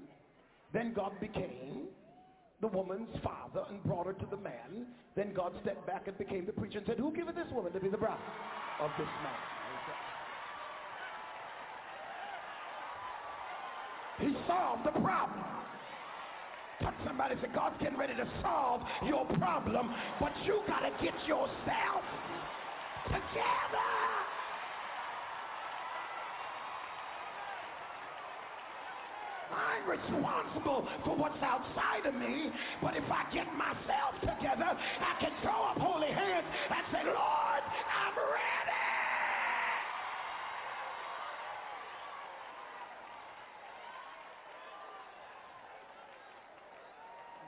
Then God became the woman's father and brought her to the man. Then God stepped back and became the preacher and said, who giveth this woman to be the bride of this man? He solved the problem. Touch somebody say, God's getting ready to solve your problem, but you got to get yourself together. I'm responsible for what's outside of me, but if I get myself together, I can throw up holy hands and say, Lord, I'm ready.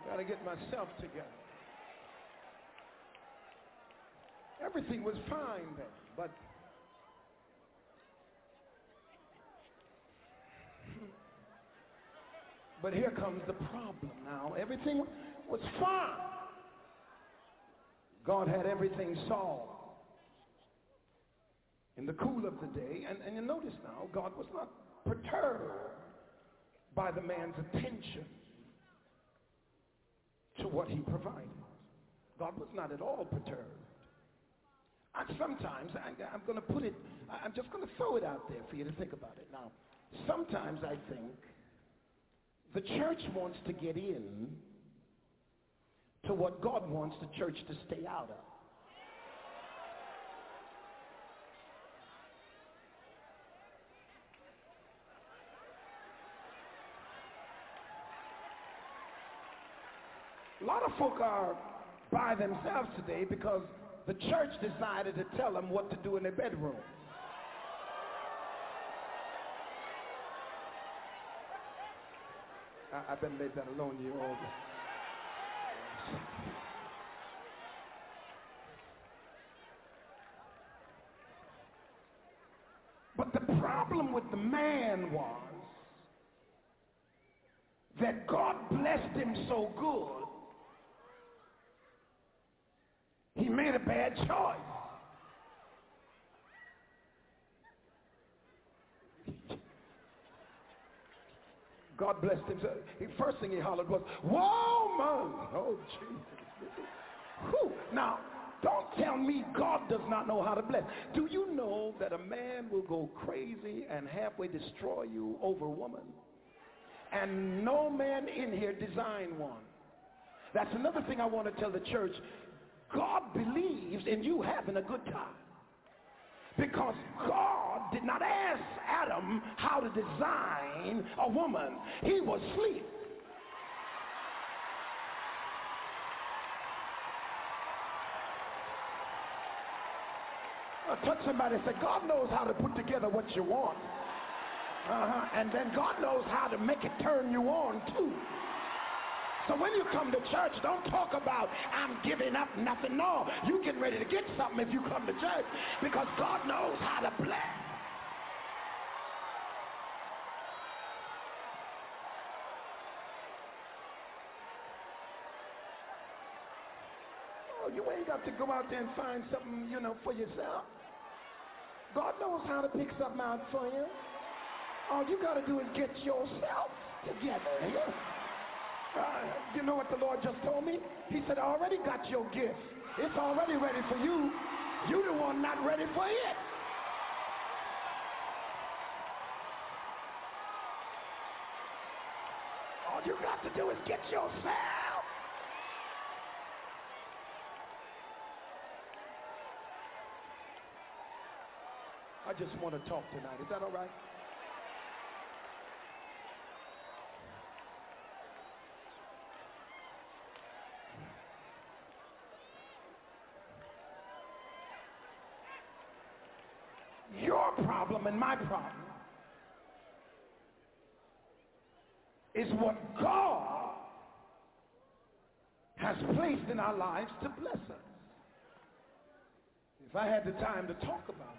Got to get myself together. Everything was fine then, but But here comes the problem now. Everything was fine. God had everything solved in the cool of the day. And, and you notice now, God was not perturbed by the man's attention to what he provided. God was not at all perturbed. I, sometimes, I, I'm going to put it, I'm just going to throw it out there for you to think about it. Now, sometimes I think the church wants to get in to what God wants the church to stay out of. A lot of folk are by themselves today because the church decided to tell them what to do in their bedroom. I, I better leave that alone, you all. But the problem with the man was that God blessed him so good, he made a bad choice. God blessed him. The first thing he hollered was, woman. Oh, Jesus. Now, don't tell me God does not know how to bless. Do you know that a man will go crazy and halfway destroy you over a woman? And no man in here designed one. That's another thing I want to tell the church. God believes in you having a good time. Because God did not ask Adam how to design a woman. He was asleep. Uh, touch somebody and say, God knows how to put together what you want. Uh-huh. And then God knows how to make it turn you on too. So when you come to church, don't talk about, I'm giving up nothing. No, you get ready to get something if you come to church because God knows how to bless. Oh, you ain't got to go out there and find something, you know, for yourself. God knows how to pick something out for you. All you got to do is get yourself together. Yeah? Uh, you know what the Lord just told me? He said, I already got your gift. It's already ready for you. You the one not ready for it. All you got to do is get yourself. I just want to talk tonight. Is that all right? Your problem and my problem is what God has placed in our lives to bless us. If I had the time to talk about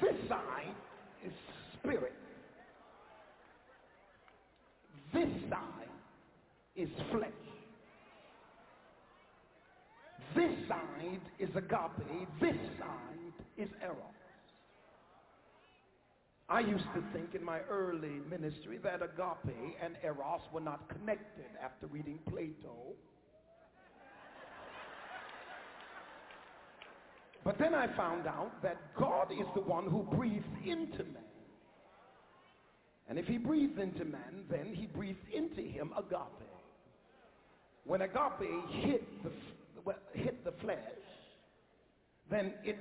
it, this side is spirit. This side is flesh. This side is agape. This side is eros. I used to think in my early ministry that agape and eros were not connected after reading Plato. But then I found out that God is the one who breathes into man. And if he breathes into man, then he breathes into him agape. When agape hit the, hit the flesh, then it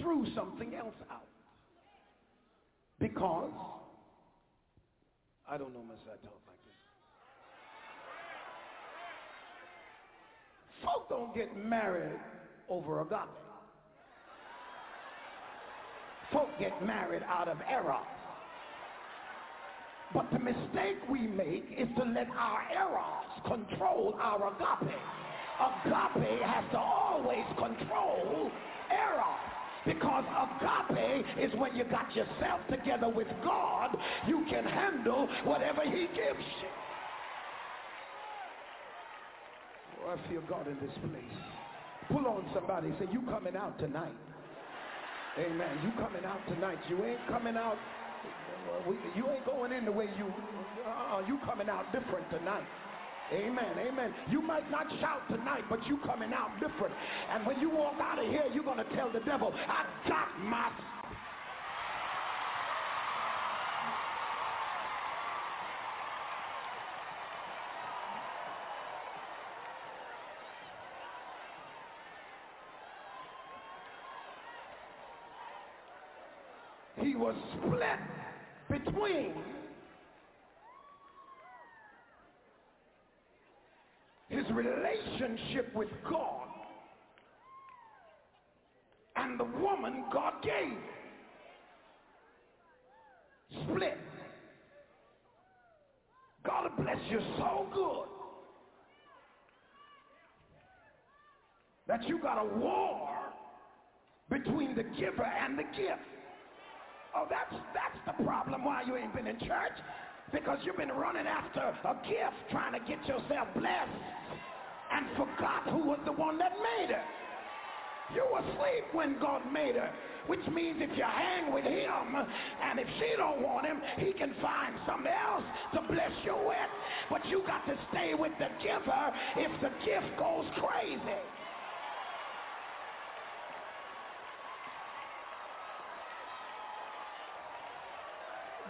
threw something else out. Because, I don't know much I talk like this. Folk don't get married over agape. Folk get married out of eros. But the mistake we make is to let our eros control our agape. agape has to always control eros. Because agape is when you got yourself together with God, you can handle whatever he gives you. Oh, I feel God in this place. Pull on somebody. Say, you coming out tonight. Amen. You coming out tonight. You ain't coming out. You ain't going in the way you. Uh, you coming out different tonight. Amen. Amen. You might not shout tonight, but you coming out different. And when you walk out of here, you're going to tell the devil, I got my he was split between his relationship with God and the woman God gave. Split. God bless you so good that you got a war between the giver and the gift. Oh, that's, that's the problem why you ain't been in church. Because you've been running after a gift trying to get yourself blessed and forgot who was the one that made her. You were asleep when God made her, which means if you hang with him and if she don't want him, he can find somebody else to bless you with. But you got to stay with the giver if the gift goes crazy.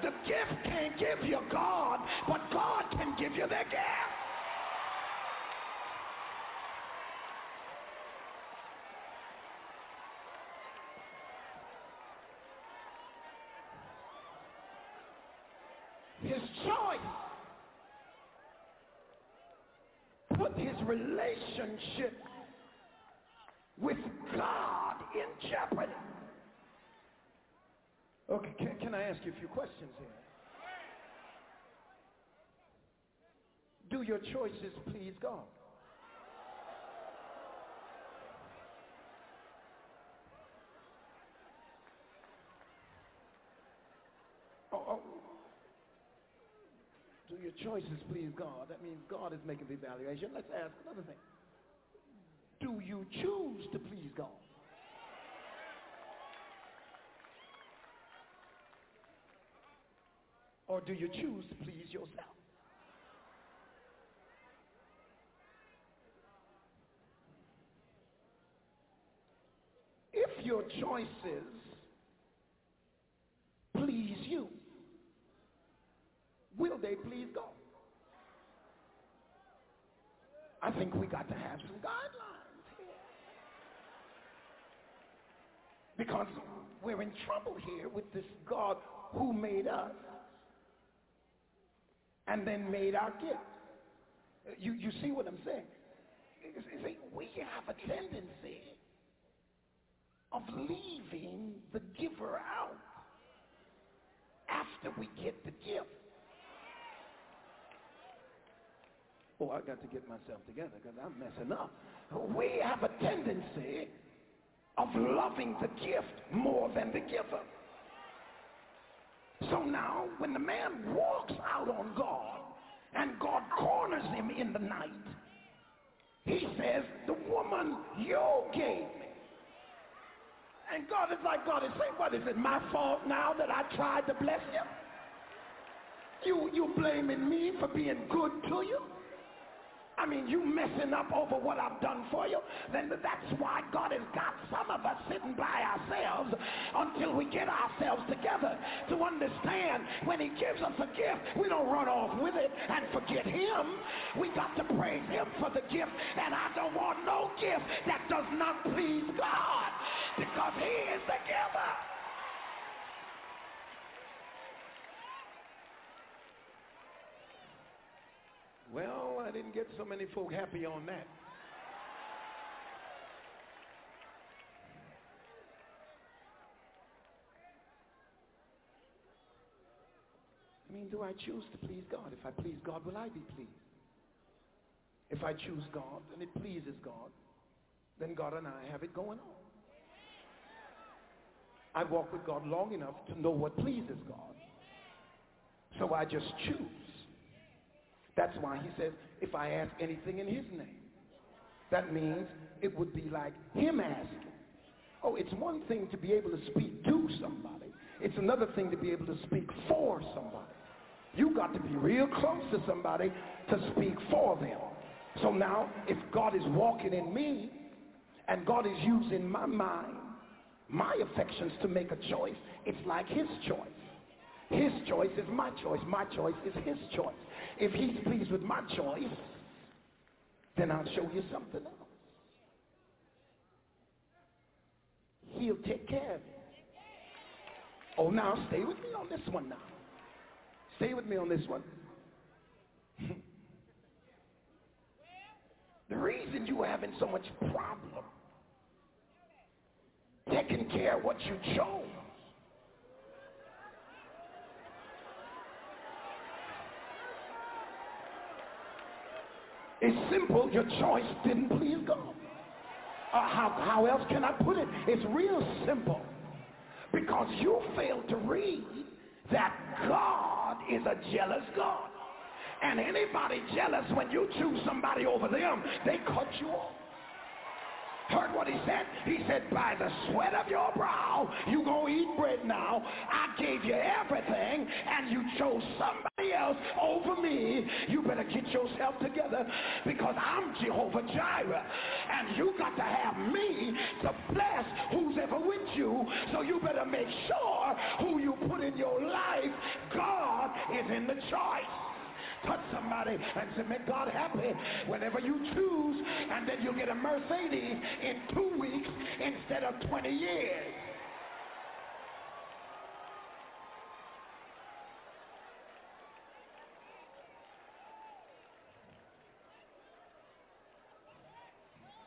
The gift can't give you God, but God can give you the gift. His choice put his relationship with God in jeopardy. Okay, can, can I ask you a few questions here? Do your choices please God? Oh, oh. Do your choices please God? That means God is making the evaluation. Let's ask another thing. Do you choose to please God? Or do you choose to please yourself? If your choices please you, will they please God? I think we got to have some guidelines here. Because we're in trouble here with this God who made us and then made our gift. You, you see what I'm saying? See, we have a tendency of leaving the giver out after we get the gift. Oh, I got to get myself together because I'm messing up. We have a tendency of loving the gift more than the giver. So now, when the man walks out on God and God corners him in the night, he says, the woman you gave me. And God is like, God is saying, what is it, my fault now that I tried to bless you? You, you blaming me for being good to you? I mean, you messing up over what I've done for you, then that's why God has got some of us sitting by ourselves until we get ourselves together to understand when he gives us a gift, we don't run off with it and forget him. We got to praise him for the gift, and I don't want no gift that does not please God because he is the giver. Well, I didn't get so many folk happy on that. I mean, do I choose to please God? If I please God, will I be pleased? If I choose God and it pleases God, then God and I have it going on. I walk with God long enough to know what pleases God. So I just choose. That's why he says, if I ask anything in his name, that means it would be like him asking. Oh, it's one thing to be able to speak to somebody. It's another thing to be able to speak for somebody. You got to be real close to somebody to speak for them. So now, if God is walking in me and God is using my mind, my affections to make a choice, it's like his choice. His choice is my choice. My choice is his choice. If he's pleased with my choice, then I'll show you something else. He'll take care of it. Oh, now stay with me on this one now. Stay with me on this one. the reason you are having so much problem taking care of what you chose It's simple. Your choice didn't please God. Uh, how, how else can I put it? It's real simple. Because you failed to read that God is a jealous God. And anybody jealous when you choose somebody over them, they cut you off. Heard what he said? He said, by the sweat of your brow, you gonna eat bread now. I gave you everything, and you chose somebody else over me. You better get yourself together because I'm Jehovah Jireh. And you got to have me to bless who's ever with you. So you better make sure who you put in your life, God is in the choice touch somebody and say, make God happy whenever you choose, and then you'll get a Mercedes in two weeks instead of 20 years.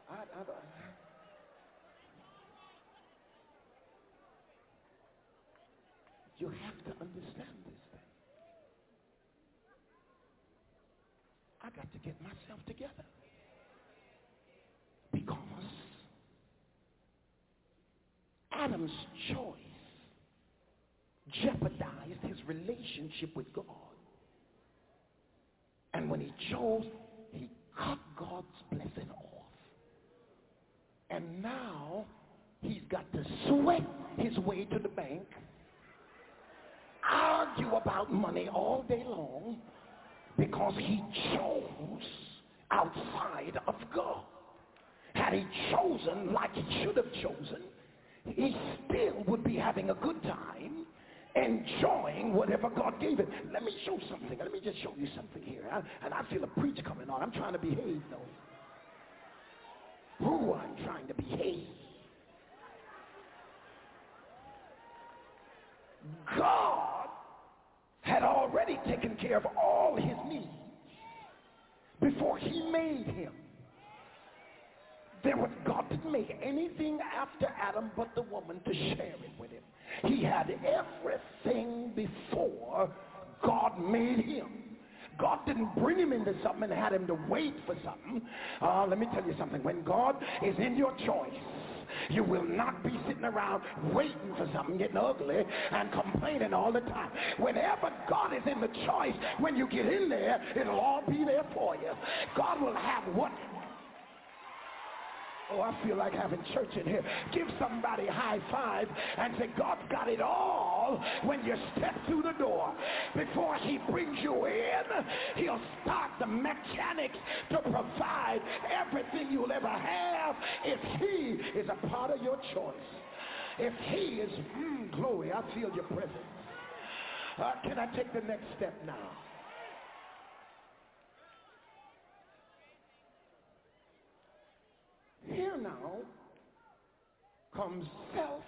I, uh, you have to understand this. I got to get myself together. Because Adam's choice jeopardized his relationship with God. And when he chose, he cut God's blessing off. And now he's got to sweat his way to the bank, argue about money all day long, because he chose outside of God. Had he chosen like he should have chosen, he still would be having a good time enjoying whatever God gave him. Let me show something. Let me just show you something here. and I feel a preach coming on. I'm trying to behave, though. Who I'm trying to behave. God had already taken care of all his needs before he made him. There was God didn't make anything after Adam but the woman to share it with him. He had everything before God made him. God didn't bring him into something and had him to wait for something. Uh, let me tell you something. When God is in your choice, you will not be sitting around waiting for something getting ugly and complaining all the time. Whenever God is in the choice, when you get in there, it'll all be there for you. God will have what Oh, I feel like having church in here. Give somebody high five and say, God's got it all when you step through the door. Before he brings you in, he'll start the mechanics to provide everything you'll ever have if he is a part of your choice. If he is, mm, glory, I feel your presence. Uh, can I take the next step now? Here now comes self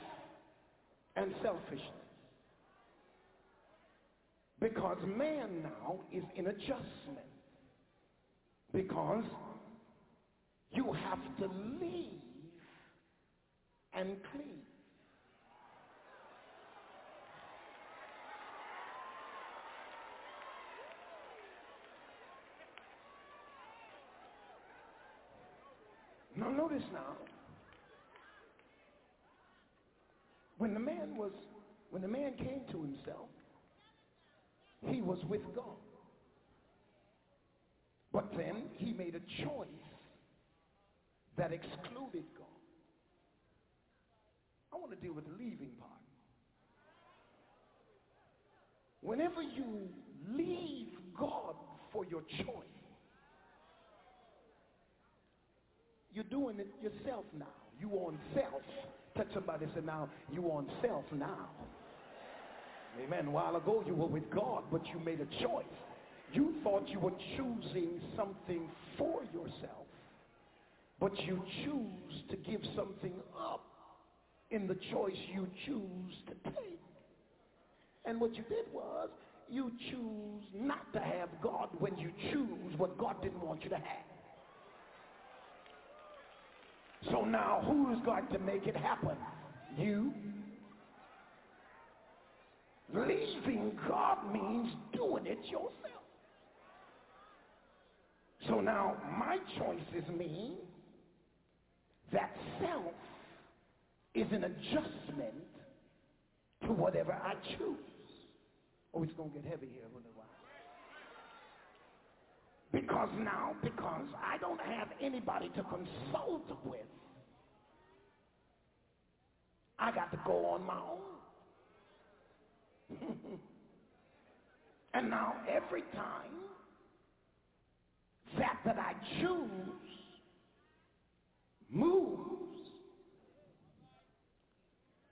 and selfishness. Because man now is in adjustment. Because you have to leave and cleave. Notice now, when the man was, when the man came to himself, he was with God. But then he made a choice that excluded God. I want to deal with the leaving part. Whenever you leave God for your choice, you're doing it yourself now. You on self. Touch somebody and say, now you on self now. Amen. A while ago you were with God, but you made a choice. You thought you were choosing something for yourself, but you choose to give something up in the choice you choose to take. And what you did was you choose not to have God when you choose what God didn't want you to have. So now who's going to make it happen? You. Leaving God means doing it yourself. So now my choices mean that self is an adjustment to whatever I choose. Oh, it's going to get heavy here in a while. Because now, because I don't have anybody to consult with, I got to go on my own. and now every time that that I choose moves,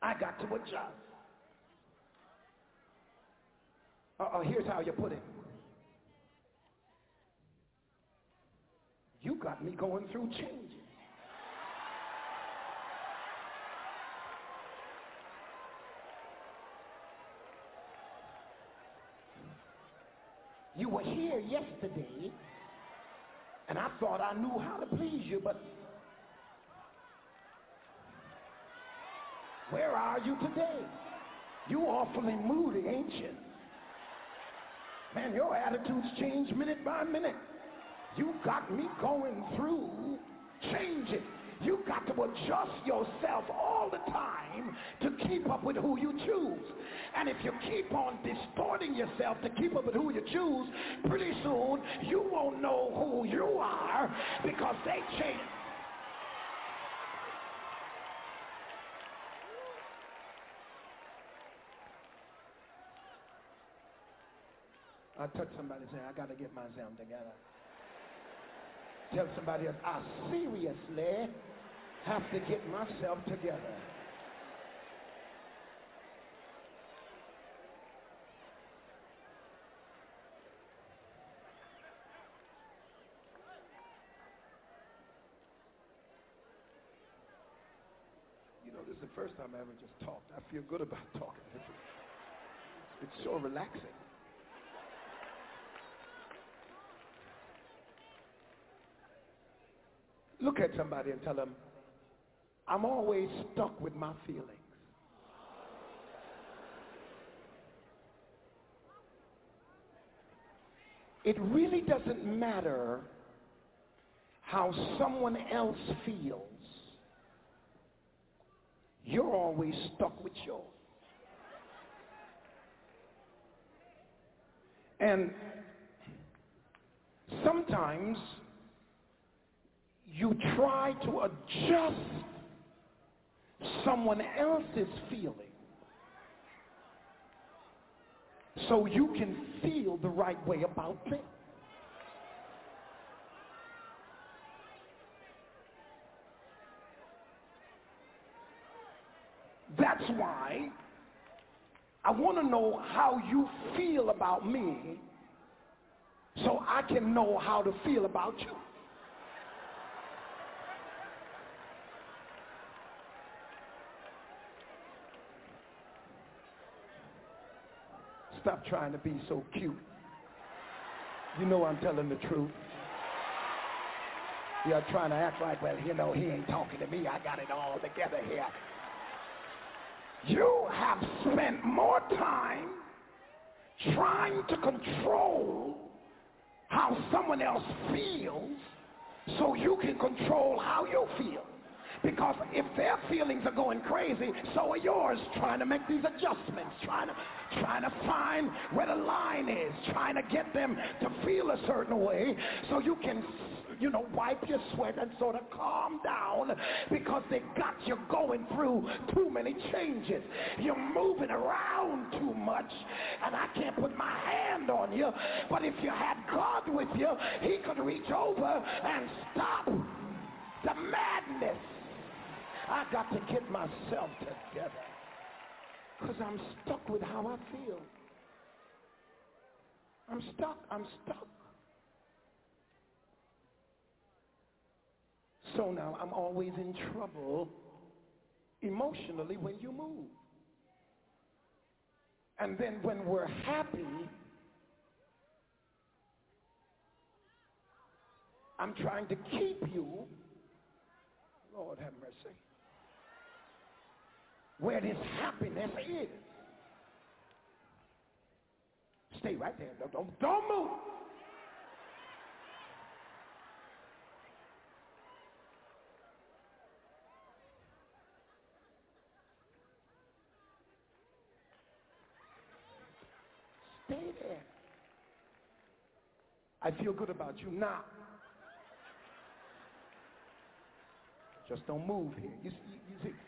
I got to adjust. Uh, oh, here's how you put it. You got me going through changes. You were here yesterday, and I thought I knew how to please you, but where are you today? You awfully moody, ain't you? Man, your attitudes change minute by minute. You got me going through changing. You got to adjust yourself all the time to keep up with who you choose. And if you keep on distorting yourself to keep up with who you choose, pretty soon you won't know who you are because they change. I touch somebody and say, I got to get my myself together. Tell somebody else, I seriously have to get myself together. You know, this is the first time I ever just talked. I feel good about talking. It's, it's so relaxing. Look at somebody and tell them, I'm always stuck with my feelings. It really doesn't matter how someone else feels. You're always stuck with yours. And sometimes you try to adjust someone else's feeling so you can feel the right way about things. That's why I want to know how you feel about me so I can know how to feel about you. Stop trying to be so cute. You know I'm telling the truth. You're trying to act like, well, you know, he ain't talking to me. I got it all together here. You have spent more time trying to control how someone else feels so you can control how you feel. Because if their feelings are going crazy, so are yours trying to make these adjustments, trying to, trying to find where the line is, trying to get them to feel a certain way so you can you know, wipe your sweat and sort of calm down because they got you going through too many changes. You're moving around too much and I can't put my hand on you. But if you had God with you, he could reach over and stop the madness. I got to get myself together because I'm stuck with how I feel. I'm stuck. I'm stuck. So now I'm always in trouble emotionally when you move. And then when we're happy, I'm trying to keep you, Lord have mercy, where this happiness is. Stay right there. Don't, don't, don't move. Stay there. I feel good about you now. Just don't move here. You you see.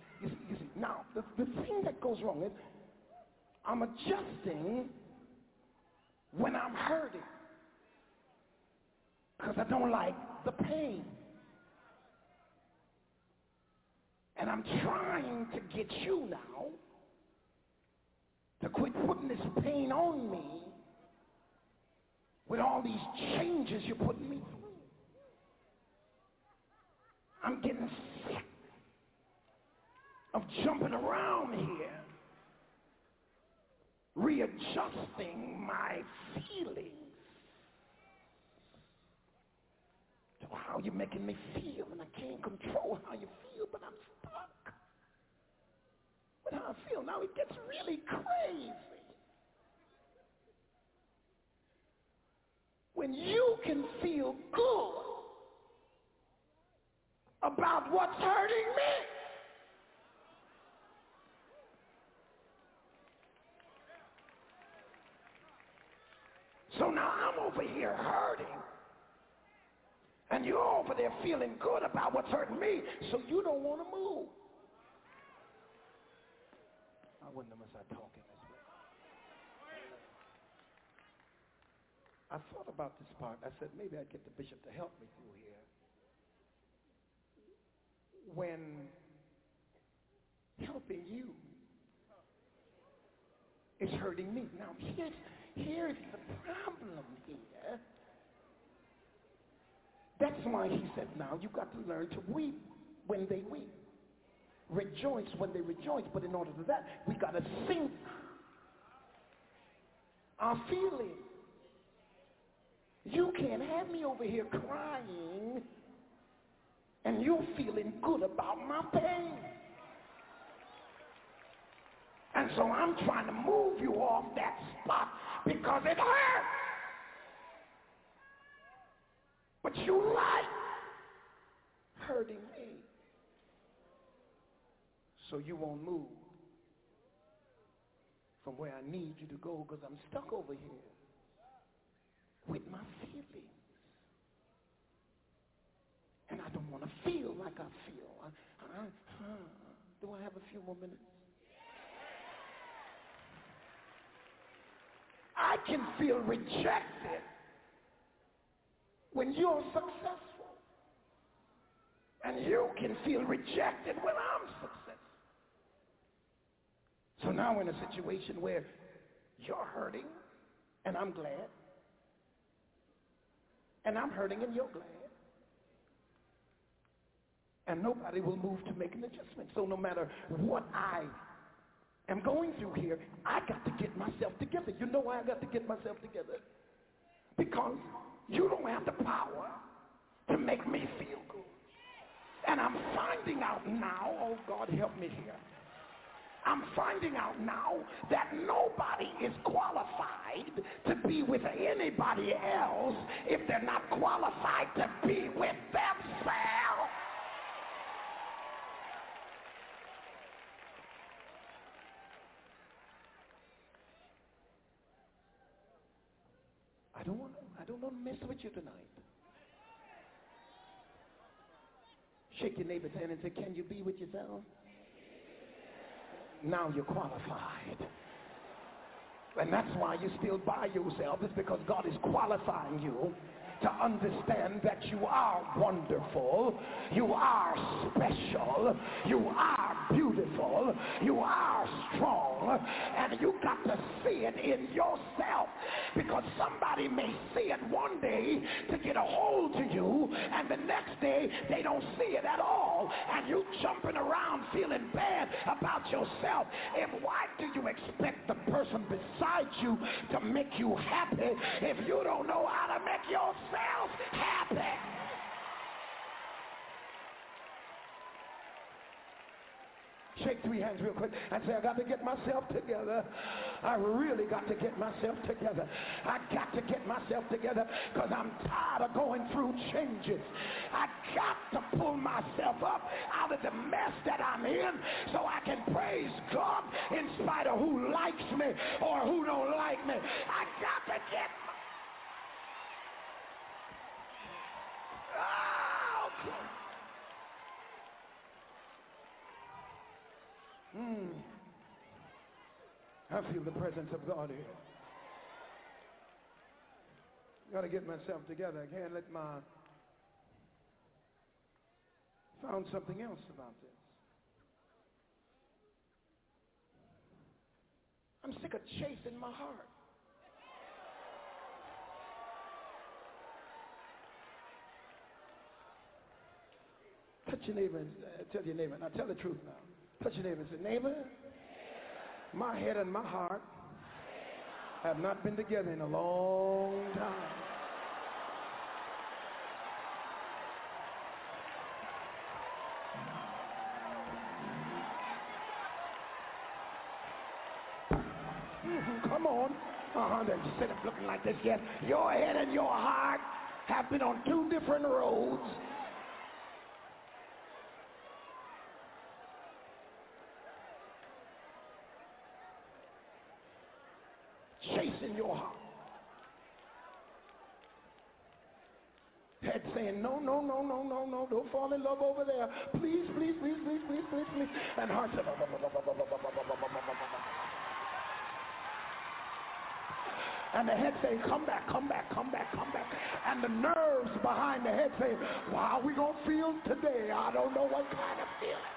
Now, the, the thing that goes wrong is I'm adjusting when I'm hurting because I don't like the pain. And I'm trying to get you now to quit putting this pain on me with all these changes you're putting me through. I'm getting of jumping around here, readjusting my feelings to how you're making me feel, and I can't control how you feel, but I'm stuck with how I feel. Now it gets really crazy. When you can feel good about what's hurting me. So now I'm over here hurting. And you're over there feeling good about what's hurting me, so you don't want to move. I wouldn't have started talking this way. I thought about this part. I said maybe I'd get the bishop to help me through here. When helping you is hurting me. Now here's, here's the problem here. That's why he said now you've got to learn to weep when they weep rejoice when they rejoice. But in order to that, we got to sync our feelings. You can't have me over here crying and you're feeling good about my pain. And so I'm trying to move you off that spot because it hurts. But you like hurting me so you won't move from where I need you to go because I'm stuck over here with my feelings. And I don't want to feel like I feel. I, I, do I have a few more minutes? I can feel rejected when you're successful. And you can feel rejected when I'm successful. So now we're in a situation where you're hurting and I'm glad. And I'm hurting and you're glad. And nobody will move to make an adjustment. So no matter what I am going through here, I got to get myself together. You know why I got to get myself together? Because you don't have the power to make me feel good. And I'm finding out now, oh God help me here. I'm finding out now that nobody is qualified to be with anybody else if they're not qualified to be with themselves. I don't want I don't want to mess with you tonight. Shake your neighbor's hand and say, can you be with yourself? Now you're qualified. And that's why you're still by yourself. It's because God is qualifying you to understand that you are wonderful, you are special, you are beautiful, you are strong, and you got to see it in yourself? Because somebody may see it one day to get a hold to you and the next day they don't see it at all. And you jumping around feeling bad about yourself. And why do you expect the person beside you to make you happy if you don't know how to make yourself yourself happy. Shake three hands real quick and say, I got to get myself together. I really got to get myself together. I got to get myself together because I'm tired of going through changes. I got to pull myself up out of the mess that I'm in so I can praise God in spite of who likes me or who don't like me. I got to get Mm. I feel the presence of God here. Got to get myself together. I can't let my found something else about this. I'm sick of chasing my heart. Touch your neighbor and uh, tell your neighbor. Now tell the truth now. Touch your neighbor say, neighbor, my head and my heart have not been together in a long time. Mm-hmm, come on. Uh-huh, then you sit up looking like this yet. Your head and your heart have been on two different roads chasing your heart. Head saying, no, no, no, no, no, no, don't fall in love over there. Please, please, please, please, please, please, please. And heart said, and the head saying, come back, come back, come back, come back. And the nerves behind the head saying, wow, we going to feel today? I don't know what kind of feeling.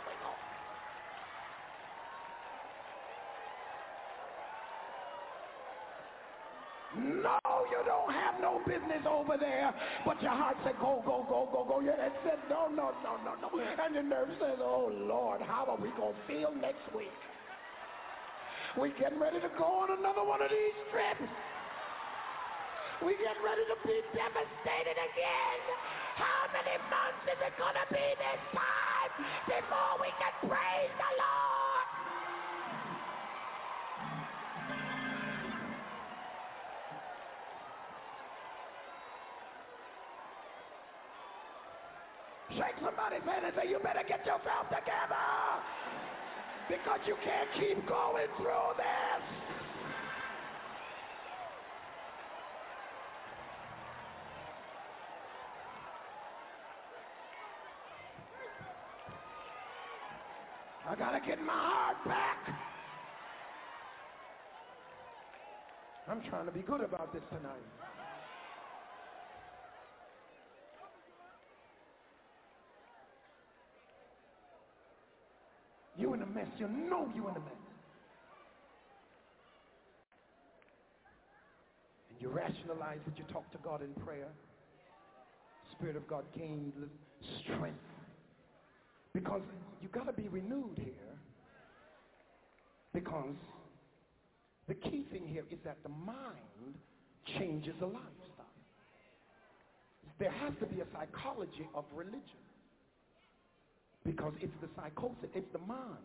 No, you don't have no business over there. But your heart said, go, go, go, go, go. Your head said, no, no, no, no, no. And your nerve says, oh, Lord, how are we going to feel next week? We getting ready to go on another one of these trips. We getting ready to be devastated again. How many months is it going to be this time before we can praise the Lord? Somebody's hand and say, you better get yourself together because you can't keep going through this. I gotta get my heart back. I'm trying to be good about this tonight. You in a mess. You know you in a mess. And you rationalize it. You talk to God in prayer. Spirit of God gained strength. Because you got to be renewed here. Because the key thing here is that the mind changes the lifestyle. There has to be a psychology of religion. Because it's the psychosis, it's the mind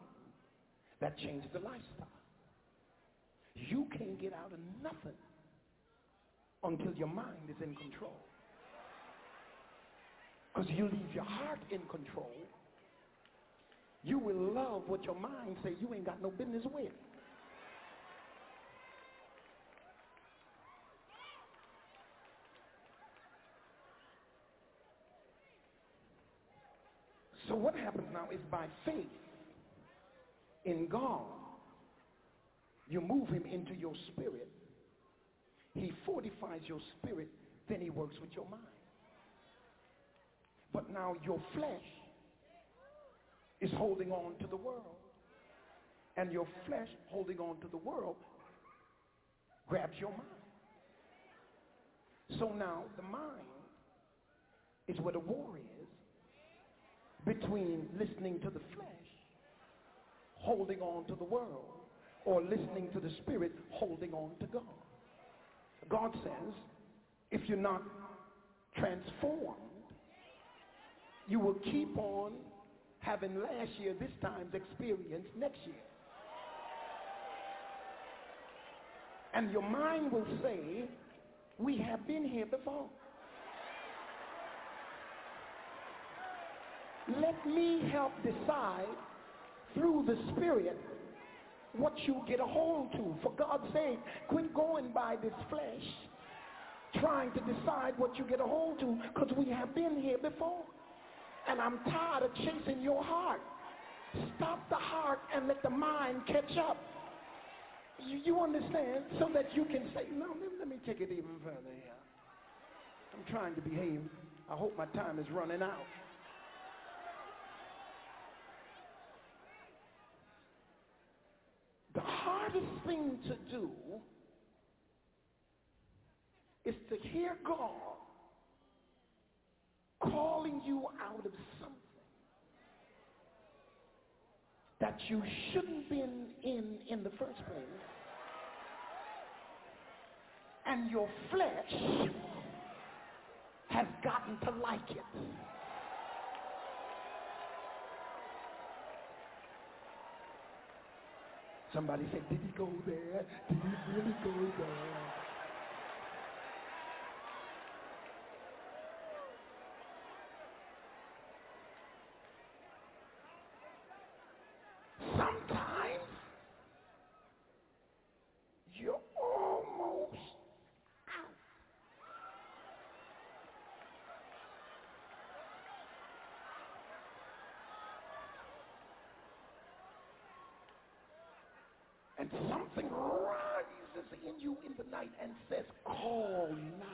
That changes the lifestyle. You can't get out of nothing until your mind is in control. Because you leave your heart in control, you will love what your mind say you ain't got no business with. So what happens now is by faith in God, you move him into your spirit. He fortifies your spirit, then he works with your mind. But now your flesh is holding on to the world. And your flesh holding on to the world grabs your mind. So now the mind is where the war is between listening to the flesh, holding on to the world, or listening to the spirit, holding on to God. God says, if you're not transformed, you will keep on having last year, this time's experience next year. And your mind will say, we have been here before. Let me help decide through the Spirit what you get a hold to. For God's sake, quit going by this flesh, trying to decide what you get a hold to, because we have been here before. And I'm tired of chasing your heart. Stop the heart and let the mind catch up. You, you understand? So that you can say, no, let, let me take it even further here. I'm trying to behave. I hope my time is running out. The hardest thing to do is to hear God calling you out of something that you shouldn't been in in the first place. And your flesh has gotten to like it. Somebody said, did he go there? Did he really go there? Sometimes you're almost out. And something rises in you in the night and says, call now.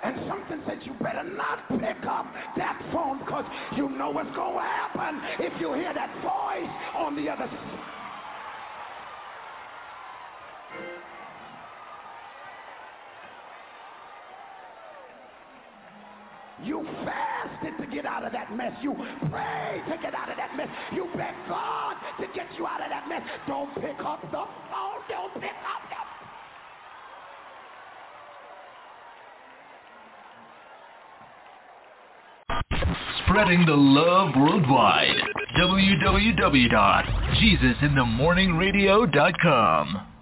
And something said you better not pick up that phone because you know what's going to happen if you hear that voice on the other side. That mess. You prayed to get out of that mess. You beg God to get you out of that mess. Don't pick up the phone. Don't pick up the Spreading the love worldwide. www.jesusinthemorningradio.com.